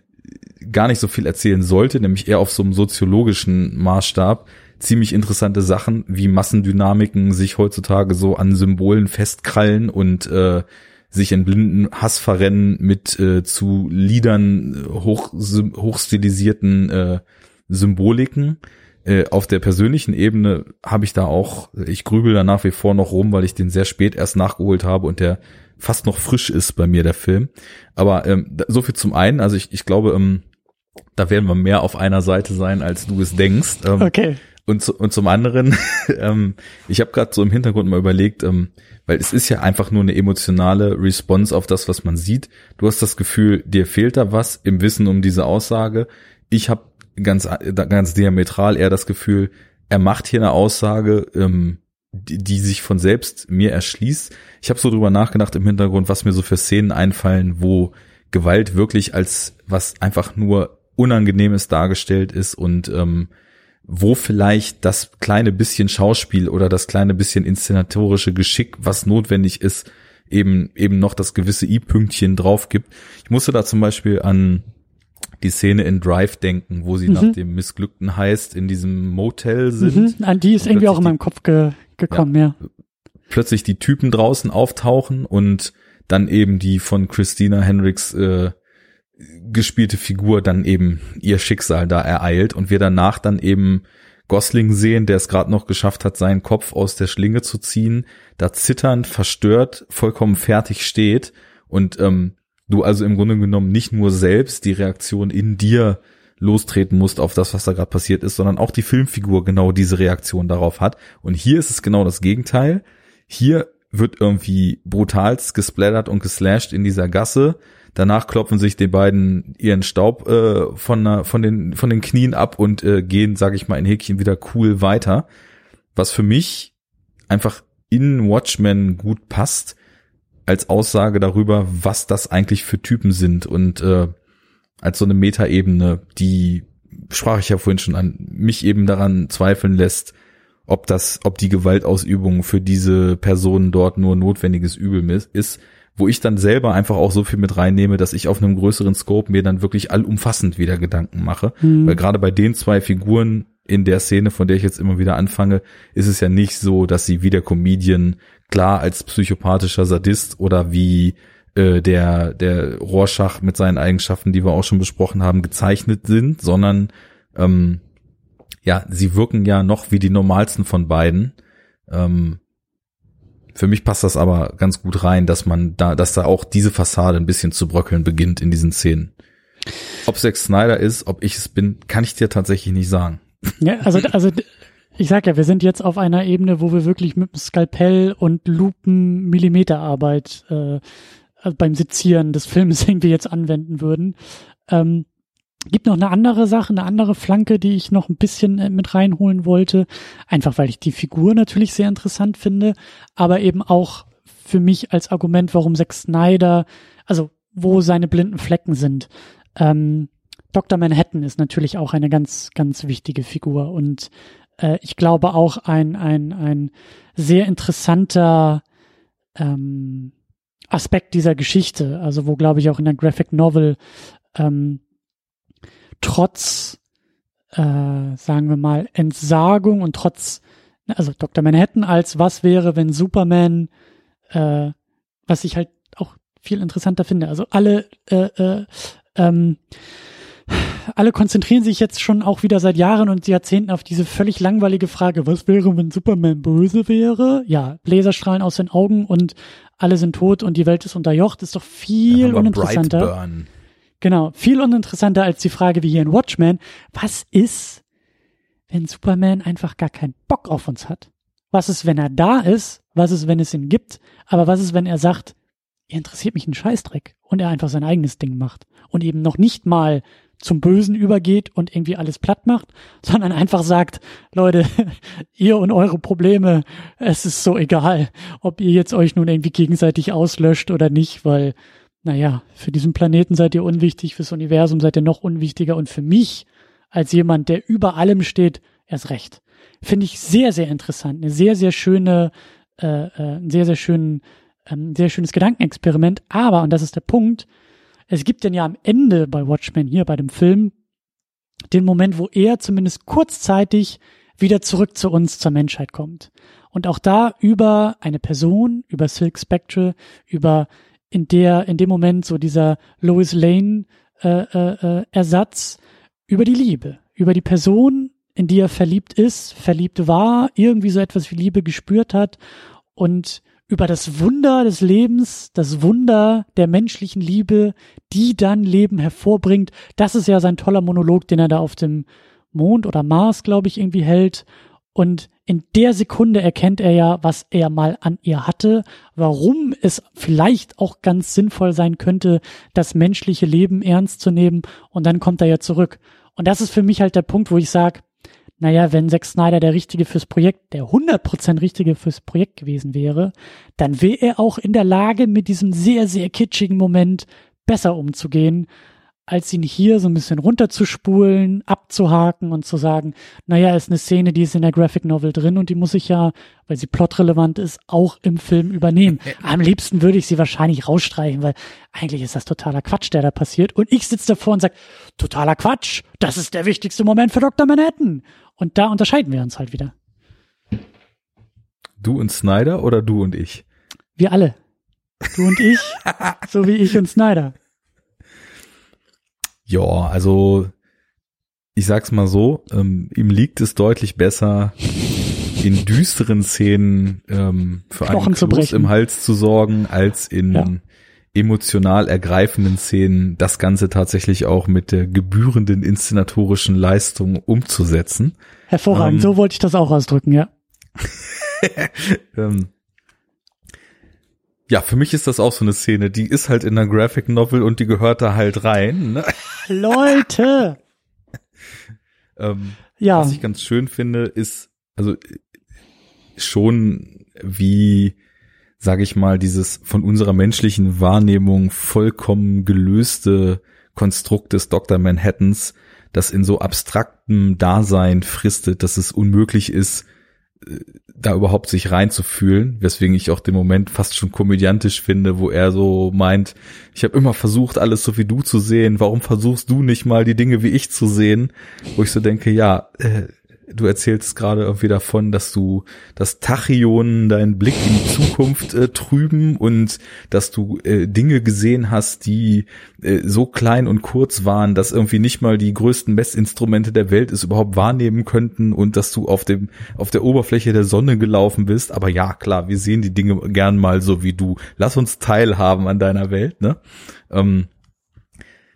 gar nicht so viel erzählen sollte, nämlich eher auf so einem soziologischen Maßstab, ziemlich interessante Sachen, wie Massendynamiken sich heutzutage so an Symbolen festkrallen und äh, sich in blinden Hass verrennen mit äh, zu Liedern hoch, hochstilisierten äh, Symboliken. Äh, auf der persönlichen Ebene habe ich da auch, ich grübel da nach wie vor noch rum, weil ich den sehr spät erst nachgeholt habe und der fast noch frisch ist bei mir, der Film. Aber ähm, so viel zum einen, also ich, ich glaube, ähm, da werden wir mehr auf einer Seite sein, als du es denkst. Ähm, okay. Und, zu, und zum anderen, *laughs* ähm, ich habe gerade so im Hintergrund mal überlegt, ähm, weil es ist ja einfach nur eine emotionale Response auf das, was man sieht. Du hast das Gefühl, dir fehlt da was im Wissen um diese Aussage. Ich habe ganz, ganz diametral eher das Gefühl, er macht hier eine Aussage, ähm, die, die sich von selbst mir erschließt. Ich habe so drüber nachgedacht im Hintergrund, was mir so für Szenen einfallen, wo Gewalt wirklich als was einfach nur Unangenehmes dargestellt ist und ähm, wo vielleicht das kleine bisschen Schauspiel oder das kleine bisschen inszenatorische Geschick, was notwendig ist, eben eben noch das gewisse i-Pünktchen drauf gibt. Ich musste da zum Beispiel an die Szene in Drive denken, wo sie mhm. nach dem missglückten Heist in diesem Motel sind. Mhm, an die ist irgendwie auch in meinem Kopf ge gekommen, ja, ja. Plötzlich die Typen draußen auftauchen und dann eben die von Christina Hendricks äh, gespielte Figur dann eben ihr Schicksal da ereilt und wir danach dann eben Gosling sehen, der es gerade noch geschafft hat, seinen Kopf aus der Schlinge zu ziehen, da zitternd, verstört, vollkommen fertig steht und ähm, du also im Grunde genommen nicht nur selbst die Reaktion in dir lostreten musst auf das, was da gerade passiert ist, sondern auch die Filmfigur genau diese Reaktion darauf hat. Und hier ist es genau das Gegenteil. Hier wird irgendwie brutalst gesplattert und geslasht in dieser Gasse Danach klopfen sich die beiden ihren Staub äh, von, von, den, von den Knien ab und äh, gehen, sage ich mal, in Häkchen wieder cool weiter. Was für mich einfach in Watchmen gut passt, als Aussage darüber, was das eigentlich für Typen sind und äh, als so eine Metaebene, die sprach ich ja vorhin schon an, mich eben daran zweifeln lässt, ob das, ob die Gewaltausübung für diese Personen dort nur notwendiges Übel ist, wo ich dann selber einfach auch so viel mit reinnehme, dass ich auf einem größeren Scope mir dann wirklich allumfassend wieder Gedanken mache. Mhm. Weil gerade bei den zwei Figuren in der Szene, von der ich jetzt immer wieder anfange, ist es ja nicht so, dass sie wie der Comedian klar als psychopathischer Sadist oder wie äh, der, der Rorschach mit seinen Eigenschaften, die wir auch schon besprochen haben, gezeichnet sind, sondern ähm, ja, sie wirken ja noch wie die normalsten von beiden. Ähm, für mich passt das aber ganz gut rein, dass man da, dass da auch diese Fassade ein bisschen zu bröckeln beginnt in diesen Szenen. Ob Zack Snyder ist, ob ich es bin, kann ich dir tatsächlich nicht sagen. Ja, also, also ich sag ja, wir sind jetzt auf einer Ebene, wo wir wirklich mit dem Skalpell und Lupen Millimeterarbeit äh, beim Sezieren des Films *laughs* irgendwie jetzt anwenden würden. Ähm, Gibt noch eine andere Sache, eine andere Flanke, die ich noch ein bisschen äh, mit reinholen wollte. Einfach weil ich die Figur natürlich sehr interessant finde, aber eben auch für mich als Argument, warum Zack Snyder, also wo seine blinden Flecken sind. Ähm, Dr. Manhattan ist natürlich auch eine ganz, ganz wichtige Figur und äh, ich glaube auch ein, ein, ein sehr interessanter ähm, Aspekt dieser Geschichte, also wo glaube ich auch in der Graphic Novel ähm, trotz, äh, sagen wir mal, Entsagung und trotz, also Dr. Manhattan als was wäre, wenn Superman, äh, was ich halt auch viel interessanter finde. Also alle äh, äh, ähm, alle konzentrieren sich jetzt schon auch wieder seit Jahren und Jahrzehnten auf diese völlig langweilige Frage, was wäre, wenn Superman böse wäre? Ja, Laserstrahlen aus den Augen und alle sind tot und die Welt ist unterjocht, ist doch viel uninteressanter. Brightburn. Genau, viel uninteressanter als die Frage wie hier in Watchmen. Was ist, wenn Superman einfach gar keinen Bock auf uns hat? Was ist, wenn er da ist? Was ist, wenn es ihn gibt? Aber was ist, wenn er sagt, ihr interessiert mich ein Scheißdreck und er einfach sein eigenes Ding macht und eben noch nicht mal zum Bösen übergeht und irgendwie alles platt macht, *laughs* sondern einfach sagt, Leute, *laughs* ihr und eure Probleme, es ist so egal, ob ihr jetzt euch nun irgendwie gegenseitig auslöscht oder nicht, weil, naja, für diesen Planeten seid ihr unwichtig, fürs Universum seid ihr noch unwichtiger und für mich als jemand, der über allem steht, erst recht. Finde ich sehr, sehr interessant. Eine sehr, sehr schöne, äh, äh, sehr, sehr schönen, ähm, sehr schönes Gedankenexperiment. Aber, und das ist der Punkt, es gibt denn ja am Ende bei Watchmen hier bei dem Film den Moment, wo er zumindest kurzzeitig wieder zurück zu uns, zur Menschheit kommt. Und auch da über eine Person, über Silk Spectre, über in der, in dem Moment so dieser Lois Lane äh, äh, äh, Ersatz, über die Liebe, über die Person, in die er verliebt ist, verliebt war, irgendwie so etwas wie Liebe gespürt hat und über das Wunder des Lebens, das Wunder der menschlichen Liebe, die dann Leben hervorbringt. Das ist ja sein toller Monolog, den er da auf dem Mond oder Mars, glaube ich, irgendwie hält. Und in der Sekunde erkennt er ja, was er mal an ihr hatte, warum es vielleicht auch ganz sinnvoll sein könnte, das menschliche Leben ernst zu nehmen. Und dann kommt er ja zurück. Und das ist für mich halt der Punkt, wo ich sage, naja, wenn Zack Snyder der Richtige fürs Projekt, der 100% Richtige fürs Projekt gewesen wäre, dann wäre er auch in der Lage, mit diesem sehr, sehr kitschigen Moment besser umzugehen, als ihn hier so ein bisschen runterzuspulen, abzuhaken und zu sagen, naja, ist eine Szene, die ist in der Graphic Novel drin und die muss ich ja, weil sie plotrelevant ist, auch im Film übernehmen. *laughs* Am liebsten würde ich sie wahrscheinlich rausstreichen, weil eigentlich ist das totaler Quatsch, der da passiert. Und ich sitze davor und sage, totaler Quatsch, das ist der wichtigste Moment für Dr. Manhattan. Und da unterscheiden wir uns halt wieder. Du und Snyder oder du und ich? Wir alle. Du und ich, *laughs* so wie ich und Snyder. Ja, also ich sag's mal so, ähm, ihm liegt es deutlich besser, in düsteren Szenen ähm, für Knochen einen Kloß im Hals zu sorgen, als in Ja. Emotional ergreifenden Szenen das Ganze tatsächlich auch mit der gebührenden inszenatorischen Leistung umzusetzen. Hervorragend, Ähm. so wollte ich das auch ausdrücken, ja. *laughs* Ähm, ja, für mich ist das auch so eine Szene, die ist halt in der Graphic Novel und die gehört da halt rein. Ne? *laughs* Leute! Ähm, Ja, Was ich ganz schön finde, ist, also schon wie, sage ich mal, dieses von unserer menschlichen Wahrnehmung vollkommen gelöste Konstrukt des Dr. Manhattans, das in so abstraktem Dasein fristet, dass es unmöglich ist, äh, da überhaupt sich reinzufühlen, weswegen ich auch den Moment fast schon komödiantisch finde, wo er so meint, ich habe immer versucht, alles so wie du zu sehen, warum versuchst du nicht mal die Dinge wie ich zu sehen? Wo ich so denke, ja, äh, du erzählst gerade irgendwie davon, dass du, dass Tachyonen deinen Blick in die Zukunft äh, trüben und dass du äh, Dinge gesehen hast, die äh, so klein und kurz waren, dass irgendwie nicht mal die größten Messinstrumente der Welt es überhaupt wahrnehmen könnten und dass du auf dem, auf der Oberfläche der Sonne gelaufen bist. Aber ja, klar, wir sehen die Dinge gern mal so wie du. Lass uns teilhaben an deiner Welt, ne? Ähm,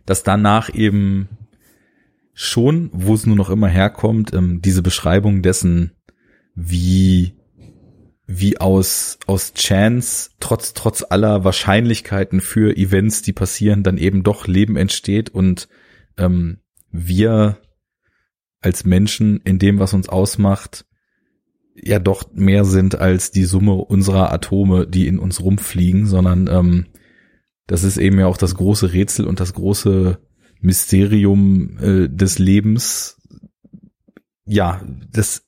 dass danach eben schon, wo es nur noch immer herkommt, ähm, diese Beschreibung dessen, wie wie aus aus Chance trotz trotz aller Wahrscheinlichkeiten für Events, die passieren, dann eben doch Leben entsteht und ähm, wir als Menschen in dem, was uns ausmacht, ja doch mehr sind als die Summe unserer Atome, die in uns rumfliegen, sondern ähm, das ist eben ja auch das große Rätsel und das große Mysterium äh, des Lebens. Ja, das,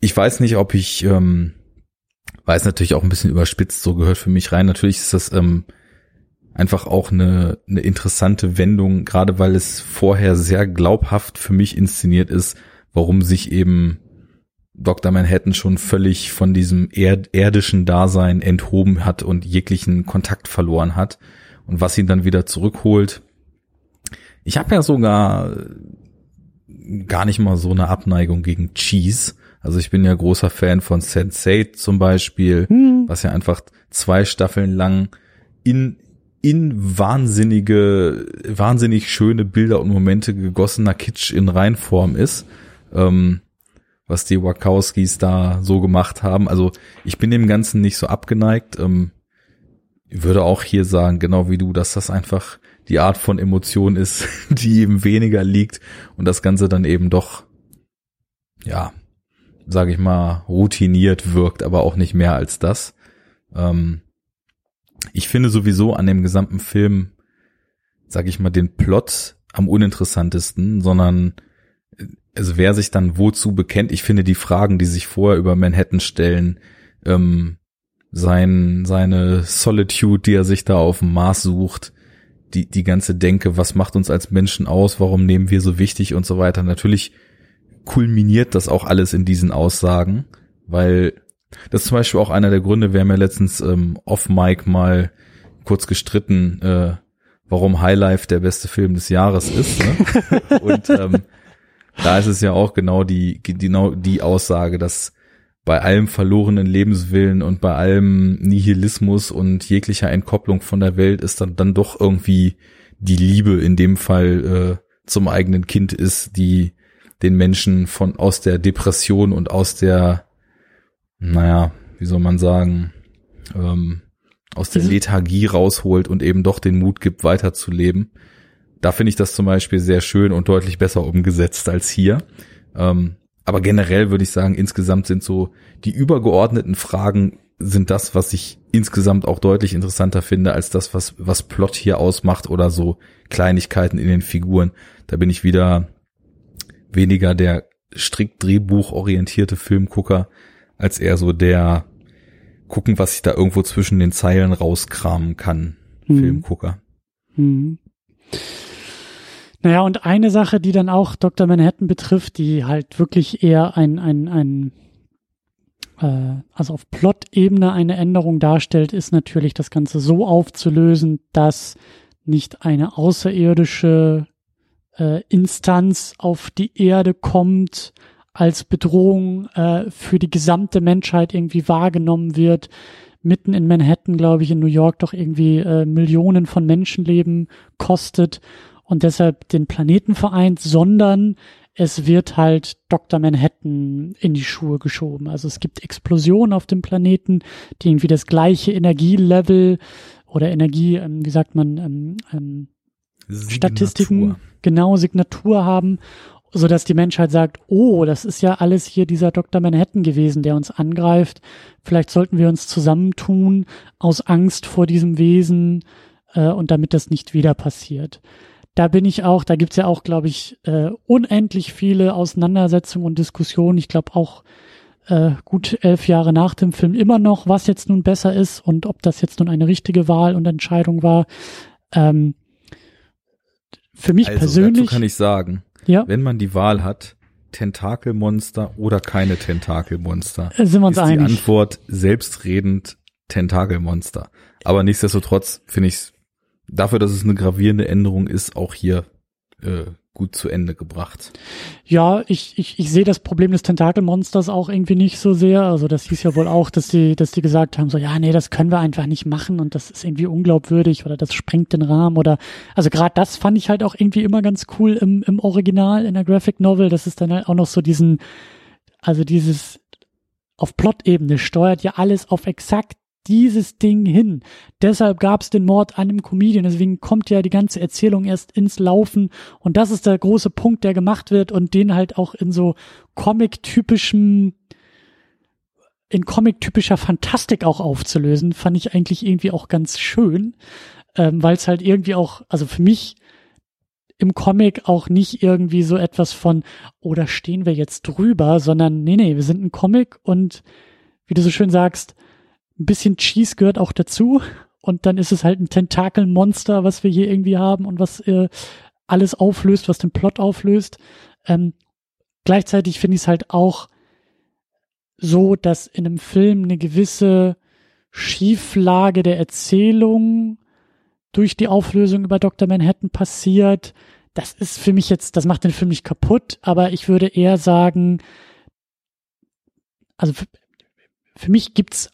ich weiß nicht, ob ich, ähm, weiß natürlich auch ein bisschen überspitzt, so gehört für mich rein. Natürlich ist das ähm, einfach auch eine, eine interessante Wendung, gerade weil es vorher sehr glaubhaft für mich inszeniert ist, warum sich eben Dr. Manhattan schon völlig von diesem erd erdischen Dasein enthoben hat und jeglichen Kontakt verloren hat und was ihn dann wieder zurückholt. Ich habe ja sogar gar nicht mal so eine Abneigung gegen Cheese. Also ich bin ja großer Fan von Sense8 zum Beispiel, hm. was ja einfach zwei Staffeln lang in in wahnsinnige, wahnsinnig schöne Bilder und Momente gegossener Kitsch in Reinform ist. Ähm, was die Wachowskis da so gemacht haben. Also ich bin dem Ganzen nicht so abgeneigt. Ähm, würde auch hier sagen, genau wie du, dass das einfach die Art von Emotion ist, *laughs* die eben weniger liegt und das Ganze dann eben doch, ja, sage ich mal, routiniert wirkt, aber auch nicht mehr als das. Ähm, ich finde sowieso an dem gesamten Film, sage ich mal, den Plot am uninteressantesten, sondern also wer sich dann wozu bekennt, ich finde die Fragen, die sich vorher über Manhattan stellen, ähm, sein, seine Solitude, die er sich da auf dem Mars sucht, die, die ganze Denke, was macht uns als Menschen aus, warum nehmen wir so wichtig und so weiter. Natürlich kulminiert das auch alles in diesen Aussagen, weil das ist zum Beispiel auch einer der Gründe, wir haben ja letztens ähm, off-Mic mal kurz gestritten, äh, warum Highlife der beste Film des Jahres ist. Ne? *laughs* und ähm, da ist es ja auch genau die, genau die Aussage, dass bei allem verlorenen Lebenswillen und bei allem Nihilismus und jeglicher Entkopplung von der Welt ist dann, dann doch irgendwie die Liebe in dem Fall äh, zum eigenen Kind ist, die den Menschen von aus der Depression und aus der, naja, wie soll man sagen, ähm, aus der Lethargie rausholt und eben doch den Mut gibt, weiterzuleben. Da finde ich das zum Beispiel sehr schön und deutlich besser umgesetzt als hier. Ähm, aber generell würde ich sagen, insgesamt sind so die übergeordneten Fragen sind das, was ich insgesamt auch deutlich interessanter finde als das, was, was Plot hier ausmacht oder so Kleinigkeiten in den Figuren. Da bin ich wieder weniger der strikt drehbuchorientierte Filmgucker, als eher so der gucken, was ich da irgendwo zwischen den Zeilen rauskramen kann, hm. Filmgucker. Hm. Naja, und eine Sache, die dann auch Dr. Manhattan betrifft, die halt wirklich eher ein, ein, ein äh, also auf Plot-Ebene eine Änderung darstellt, ist natürlich das Ganze so aufzulösen, dass nicht eine außerirdische äh, Instanz auf die Erde kommt, als Bedrohung äh, für die gesamte Menschheit irgendwie wahrgenommen wird. Mitten in Manhattan, glaube ich, in New York doch irgendwie äh, Millionen von Menschenleben kostet und deshalb den Planeten vereint, sondern es wird halt Dr. Manhattan in die Schuhe geschoben. Also es gibt Explosionen auf dem Planeten, die irgendwie das gleiche Energielevel oder Energie, ähm, wie sagt man, ähm, ähm, Statistiken, genau Signatur haben, so dass die Menschheit sagt, oh, das ist ja alles hier dieser Dr. Manhattan gewesen, der uns angreift. Vielleicht sollten wir uns zusammentun aus Angst vor diesem Wesen äh, und damit das nicht wieder passiert da bin ich auch, da gibt's ja auch, glaube ich, äh, unendlich viele Auseinandersetzungen und Diskussionen. Ich glaube auch äh, gut elf Jahre nach dem Film immer noch, was jetzt nun besser ist und ob das jetzt nun eine richtige Wahl und Entscheidung war. Ähm, für mich also, persönlich. Dazu kann ich sagen, ja? wenn man die Wahl hat, Tentakelmonster oder keine Tentakelmonster, äh, sind wir uns ist einig. die Antwort selbstredend Tentakelmonster. Aber nichtsdestotrotz finde ich es dafür, dass es eine gravierende Änderung ist, auch hier äh, gut zu Ende gebracht. Ja, ich, ich, ich sehe das Problem des Tentakelmonsters auch irgendwie nicht so sehr. Also das hieß ja wohl auch, dass die, dass die gesagt haben, so ja, nee, das können wir einfach nicht machen und das ist irgendwie unglaubwürdig oder das sprengt den Rahmen oder also gerade das fand ich halt auch irgendwie immer ganz cool im, im Original, in der Graphic Novel, dass es dann halt auch noch so diesen, also dieses auf Plot-Ebene steuert ja alles auf exakt dieses Ding hin. Deshalb gab es den Mord an einem Comedian. Deswegen kommt ja die ganze Erzählung erst ins Laufen. Und das ist der große Punkt, der gemacht wird und den halt auch in so comic-typischem, in comic-typischer Fantastik auch aufzulösen, fand ich eigentlich irgendwie auch ganz schön, ähm, weil es halt irgendwie auch, also für mich im Comic auch nicht irgendwie so etwas von, oder oh, stehen wir jetzt drüber, sondern nee, nee, wir sind ein Comic und wie du so schön sagst, ein bisschen Cheese gehört auch dazu. Und dann ist es halt ein Tentakelmonster, was wir hier irgendwie haben und was äh, alles auflöst, was den Plot auflöst. Ähm, gleichzeitig finde ich es halt auch so, dass in einem Film eine gewisse Schieflage der Erzählung durch die Auflösung über Dr. Manhattan passiert. Das ist für mich jetzt, das macht den Film nicht kaputt, aber ich würde eher sagen, also für, für mich gibt's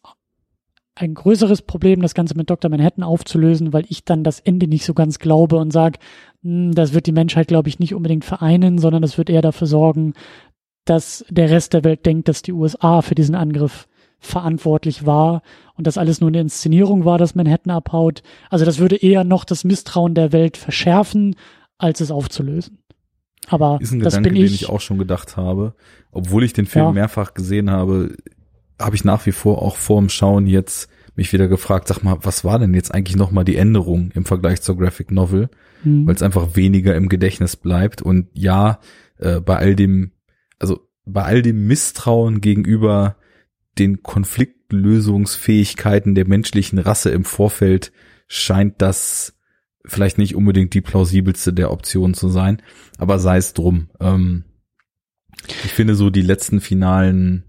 ein größeres Problem, das Ganze mit Dr. Manhattan aufzulösen, weil ich dann das Ende nicht so ganz glaube und sage, hm, das wird die Menschheit, glaube ich, nicht unbedingt vereinen, sondern das wird eher dafür sorgen, dass der Rest der Welt denkt, dass die USA für diesen Angriff verantwortlich war und das alles nur eine Inszenierung war, dass Manhattan abhaut. Also das würde eher noch das Misstrauen der Welt verschärfen, als es aufzulösen. Aber ist ein das Gedanke, bin ich, den ich auch schon gedacht habe. Obwohl ich den Film Ja. mehrfach gesehen habe, habe ich nach wie vor auch vor dem Schauen jetzt mich wieder gefragt, sag mal, was war denn jetzt eigentlich nochmal die Änderung im Vergleich zur Graphic Novel? Hm. Weil es einfach weniger im Gedächtnis bleibt. Und ja, äh, bei all dem, also bei all dem Misstrauen gegenüber den Konfliktlösungsfähigkeiten der menschlichen Rasse im Vorfeld scheint das vielleicht nicht unbedingt die plausibelste der Optionen zu sein, aber sei es drum. Ähm, ich finde so die letzten finalen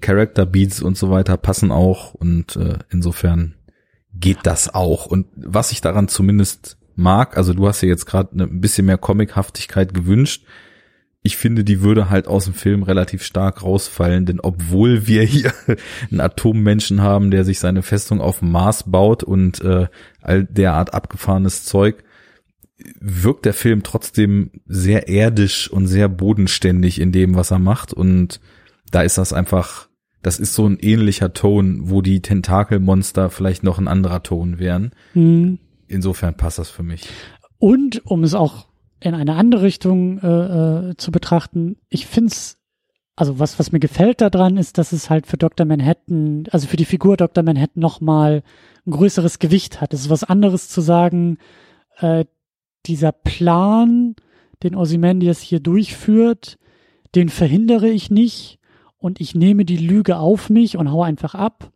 Character Beats und so weiter passen auch und äh, insofern geht das auch. Und was ich daran zumindest mag, also du hast ja jetzt gerade ne, ein bisschen mehr Comichaftigkeit gewünscht. Ich finde, die würde halt aus dem Film relativ stark rausfallen, denn obwohl wir hier *laughs* einen Atommenschen haben, der sich seine Festung auf dem Mars baut und äh, all derart abgefahrenes Zeug, wirkt der Film trotzdem sehr erdisch und sehr bodenständig in dem, was er macht. Und da ist das einfach, das ist so ein ähnlicher Ton, wo die Tentakelmonster vielleicht noch ein anderer Ton wären. Hm. Insofern passt das für mich. Und um es auch in eine andere Richtung äh, äh, zu betrachten, ich find's, also was, was mir gefällt daran, ist, dass es halt für Dr. Manhattan, also für die Figur Dr. Manhattan nochmal ein größeres Gewicht hat. Es ist was anderes zu sagen, äh, dieser Plan, den Ozymandias hier durchführt, den verhindere ich nicht und ich nehme die Lüge auf mich und hau einfach ab.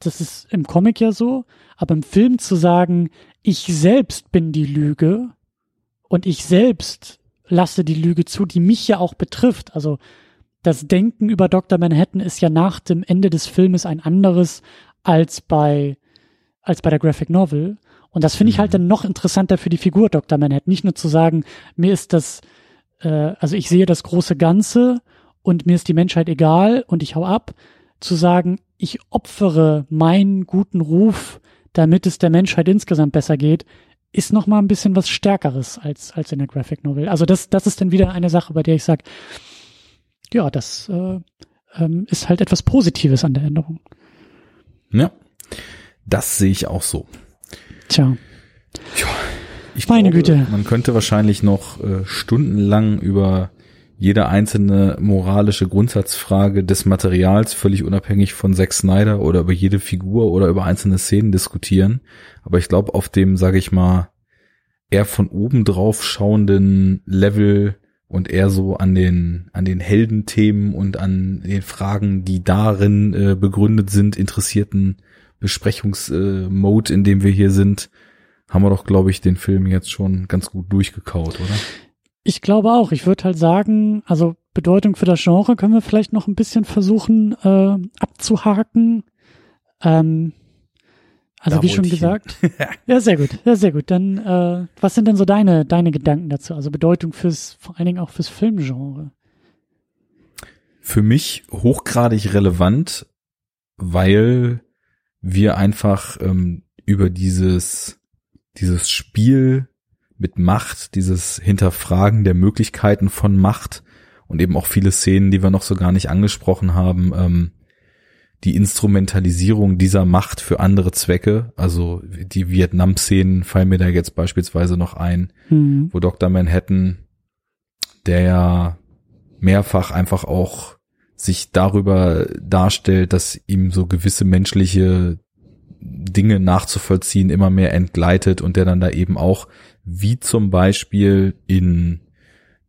Das ist im Comic ja so. Aber im Film zu sagen, ich selbst bin die Lüge und ich selbst lasse die Lüge zu, die mich ja auch betrifft. Also das Denken über Dr. Manhattan ist ja nach dem Ende des Filmes ein anderes als bei, als bei der Graphic Novel. Und das finde ich halt dann noch interessanter für die Figur Dr. Manhattan. Nicht nur zu sagen, mir ist das, äh, also ich sehe das große Ganze und mir ist die Menschheit egal und ich hau ab, zu sagen, ich opfere meinen guten Ruf, damit es der Menschheit insgesamt besser geht, ist noch mal ein bisschen was Stärkeres als als in der Graphic Novel. Also das das ist dann wieder eine Sache, bei der ich sage, ja, das äh, ähm, ist halt etwas Positives an der Änderung. Ja, das sehe ich auch so. Tja, Ich Meine Güte. Man könnte wahrscheinlich noch äh, stundenlang über jede einzelne moralische Grundsatzfrage des Materials, völlig unabhängig von Zack Snyder oder über jede Figur oder über einzelne Szenen diskutieren. Aber ich glaube, auf dem, sage ich mal, eher von oben drauf schauenden Level und eher so an den an den Heldenthemen und an den Fragen, die darin äh, begründet sind, interessierten Besprechungsmode, äh, in dem wir hier sind, haben wir doch, glaube ich, den Film jetzt schon ganz gut durchgekaut, oder? Ich glaube auch. Ich würde halt sagen, also Bedeutung für das Genre können wir vielleicht noch ein bisschen versuchen äh, abzuhaken. Ähm, also Da wie schon gesagt. *laughs* ja, sehr gut. Ja, sehr gut. Dann äh, was sind denn so deine deine Gedanken dazu? Also Bedeutung fürs vor allen Dingen auch fürs Filmgenre. Für mich hochgradig relevant, weil wir einfach ähm, über dieses dieses Spiel mit Macht, dieses Hinterfragen der Möglichkeiten von Macht und eben auch viele Szenen, die wir noch so gar nicht angesprochen haben, ähm, die Instrumentalisierung dieser Macht für andere Zwecke, also die Vietnam-Szenen fallen mir da jetzt beispielsweise noch ein, Hm. wo Dr. Manhattan, der ja mehrfach einfach auch sich darüber darstellt, dass ihm so gewisse menschliche Dinge nachzuvollziehen immer mehr entgleitet und der dann da eben auch, wie zum Beispiel in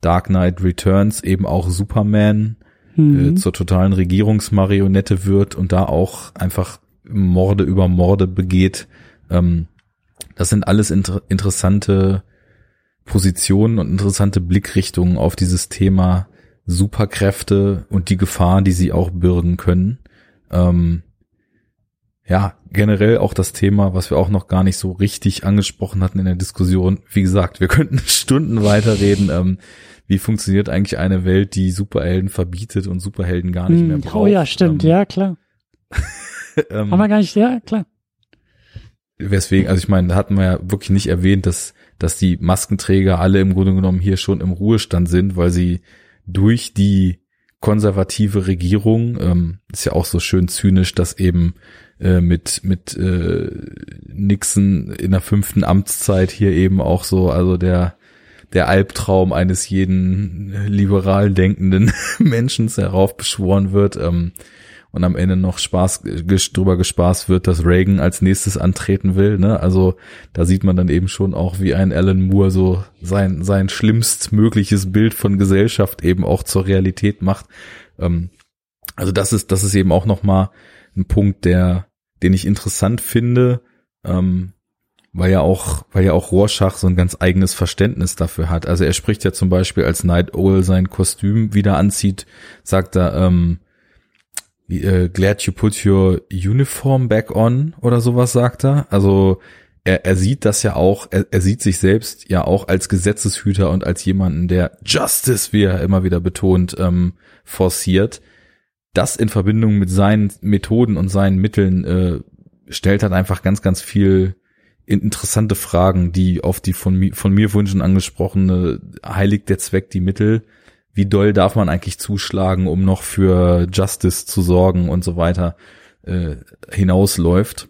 Dark Knight Returns eben auch Superman Hm. äh, zur totalen Regierungsmarionette wird und da auch einfach Morde über Morde begeht. Ähm, das sind alles inter interessante Positionen und interessante Blickrichtungen auf dieses Thema Superkräfte und die Gefahr, die sie auch bürgen können. Ähm, ja, generell auch das Thema, was wir auch noch gar nicht so richtig angesprochen hatten in der Diskussion. Wie gesagt, wir *laughs* könnten Stunden weiterreden. Ähm, wie funktioniert eigentlich eine Welt, die Superhelden verbietet und Superhelden gar nicht mehr Hm, braucht? Oh ja, stimmt, Ähm, ja, klar. *laughs* ähm, Haben wir gar nicht, ja, klar. weswegen, also ich meine, da hatten wir ja wirklich nicht erwähnt, dass, dass die Maskenträger alle im Grunde genommen hier schon im Ruhestand sind, weil sie durch die konservative Regierung, ähm, ist ja auch so schön zynisch, dass eben äh, mit, mit äh, Nixon in der fünften Amtszeit hier eben auch so, also der, der Albtraum eines jeden liberal denkenden *laughs* Menschen heraufbeschworen wird. Ähm, und am Ende noch Spaß drüber gespaßt wird, dass Reagan als nächstes antreten will. Ne? Also da sieht man dann eben schon auch, wie ein Alan Moore so sein sein schlimmstmögliches Bild von Gesellschaft eben auch zur Realität macht. Ähm, also das ist das ist eben auch noch mal ein Punkt, der den ich interessant finde, ähm, weil ja auch weil ja auch Rorschach so ein ganz eigenes Verständnis dafür hat. Also er spricht ja zum Beispiel als Night Owl sein Kostüm wieder anzieht, sagt er ähm, äh, glad you put your uniform back on oder sowas sagt er. Also er, er sieht das ja auch, er, er sieht sich selbst ja auch als Gesetzeshüter und als jemanden, der Justice, wie er immer wieder betont, ähm, forciert. Das in Verbindung mit seinen Methoden und seinen Mitteln äh, stellt halt einfach ganz, ganz viel in- interessante Fragen, die auf die von mir, von mir vorhin schon angesprochene heiligt der Zweck die Mittel wie doll darf man eigentlich zuschlagen, um noch für Justice zu sorgen und so weiter äh, hinausläuft.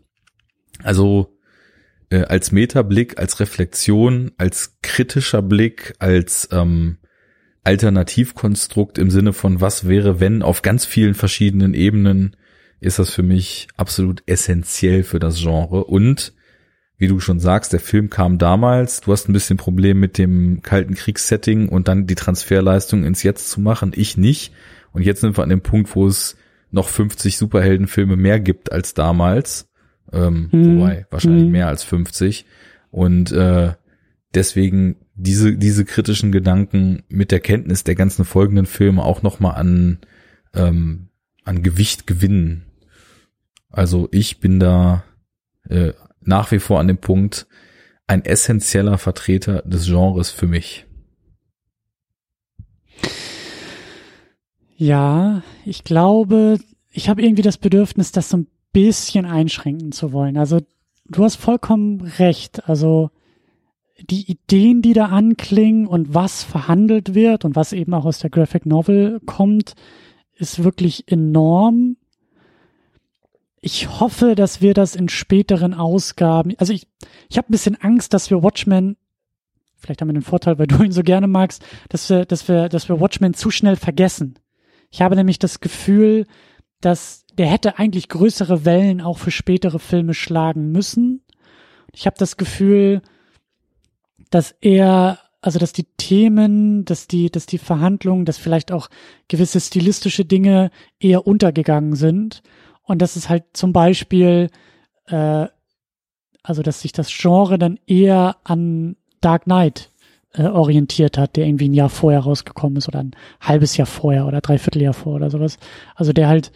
Also äh, als Metablick, als Reflexion, als kritischer Blick, als ähm, Alternativkonstrukt im Sinne von was wäre, wenn auf ganz vielen verschiedenen Ebenen ist das für mich absolut essentiell für das Genre und wie du schon sagst, der Film kam damals, du hast ein bisschen Problem mit dem kalten Kriegssetting und dann die Transferleistung ins Jetzt zu machen, ich nicht. Und jetzt sind wir an dem Punkt, wo es noch 50 Superheldenfilme mehr gibt als damals. Ähm, Mhm. Wobei, wahrscheinlich Mhm. mehr als 50. Und äh, deswegen diese, diese kritischen Gedanken mit der Kenntnis der ganzen folgenden Filme auch nochmal an, ähm, an Gewicht gewinnen. Also ich bin da äh, nach wie vor an dem Punkt, ein essentieller Vertreter des Genres für mich. Ja, ich glaube, ich habe irgendwie das Bedürfnis, das so ein bisschen einschränken zu wollen. Also du hast vollkommen recht. Also die Ideen, die da anklingen und was verhandelt wird und was eben auch aus der Graphic Novel kommt, ist wirklich enorm. Ich hoffe, dass wir das in späteren Ausgaben, also ich, ich habe ein bisschen Angst, dass wir Watchmen, vielleicht haben wir den Vorteil, weil du ihn so gerne magst, dass wir, dass wir, dass wir Watchmen zu schnell vergessen. Ich habe nämlich das Gefühl, dass der hätte eigentlich größere Wellen auch für spätere Filme schlagen müssen. Ich habe das Gefühl, dass er, also dass die Themen, dass die, dass die Verhandlungen, dass vielleicht auch gewisse stilistische Dinge eher untergegangen sind und dass es halt zum Beispiel, äh, also dass sich das Genre dann eher an Dark Knight äh, orientiert hat, der irgendwie ein Jahr vorher rausgekommen ist oder ein halbes Jahr vorher oder dreiviertel Jahr vor oder sowas. Also der halt,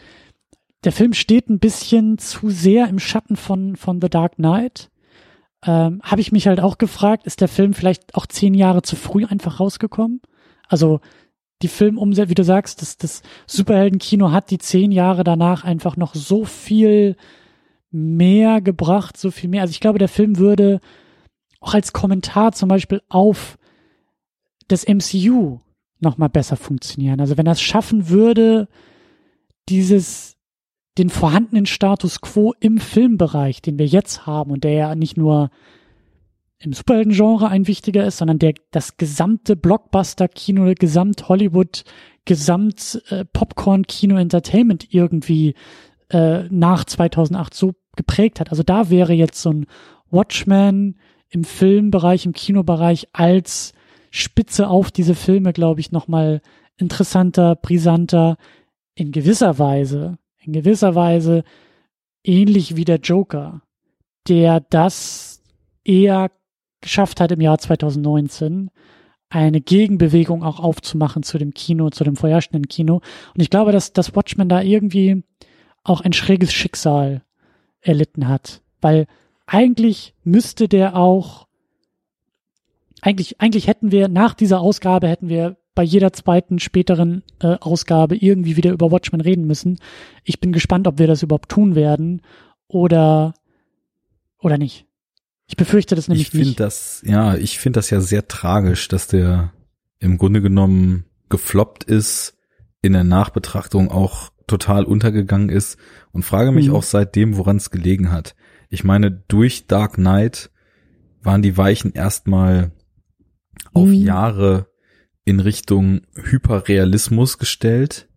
der Film steht ein bisschen zu sehr im Schatten von, von The Dark Knight. Ähm, Habe ich mich halt auch gefragt, ist der Film vielleicht auch zehn Jahre zu früh einfach rausgekommen? Also die Filmumsetzung, wie du sagst, das, das Superheldenkino hat die zehn Jahre danach einfach noch so viel mehr gebracht, so viel mehr. Also ich glaube, der Film würde auch als Kommentar zum Beispiel auf das MCU noch mal besser funktionieren. Also wenn er es schaffen würde, dieses den vorhandenen Status quo im Filmbereich, den wir jetzt haben und der ja nicht nur im Superhelden-Genre ein wichtiger ist, sondern der das gesamte Blockbuster-Kino, gesamt Hollywood, gesamt äh, Popcorn-Kino-Entertainment irgendwie äh, nach 2008 so geprägt hat. Also da wäre jetzt so ein Watchmen im Filmbereich, im Kinobereich als Spitze auf diese Filme, glaube ich, nochmal interessanter, brisanter, in gewisser Weise, in gewisser Weise ähnlich wie der Joker, der das eher geschafft hat im Jahr 2019 eine Gegenbewegung auch aufzumachen zu dem Kino, zu dem vorherrschenden Kino. Und ich glaube, dass, dass Watchmen da irgendwie auch ein schräges Schicksal erlitten hat. Weil eigentlich müsste der auch, eigentlich, eigentlich hätten wir nach dieser Ausgabe hätten wir bei jeder zweiten späteren äh, Ausgabe irgendwie wieder über Watchmen reden müssen. Ich bin gespannt, ob wir das überhaupt tun werden oder oder nicht. Ich befürchte das nämlich ich find nicht. Das, ja, ich finde das ja sehr tragisch, dass der im Grunde genommen gefloppt ist, in der Nachbetrachtung auch total untergegangen ist und frage mich mhm. auch seitdem, woran es gelegen hat. Ich meine, durch Dark Knight waren die Weichen erstmal auf mhm. Jahre in Richtung Hyperrealismus gestellt,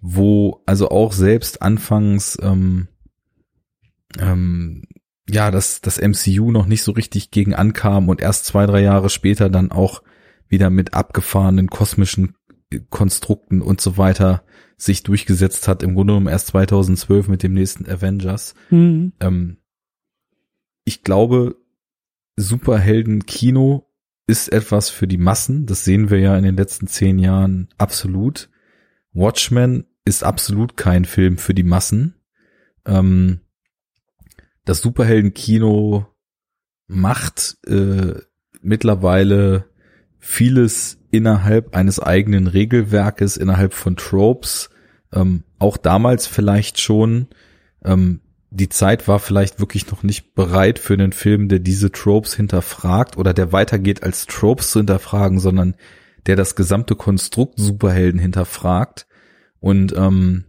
wo also auch selbst anfangs ähm, ähm, ja, dass das MCU noch nicht so richtig gegen ankam und erst zwei, drei Jahre später dann auch wieder mit abgefahrenen kosmischen Konstrukten und so weiter sich durchgesetzt hat, im Grunde genommen erst 2012 mit dem nächsten Avengers. Mhm. Ähm, ich glaube, Superhelden-Kino ist etwas für die Massen. Das sehen wir ja in den letzten zehn Jahren absolut. Watchmen ist absolut kein Film für die Massen. Ähm, das Superhelden-Kino macht äh, mittlerweile vieles innerhalb eines eigenen Regelwerkes, innerhalb von Tropes. Ähm, auch damals vielleicht schon. Ähm, die Zeit war vielleicht wirklich noch nicht bereit für einen Film, der diese Tropes hinterfragt oder der weitergeht als Tropes zu hinterfragen, sondern der das gesamte Konstrukt Superhelden hinterfragt. Und ähm,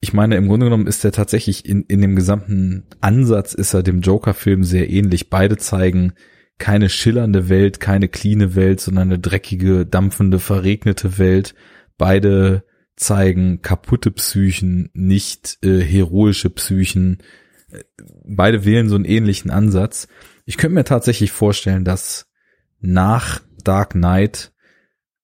ich meine, im Grunde genommen ist er tatsächlich in, in dem gesamten Ansatz ist er dem Joker-Film sehr ähnlich. Beide zeigen keine schillernde Welt, keine cleane Welt, sondern eine dreckige, dampfende, verregnete Welt. Beide zeigen kaputte Psychen, nicht äh, heroische Psychen. Beide wählen so einen ähnlichen Ansatz. Ich könnte mir tatsächlich vorstellen, dass nach Dark Knight,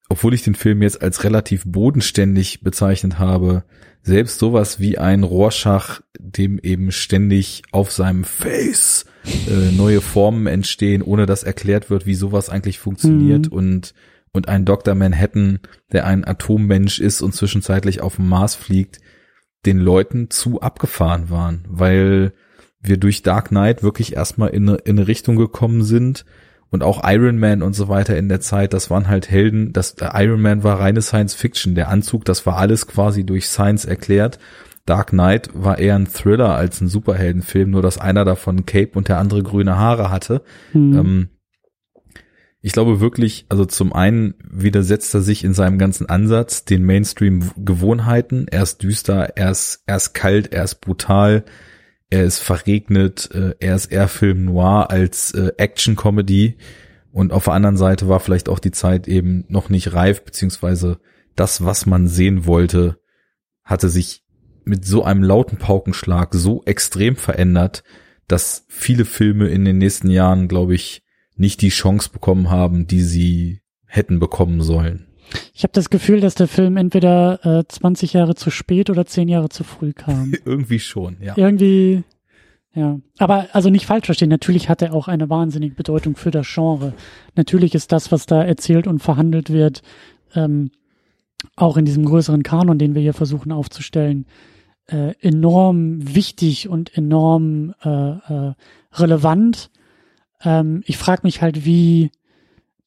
obwohl ich den Film jetzt als relativ bodenständig bezeichnet habe, selbst sowas wie ein Rorschach, dem eben ständig auf seinem Face äh, neue Formen entstehen, ohne dass erklärt wird, wie sowas eigentlich funktioniert mhm. und und ein Dr. Manhattan, der ein Atommensch ist und zwischenzeitlich auf dem Mars fliegt, den Leuten zu abgefahren waren, weil wir durch Dark Knight wirklich erstmal in eine, in eine Richtung gekommen sind, und auch Iron Man und so weiter in der Zeit, das waren halt Helden, das äh, Iron Man war reine Science Fiction, der Anzug, das war alles quasi durch Science erklärt. Dark Knight war eher ein Thriller als ein Superheldenfilm, nur dass einer davon Cape und der andere grüne Haare hatte. Mhm. Ähm, ich glaube wirklich, also zum einen widersetzt er sich in seinem ganzen Ansatz den Mainstream-Gewohnheiten. Er ist düster, er ist, er ist kalt, er ist brutal, er ist verregnet, äh, er ist eher Film noir als äh, Action-Comedy. Und auf der anderen Seite war vielleicht auch die Zeit eben noch nicht reif, beziehungsweise das, was man sehen wollte, hatte sich mit so einem lauten Paukenschlag so extrem verändert, dass viele Filme in den nächsten Jahren, glaube ich, nicht die Chance bekommen haben, die sie hätten bekommen sollen. Ich habe das Gefühl, dass der Film entweder äh, 20 Jahre zu spät oder 10 Jahre zu früh kam. *laughs* Irgendwie schon, ja. Irgendwie, ja. Aber also nicht falsch verstehen, natürlich hat er auch eine wahnsinnige Bedeutung für das Genre. Natürlich ist das, was da erzählt und verhandelt wird, ähm, auch in diesem größeren Kanon, den wir hier versuchen aufzustellen, äh, enorm wichtig und enorm äh, äh, relevant. Ähm, ich frage mich halt, wie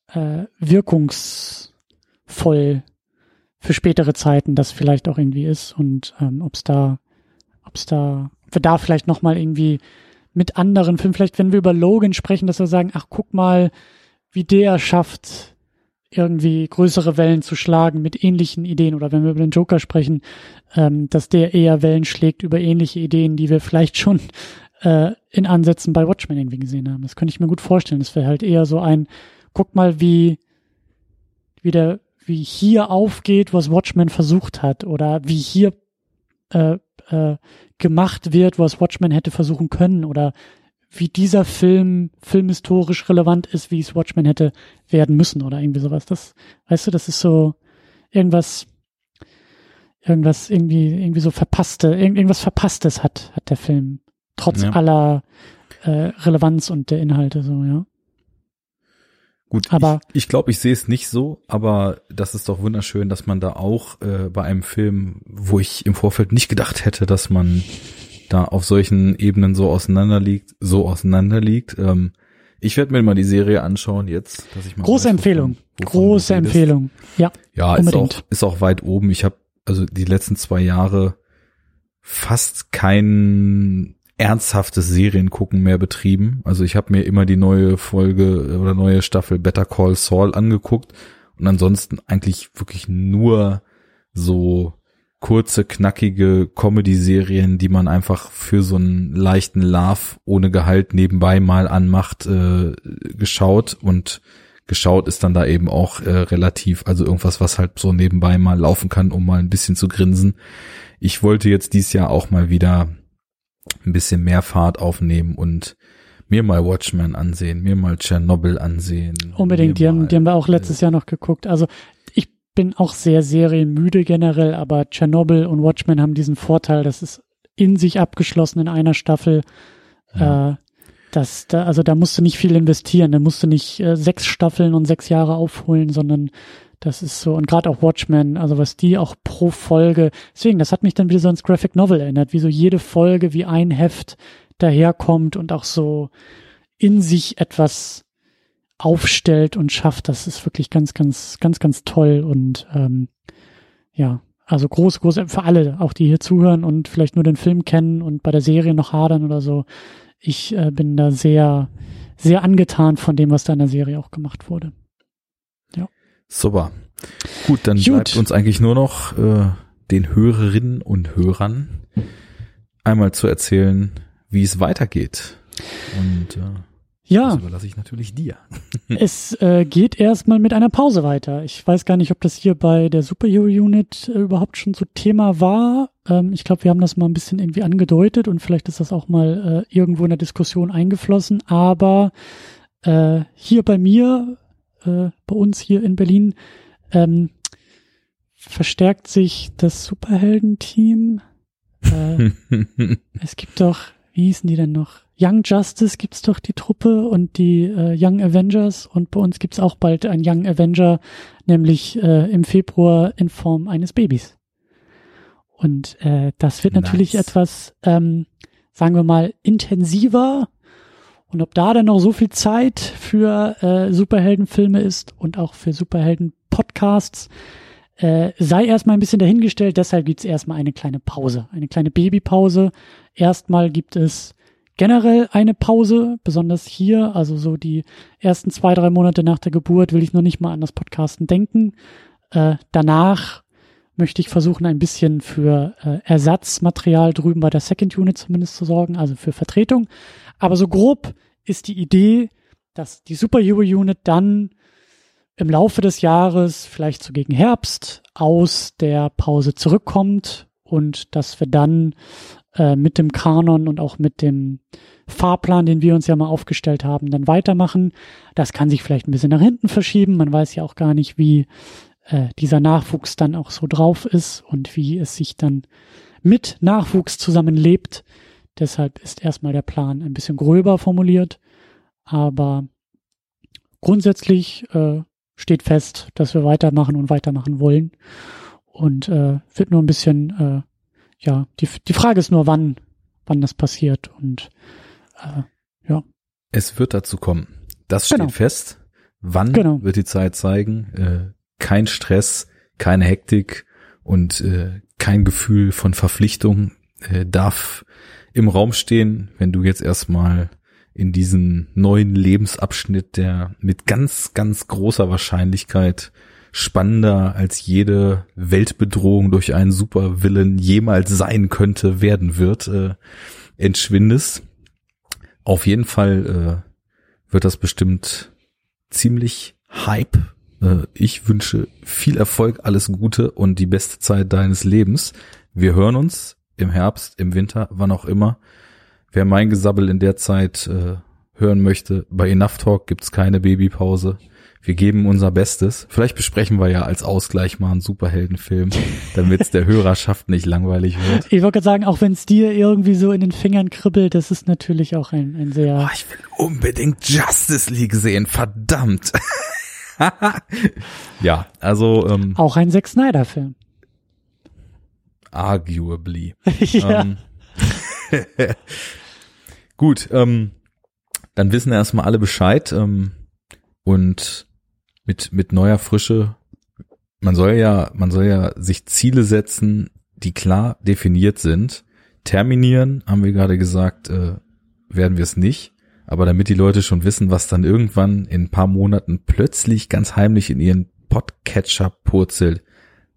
äh, wirkungs voll für spätere Zeiten das vielleicht auch irgendwie ist und ähm, ob es da, ob es da, ob wir da vielleicht noch mal irgendwie mit anderen Filmen, vielleicht wenn wir über Logan sprechen, dass wir sagen, ach guck mal, wie der schafft, irgendwie größere Wellen zu schlagen mit ähnlichen Ideen. Oder wenn wir über den Joker sprechen, ähm, dass der eher Wellen schlägt über ähnliche Ideen, die wir vielleicht schon äh, in Ansätzen bei Watchmen irgendwie gesehen haben. Das könnte ich mir gut vorstellen. Das wäre halt eher so ein, guck mal, wie, wie der, wie hier aufgeht, was Watchmen versucht hat oder wie hier äh, äh, gemacht wird, was Watchmen hätte versuchen können oder wie dieser Film filmhistorisch relevant ist, wie es Watchmen hätte werden müssen oder irgendwie sowas. Das, weißt du, das ist so irgendwas, irgendwas irgendwie, irgendwie so verpasste, irgendwas Verpasstes hat, hat der Film. Trotz ja. aller äh, Relevanz und der Inhalte, so, ja. Gut, Aber- ich, ich glaube, ich sehe es nicht so, aber das ist doch wunderschön, dass man da auch äh, bei einem Film, wo ich im Vorfeld nicht gedacht hätte, dass man da auf solchen Ebenen so auseinanderliegt, so auseinanderliegt. Ähm, ich werde mir mal die Serie anschauen jetzt, dass ich mal Große weiß, Empfehlung. wovon- Große. Empfehlung. Ja. Ja, ist Unbedingt. auch, ist auch weit oben. Ich habe also die letzten zwei Jahre fast kein ernsthaftes Seriengucken mehr betrieben. Also ich habe mir immer die neue Folge oder neue Staffel Better Call Saul angeguckt und ansonsten eigentlich wirklich nur so kurze, knackige Comedy-Serien, die man einfach für so einen leichten Love ohne Gehalt nebenbei mal anmacht, äh, geschaut und geschaut ist dann da eben auch äh, relativ, also irgendwas, was halt so nebenbei mal laufen kann, um mal ein bisschen zu grinsen. Ich wollte jetzt dies Jahr auch mal wieder ein bisschen mehr Fahrt aufnehmen und mir mal Watchmen ansehen, mir mal Chernobyl ansehen. Unbedingt, die haben, die haben wir auch letztes Jahr noch geguckt. Also ich bin auch sehr serienmüde generell, aber Chernobyl und Watchmen haben diesen Vorteil, das ist in sich abgeschlossen in einer Staffel. Ja. Äh, das, da, also da musst du nicht viel investieren, da musst du nicht äh, sechs Staffeln und sechs Jahre aufholen, sondern das ist so, und gerade auch Watchmen, also was die auch pro Folge, deswegen, das hat mich dann wieder so ans Graphic Novel erinnert, wie so jede Folge wie ein Heft daherkommt und auch so in sich etwas aufstellt und schafft, das ist wirklich ganz, ganz, ganz, ganz toll und ähm, ja, also groß, groß für alle, auch die hier zuhören und vielleicht nur den Film kennen und bei der Serie noch hadern oder so. Ich äh, bin da sehr, sehr angetan von dem, was da in der Serie auch gemacht wurde. Super. Gut, dann Gut. bleibt uns eigentlich nur noch äh, den Hörerinnen und Hörern einmal zu erzählen, wie es weitergeht. Und äh, Ja, das überlasse ich natürlich dir. *laughs* es äh, geht erstmal mit einer Pause weiter. Ich weiß gar nicht, ob das hier bei der Superhero Unit äh, überhaupt schon so Thema war. Ähm, ich glaube, wir haben das mal ein bisschen irgendwie angedeutet und vielleicht ist das auch mal äh, irgendwo in der Diskussion eingeflossen. Aber äh, hier bei mir, äh, bei uns hier in Berlin, ähm, verstärkt sich das Superheldenteam. Äh, *laughs* es gibt doch, wie hießen die denn noch? Young Justice gibt's doch die Truppe und die äh, Young Avengers und bei uns gibt's auch bald ein Young Avenger, nämlich äh, im Februar in Form eines Babys. Und äh, das wird natürlich Nice. etwas, ähm, sagen wir mal, intensiver. Und ob da dann noch so viel Zeit für äh, Superheldenfilme ist und auch für Superhelden-Podcasts, äh, sei erstmal ein bisschen dahingestellt. Deshalb gibt's erstmal eine kleine Pause, eine kleine Babypause. Erstmal gibt es generell eine Pause, besonders hier, also so die ersten zwei, drei Monate nach der Geburt will ich noch nicht mal an das Podcasten denken. Äh, danach möchte ich versuchen, ein bisschen für äh, Ersatzmaterial drüben bei der Second Unit zumindest zu sorgen, also für Vertretung. Aber so grob ist die Idee, dass die Superhero Unit dann im Laufe des Jahres, vielleicht so gegen Herbst, aus der Pause zurückkommt und dass wir dann äh, mit dem Kanon und auch mit dem Fahrplan, den wir uns ja mal aufgestellt haben, dann weitermachen. Das kann sich vielleicht ein bisschen nach hinten verschieben. Man weiß ja auch gar nicht, wie äh, dieser Nachwuchs dann auch so drauf ist und wie es sich dann mit Nachwuchs zusammenlebt. Deshalb ist erstmal der Plan ein bisschen gröber formuliert, aber grundsätzlich äh, steht fest, dass wir weitermachen und weitermachen wollen und äh, wird nur ein bisschen, äh, ja, die, die Frage ist nur, wann, wann das passiert und äh, Es wird dazu kommen. Das steht Genau. fest. Wann Genau. wird die Zeit zeigen? Kein Stress, keine Hektik und äh, kein Gefühl von Verpflichtung äh, darf im Raum stehen, wenn du jetzt erstmal in diesen neuen Lebensabschnitt, der mit ganz, ganz großer Wahrscheinlichkeit spannender als jede Weltbedrohung durch einen Supervillain jemals sein könnte, werden wird, äh, entschwindest. Auf jeden Fall äh, wird das bestimmt ziemlich Hype. Äh, ich wünsche viel Erfolg, alles Gute und die beste Zeit deines Lebens. Wir hören uns im Herbst, im Winter, wann auch immer. Wer mein Gesabbel in der Zeit äh, hören möchte, bei Enough Talk gibt's keine Babypause. wir geben unser Bestes. Vielleicht besprechen wir ja als Ausgleich mal einen Superheldenfilm, *laughs* damit es der Hörerschaft nicht langweilig wird. Ich wollte gerade sagen, auch wenn es dir irgendwie so in den Fingern kribbelt, das ist natürlich auch ein, ein sehr. Oh, ich will unbedingt Justice League sehen, verdammt. *laughs* *laughs* ja, also ähm, auch ein Zack Snyder-Film. Arguably. *laughs* ja. Ähm, *laughs* gut, ähm, dann wissen erstmal alle Bescheid ähm, und mit mit neuer Frische. Man soll ja, man soll ja sich Ziele setzen, die klar definiert sind. Terminieren, haben wir gerade gesagt, äh, werden wir es nicht. Aber damit die Leute schon wissen, was dann irgendwann in ein paar Monaten plötzlich ganz heimlich in ihren Podcatcher purzelt,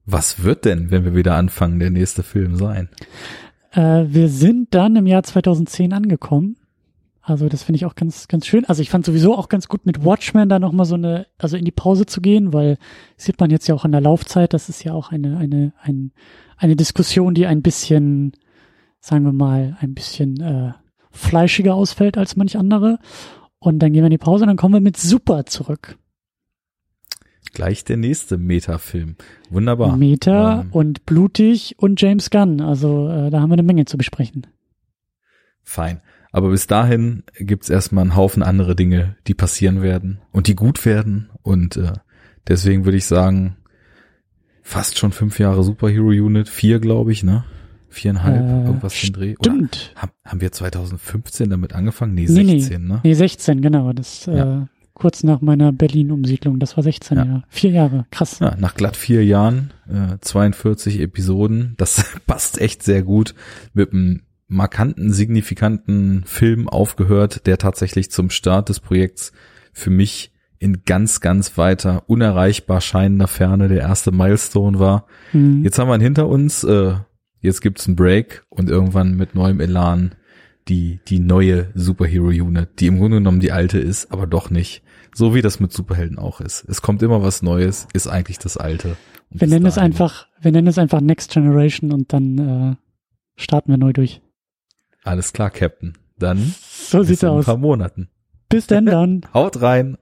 was wird denn, wenn wir wieder anfangen, der nächste Film sein? Äh, wir sind dann im Jahr 2010 angekommen. Also das finde ich auch ganz, ganz schön. Also ich fand sowieso auch ganz gut mit Watchmen da nochmal so eine, also in die Pause zu gehen, weil sieht man jetzt ja auch an der Laufzeit, das ist ja auch eine, eine, ein, eine Diskussion, die ein bisschen, sagen wir mal, ein bisschen äh, fleischiger ausfällt als manch andere. Und dann gehen wir in die Pause und dann kommen wir mit Super zurück. Gleich der nächste Meta-Film. Wunderbar. Meta Ähm, und blutig und James Gunn. Also äh, da haben wir eine Menge zu besprechen. Fein. Aber bis dahin gibt's erstmal einen Haufen andere Dinge, die passieren werden und die gut werden. Und äh, deswegen würde ich sagen, fast schon fünf Jahre Superhero Unit, vier glaube ich, ne? Viereinhalb, Äh, irgendwas den Dreh. Oder Stimmt. haben, haben wir 2015 damit angefangen? Nee, Nee, nee. 16, ne? Nee, 16, genau. Das Ja. äh, kurz nach meiner Berlin-Umsiedlung. Das war 16 Ja. Jahre. Vier Jahre. Krass. Ja, nach glatt vier Jahren, äh, 42 Episoden, das *laughs* passt echt sehr gut mit einem markanten, signifikanten Film aufgehört, der tatsächlich zum Start des Projekts für mich in ganz, ganz weiter, unerreichbar scheinender Ferne der erste Milestone war. Hm. Jetzt haben wir ihn hinter uns, äh, jetzt gibt's einen Break und irgendwann mit neuem Elan die, die neue Superhero-Unit, die im Grunde genommen die alte ist, aber doch nicht. So wie das mit Superhelden auch ist. Es kommt immer was Neues, ist eigentlich das alte. Und Wir nennen es einfach, wir nennen es einfach Next Generation und dann äh, starten wir neu durch. Alles klar, Captain. Dann So bis sieht's in ein aus. paar Monaten. Bis denn dann. *laughs* Haut rein.